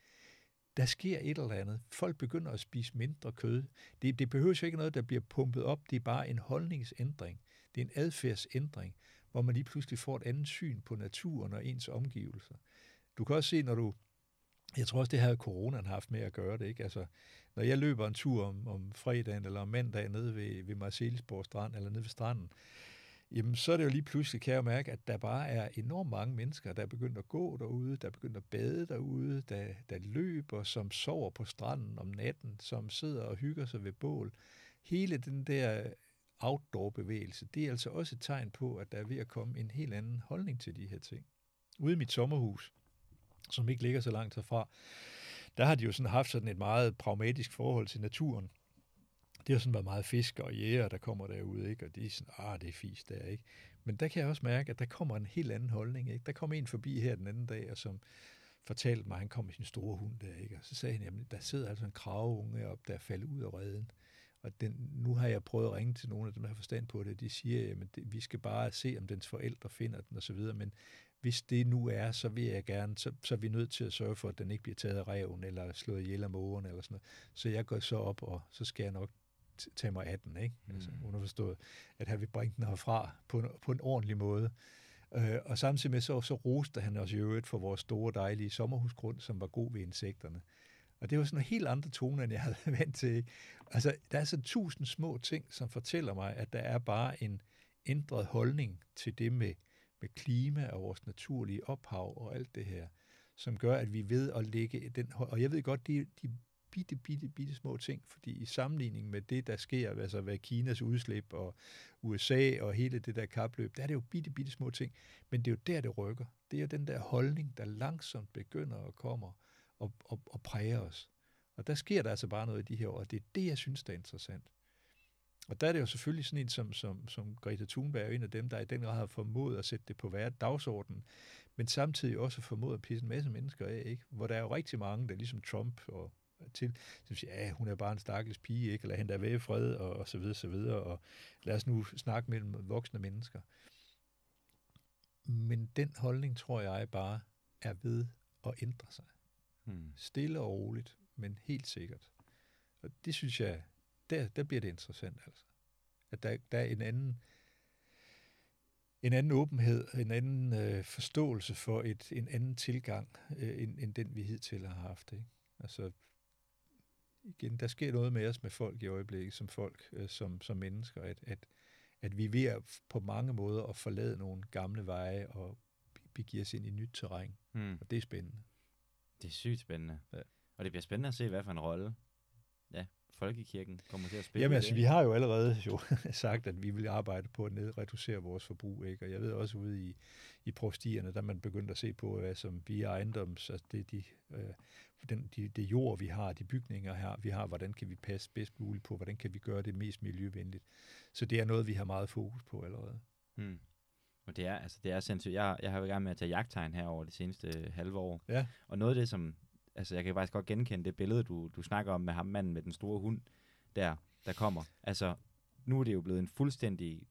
der sker et eller andet. Folk begynder at spise mindre kød. Det, det behøver jo ikke noget, der bliver pumpet op. Det er bare en holdningsændring. Det er en adfærdsændring, hvor man lige pludselig får et andet syn på naturen og ens omgivelser. Du kan også se, når du jeg tror også, det har coronaen haft med at gøre det. Ikke? Altså, når jeg løber en tur om, om fredagen eller om mandagen nede ved, ved Marcelisborg Strand eller nede ved stranden, jamen så er det jo lige pludselig, kan jeg mærke, at der bare er enormt mange mennesker, der er begyndt at gå derude, der er begyndt at bade derude, der, der løber, som sover på stranden om natten, som sidder og hygger sig ved bål. Hele den der outdoor-bevægelse, det er altså også et tegn på, at der er ved at komme en helt anden holdning til de her ting. Ude i mit sommerhus, som ikke ligger så langt herfra, der har de jo sådan haft sådan et meget pragmatisk forhold til naturen. Det har sådan været meget fisk og jæger, der kommer derude, ikke? og de er sådan, ah, det er fisk der, ikke? Men der kan jeg også mærke, at der kommer en helt anden holdning, ikke? Der kom en forbi her den anden dag, og som fortalte mig, at han kom med sin store hund der, ikke? Og så sagde han, jamen, der sidder altså en kraveunge op, der er faldet ud af redden. Og den, nu har jeg prøvet at ringe til nogle af dem, der har forstand på det. De siger, at vi skal bare se, om dens forældre finder den osv., men hvis det nu er, så vil jeg gerne, så, så er vi nødt til at sørge for, at den ikke bliver taget af reven, eller slået ihjel af mågen, eller sådan noget. Så jeg går så op, og så skal jeg nok tage mig af den, ikke? Mm. Altså, underforstået, at han vil bringe den herfra på en, på en ordentlig måde. Øh, og samtidig med så, så roste han også i øvrigt for vores store, dejlige sommerhusgrund, som var god ved insekterne. Og det var sådan nogle helt andre toner, end jeg havde <laughs> vant til. Ikke? Altså, der er så tusind små ting, som fortæller mig, at der er bare en ændret holdning til det med, med klima og vores naturlige ophav og alt det her, som gør, at vi ved at lægge den... Og jeg ved godt, de, de bitte, bitte, bitte små ting, fordi i sammenligning med det, der sker, altså hvad Kinas udslip og USA og hele det der kapløb, der er det jo bitte, bitte små ting, men det er jo der, det rykker. Det er jo den der holdning, der langsomt begynder at komme og, og, og præge os. Og der sker der altså bare noget i de her år, og det er det, jeg synes, der er interessant. Og der er det jo selvfølgelig sådan en som, som, som Greta Thunberg, er en af dem, der i den grad har formået at sætte det på hver dagsorden, men samtidig også formået at pisse en masse mennesker af, ikke? hvor der er jo rigtig mange, der ligesom Trump og til, som siger, ja, hun er bare en stakkels pige, ikke? eller hende der være i fred, og, og så videre, så videre, og lad os nu snakke mellem voksne mennesker. Men den holdning, tror jeg bare, er ved at ændre sig. Hmm. Stille og roligt, men helt sikkert. Og det synes jeg, der, der bliver det interessant altså. At der, der er en anden, en anden åbenhed, en anden øh, forståelse for et, en anden tilgang, øh, end, end den vi hidtil har haft. Ikke? Altså, igen, der sker noget med os med folk i øjeblikket, som folk, øh, som, som mennesker, at, at, at vi er ved at, på mange måder at forlade nogle gamle veje og begive os ind i nyt terræn. Mm. Og det er spændende. Det er sygt spændende. Ja. Og det bliver spændende at se, hvad for en rolle ja, folkekirken kommer til at spille. Jamen altså, vi har jo allerede <laughs> jo sagt, at vi vil arbejde på at nedreducere vores forbrug, ikke? Og jeg ved også ude i, i prostierne, der man begyndt at se på, hvad som vi er ejendoms, altså det, de, øh, den, de, det jord, vi har, de bygninger her, vi har, hvordan kan vi passe bedst muligt på, hvordan kan vi gøre det mest miljøvenligt. Så det er noget, vi har meget fokus på allerede. Hmm. Og det er, altså, det er sindssygt. Jeg, jeg har jo i gang med at tage jagttegn her over de seneste halve år. Ja. Og noget af det, som altså jeg kan faktisk godt genkende det billede, du, du snakker om med ham manden med den store hund, der, der kommer. Altså, nu er det jo blevet en fuldstændig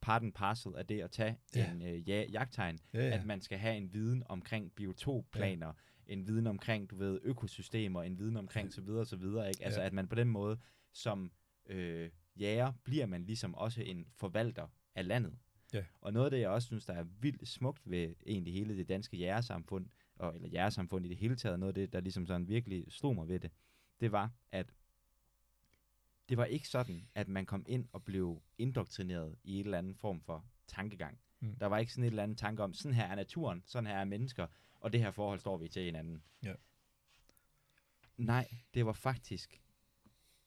part and parcel af det at tage ja. en øh, ja, jagttegn, ja, ja. at man skal have en viden omkring biotopplaner, ja. en viden omkring, du ved, økosystemer, en viden omkring så videre, så videre, ikke? Altså, ja. at man på den måde, som øh, jæger, bliver man ligesom også en forvalter af landet. Ja. Og noget af det, jeg også synes, der er vildt smukt ved egentlig hele det danske jægersamfund, og, eller jægersamfund i det hele taget, noget af det, der ligesom sådan virkelig slog mig ved det, det var, at det var ikke sådan, at man kom ind og blev indoktrineret i en eller anden form for tankegang. Mm. Der var ikke sådan et eller andet tanke om, sådan her er naturen, sådan her er mennesker, og det her forhold står vi til hinanden. Ja. Nej, det var faktisk,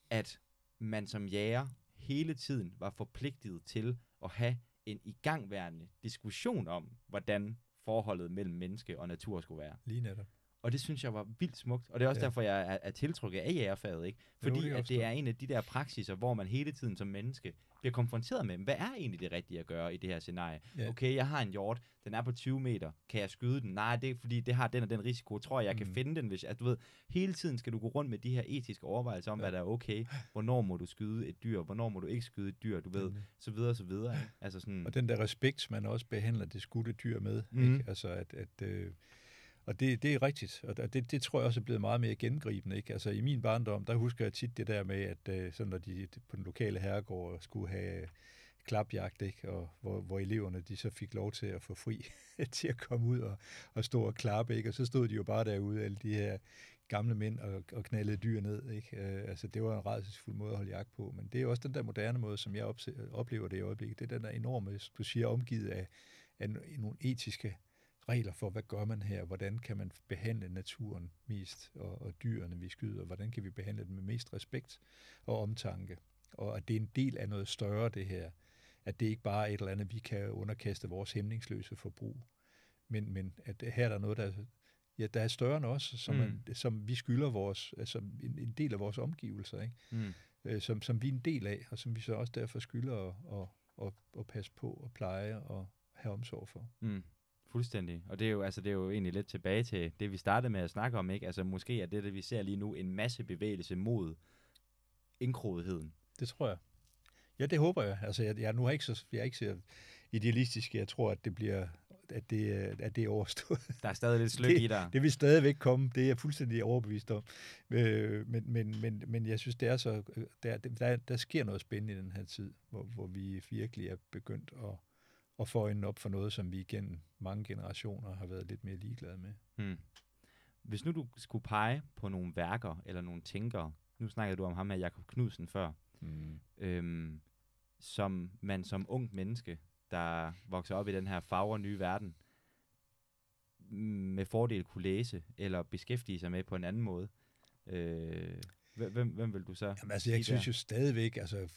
at man som jæger hele tiden var forpligtet til at have en igangværende diskussion om, hvordan forholdet mellem menneske og natur skulle være. Lige netop. Og det synes jeg var vildt smukt. Og det er også ja. derfor, jeg er, er tiltrukket af jægerfaget. Ikke? Fordi jo, det at det er en af de der praksiser, hvor man hele tiden som menneske bliver konfronteret med, hvad er egentlig det rigtige at gøre i det her scenarie? Ja. Okay, jeg har en hjort, den er på 20 meter, kan jeg skyde den? Nej, det er fordi, det har den og den risiko. Tror jeg, jeg mm. kan finde den? Hvis, altså, du ved, hele tiden skal du gå rundt med de her etiske overvejelser om, ja. hvad der er okay. Hvornår må du skyde et dyr? Hvornår må du ikke skyde et dyr? Du ved, mm. så videre, så videre. Ikke? Altså sådan... Og den der respekt, man også behandler det skudte dyr med. Mm. Ikke? Altså, at, at øh, og det, det er rigtigt, og det, det tror jeg også er blevet meget mere gengribende. Ikke? Altså i min barndom, der husker jeg tit det der med, at øh, sådan, når de på den lokale herregård skulle have klapjagt, ikke? Og hvor, hvor eleverne de så fik lov til at få fri <laughs> til at komme ud og, og stå og klappe, ikke? Og så stod de jo bare derude, alle de her gamle mænd og, og knaldede dyr ned. Ikke? Øh, altså, det var en rædselsfuld måde at holde jagt på. Men det er også den der moderne måde, som jeg oplever det i øjeblikket. Det er den der enorme, du siger, omgivet af, af nogle etiske regler for, hvad gør man her, hvordan kan man behandle naturen mest, og, og dyrene, vi skyder, hvordan kan vi behandle dem med mest respekt og omtanke. Og at det er en del af noget større, det her. At det ikke bare er et eller andet, vi kan underkaste vores hæmningsløse forbrug, men, men at her er der noget, der, ja, der er større end os, som, mm. man, som vi skylder vores, altså en, en del af vores omgivelser, ikke? Mm. Øh, som, som vi er en del af, og som vi så også derfor skylder at, at, at, at passe på og pleje og have omsorg for. Mm. Fuldstændig. Og det er, jo, altså, det er jo egentlig lidt tilbage til det, vi startede med at snakke om. Ikke? Altså, måske er det, det, vi ser lige nu, en masse bevægelse mod indkrodigheden. Det tror jeg. Ja, det håber jeg. Altså, jeg, jeg, nu har ikke så, jeg er ikke så idealistisk. Jeg tror, at det bliver at det, at det er overstået. Der er stadig lidt <laughs> sløk i dig. Det vil stadigvæk komme, det er jeg fuldstændig overbevist om. Øh, men, men, men, men jeg synes, det er så, der, der, der sker noget spændende i den her tid, hvor, hvor vi virkelig er begyndt at, at få øjnene op for noget, som vi igen mange generationer har været lidt mere ligeglade med. Hmm. Hvis nu du skulle pege på nogle værker eller nogle tænkere, nu snakkede du om ham her, Jakob Knudsen, før, hmm. øhm, som man som ung menneske der vokser op i den her farver nye verden, med fordel kunne læse eller beskæftige sig med på en anden måde. Øh, hvem, hvem vil du så Jamen, altså, jeg synes der? jo stadigvæk, altså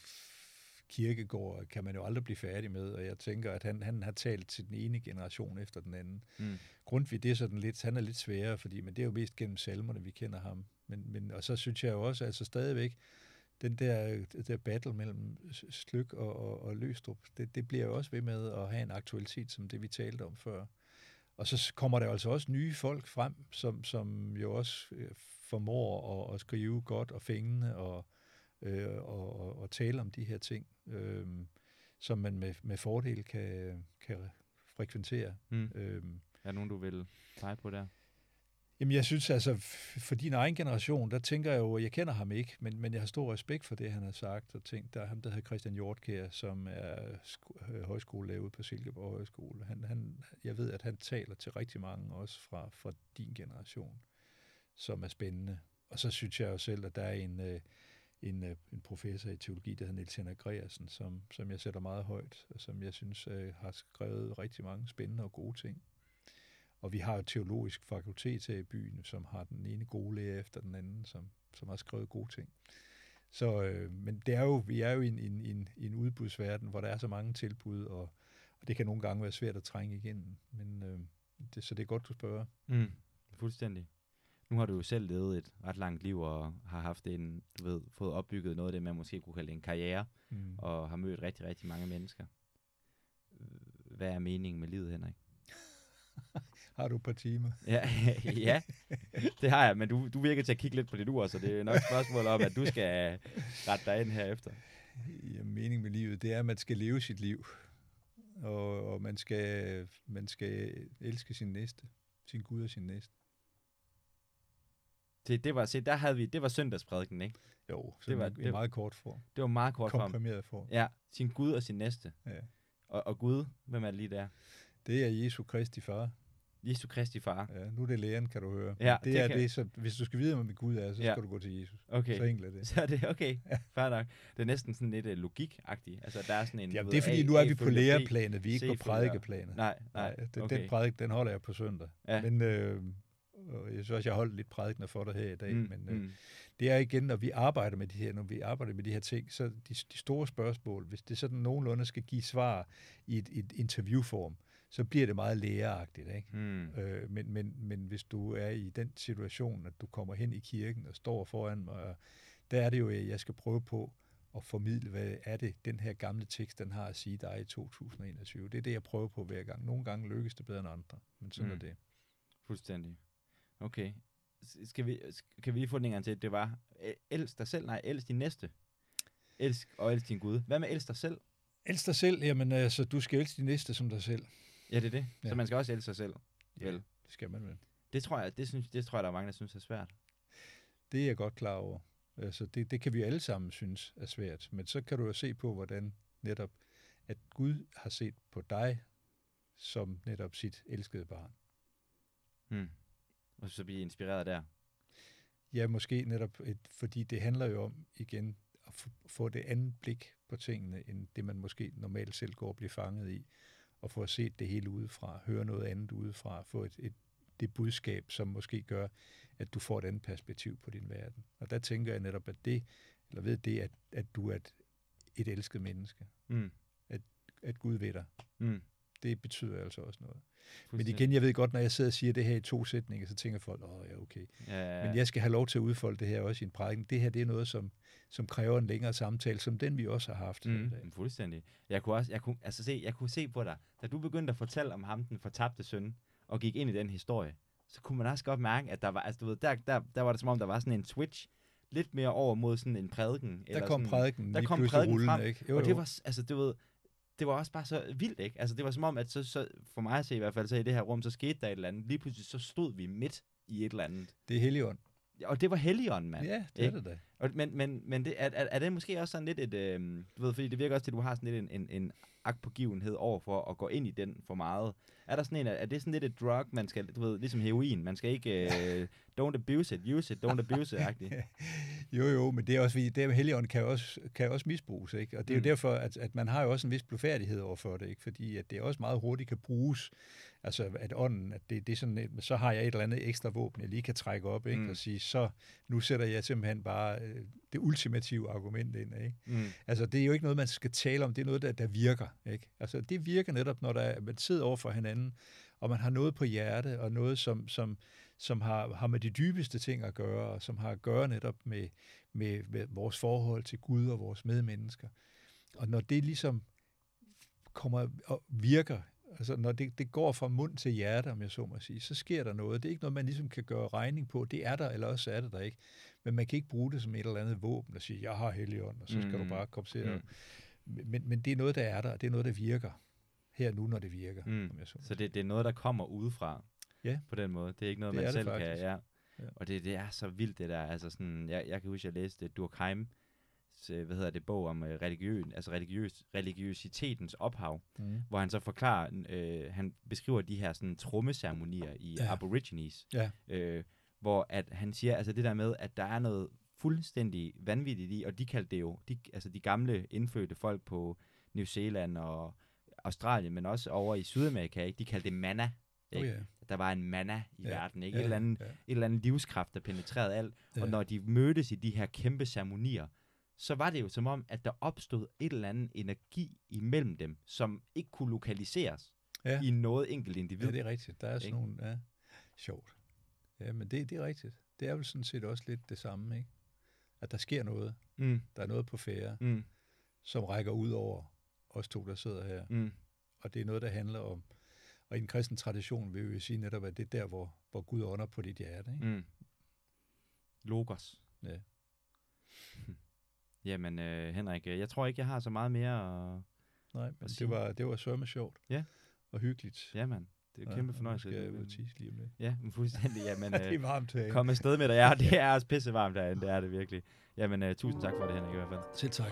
kirkegård kan man jo aldrig blive færdig med, og jeg tænker, at han, han har talt til den ene generation efter den anden. Mm. Grundtvig, det er sådan lidt, han er lidt sværere, fordi, men det er jo mest gennem salmerne, vi kender ham. Men, men, og så synes jeg jo også, altså stadigvæk, den der, der battle mellem Slyk og, og, og Løstrup, det, det bliver jo også ved med at have en aktualitet, som det vi talte om før. Og så kommer der altså også nye folk frem, som, som jo også øh, formår at, at skrive godt og fængende og, øh, og, og, og tale om de her ting, øh, som man med, med fordel kan, kan frekventere. Mm. Øh, er der nogen, du vil pege på der? Jamen, jeg synes altså, for din egen generation, der tænker jeg jo, jeg kender ham ikke, men, men jeg har stor respekt for det, han har sagt og tænkt. Der er ham, der hedder Christian Hjortkær, som er øh, højskolelærer ude på Silkeborg Højskole. Han, han, jeg ved, at han taler til rigtig mange, også fra, fra din generation, som er spændende. Og så synes jeg jo selv, at der er en, øh, en, øh, en professor i teologi, der hedder Niels Henrik Greersen, som, som jeg sætter meget højt, og som jeg synes øh, har skrevet rigtig mange spændende og gode ting. Og vi har et teologisk fakultet her i byen, som har den ene gode lærer efter den anden, som, som har skrevet gode ting. Så, øh, men det er jo, vi er jo i en, en, en, en udbudsverden, hvor der er så mange tilbud, og, og det kan nogle gange være svært at trænge igennem. Men, øh, det, så det er godt, du spørger. Mm, fuldstændig. Nu har du jo selv levet et ret langt liv, og har haft en, du ved, fået opbygget noget af det, man måske kunne kalde en karriere, mm. og har mødt rigtig, rigtig mange mennesker. Hvad er meningen med livet, Henrik? <laughs> har du et par timer? <laughs> ja, <laughs> ja, det har jeg, men du, du virker til at kigge lidt på dit ur, så det er nok et spørgsmål om, at du skal rette dig ind herefter. Ja, meningen med livet, det er, at man skal leve sit liv, og, og man, skal, man skal elske sin næste, sin Gud og sin næste. Det, det var, se, der havde vi, det var søndagsprædiken, ikke? Jo, det var det, meget kort for. Det var meget kort form. Komprimeret for. Ja, sin Gud og sin næste. Ja. Og, og Gud, hvem er det lige der? Det er Jesu Kristi far. Jesu Kristi far. Ja, nu er det lægen, kan du høre. Ja, det, det er kan... det, så hvis du skal vide, hvem Gud er, så ja. skal du gå til Jesus. Okay. Så enkelt er det. <laughs> Så er det okay. Ja. Fair nok. Det er næsten sådan lidt uh, logik-agtigt. Altså, der er sådan en... Ja, det er fordi, nu er vi på lærerplanet, vi er ikke på prædikeplanet. Nej, nej. nej den, okay. den prædik, den holder jeg på søndag. Ja. Men øh, jeg synes også, jeg har holdt lidt prædikner for dig her i dag. Mm, men øh, mm. det er igen, når vi arbejder med de her, når vi arbejder med de her ting, så de, de store spørgsmål, hvis det sådan nogenlunde skal give svar i et, et interviewform, så bliver det meget læreragtigt. Ikke? Mm. Øh, men, men, men hvis du er i den situation, at du kommer hen i kirken og står foran mig, og der er det jo, at jeg skal prøve på at formidle, hvad er det, den her gamle tekst, den har at sige dig i 2021. Det er det, jeg prøver på hver gang. Nogle gange lykkes det bedre end andre, men sådan mm. er det. Fuldstændig. Okay. Skal vi, kan vi lige få den en gang til? Det var, elsk dig selv, nej, elsk din næste. Elsk og elsk din Gud. Hvad med elsk dig selv? Elsk dig selv, jamen altså, du skal elske din næste som dig selv. Ja, det er det. Ja. Så man skal også elske sig selv. Ja, vel? det skal man vel. Det tror jeg, det, synes, det tror jeg, der er mange, der synes er svært. Det er jeg godt klar over. Altså, det, det kan vi alle sammen synes er svært. Men så kan du jo se på, hvordan netop, at Gud har set på dig som netop sit elskede barn. Hmm. Og så blive inspireret der. Ja, måske netop, et, fordi det handler jo om, igen, at få det andet blik på tingene, end det man måske normalt selv går og bliver fanget i, og få at se det hele udefra, høre noget andet udefra, få et, et, det budskab, som måske gør, at du får et andet perspektiv på din verden. Og der tænker jeg netop, at det, eller ved det, at, at du er et, et elsket menneske. Mm. At, at Gud ved dig. Mm. Det betyder altså også noget. Men igen, jeg ved godt, når jeg sidder og siger det her i to sætninger, så tænker folk, åh ja, okay. Ja, ja. Men jeg skal have lov til at udfolde det her også i en prædiken. Det her, det er noget, som, som kræver en længere samtale, som den vi også har haft. Mm, fuldstændig. Jeg kunne, også, jeg, kunne, altså se, jeg kunne se på dig, da du begyndte at fortælle om ham, den fortabte søn, og gik ind i den historie, så kunne man også godt mærke, at der var, altså du ved, der, der, der var det som om, der var sådan en switch, lidt mere over mod sådan en prædiken. Der kom sådan, prædiken der kom prædiken rullende, frem, ikke? Jo, og det var, altså du ved, det var også bare så vildt, ikke? Altså, det var som om, at så, så, for mig at se i hvert fald, så i det her rum, så skete der et eller andet. Lige pludselig så stod vi midt i et eller andet. Det er Helion. Og det var Helion, mand. Ja, det ikke? er det da. Og, men men, men det, er, er, er det måske også sådan lidt et, øh, du ved, fordi det virker også til, at du har sådan lidt en, en, en agtpågivenhed over for at gå ind i den for meget. Er der sådan en, er det sådan lidt et drug, man skal, du ved, ligesom heroin, man skal ikke, uh, <laughs> don't abuse it, use it, don't abuse it, <laughs> jo, jo, men det er også, det Helion kan også, kan også misbruges, ikke? Og det er mm. jo derfor, at, at man har jo også en vis blufærdighed over for det, ikke? Fordi at det også meget hurtigt kan bruges Altså, at ånden, at det, det er sådan, så har jeg et eller andet ekstra våben, jeg lige kan trække op, ikke? Mm. og sige, så nu sætter jeg simpelthen bare øh, det ultimative argument ind. Ikke? Mm. Altså, det er jo ikke noget, man skal tale om, det er noget, der, der virker. Ikke? Altså, det virker netop, når der, man sidder over for hinanden, og man har noget på hjerte, og noget, som, som, som har, har med de dybeste ting at gøre, og som har at gøre netop med, med, med vores forhold til Gud og vores medmennesker. Og når det ligesom kommer og virker Altså, når det, det går fra mund til hjerte, om jeg så må sige, så sker der noget. Det er ikke noget, man ligesom kan gøre regning på. Det er der, eller også er det der ikke. Men man kan ikke bruge det som et eller andet våben og sige, jeg har helligånd, og så skal mm. du bare komme til mm. men, men det er noget, der er der, det er noget, der virker. Her nu, når det virker. Mm. Om jeg så så det, det er noget, der kommer udefra. Ja. På den måde. Det er ikke noget, det man selv kan. Ja. ja. Og det, det er så vildt, det der. Altså sådan, jeg, jeg kan huske, at jeg læste Durkheim, hvad hedder det, bog om øh, religiøs, altså religiøs, religiøsitetens ophav, mm. hvor han så forklarer, øh, han beskriver de her sådan trommeceremonier i ja. Aborigines, ja. Øh, hvor at han siger, altså det der med, at der er noget fuldstændig vanvittigt i, og de kaldte det jo, de, altså de gamle indfødte folk på New Zealand og Australien, men også over i Sydamerika, ikke? de kaldte det manna. Ikke? Oh, yeah. Der var en manna i ja. verden, ikke? Ja, et, eller andet, ja. et eller andet livskraft, der penetrerede alt. Ja. Og når de mødtes i de her kæmpe ceremonier, så var det jo som om, at der opstod et eller andet energi imellem dem, som ikke kunne lokaliseres ja. i noget enkelt individ. Ja, det er rigtigt. Der er sådan nogle, ja, sjovt. Ja, men det, det er rigtigt. Det er vel sådan set også lidt det samme, ikke? At der sker noget. Mm. Der er noget på færre, mm. som rækker ud over os to, der sidder her. Mm. Og det er noget, der handler om, og i en kristen tradition vil vi sige netop, at det er der, hvor, hvor Gud ånder på dit hjerte. Ikke? Mm. Logos. Ja. <laughs> Jamen, øh, Henrik, øh, jeg tror ikke, jeg har så meget mere at Nej, men det var, det var sørme sjovt. Ja. Og hyggeligt. Jamen, det er en kæmpe ja, fornøjelse. skal jeg ud tisse lige om det. Ja, men fuldstændig. <laughs> Jamen, det er øh, varmt herinde. Kom afsted med det. Ja, <laughs> det er også pissevarmt derinde. Det er det virkelig. Jamen, uh, tusind tak for det, Henrik, i hvert fald. Selv tak.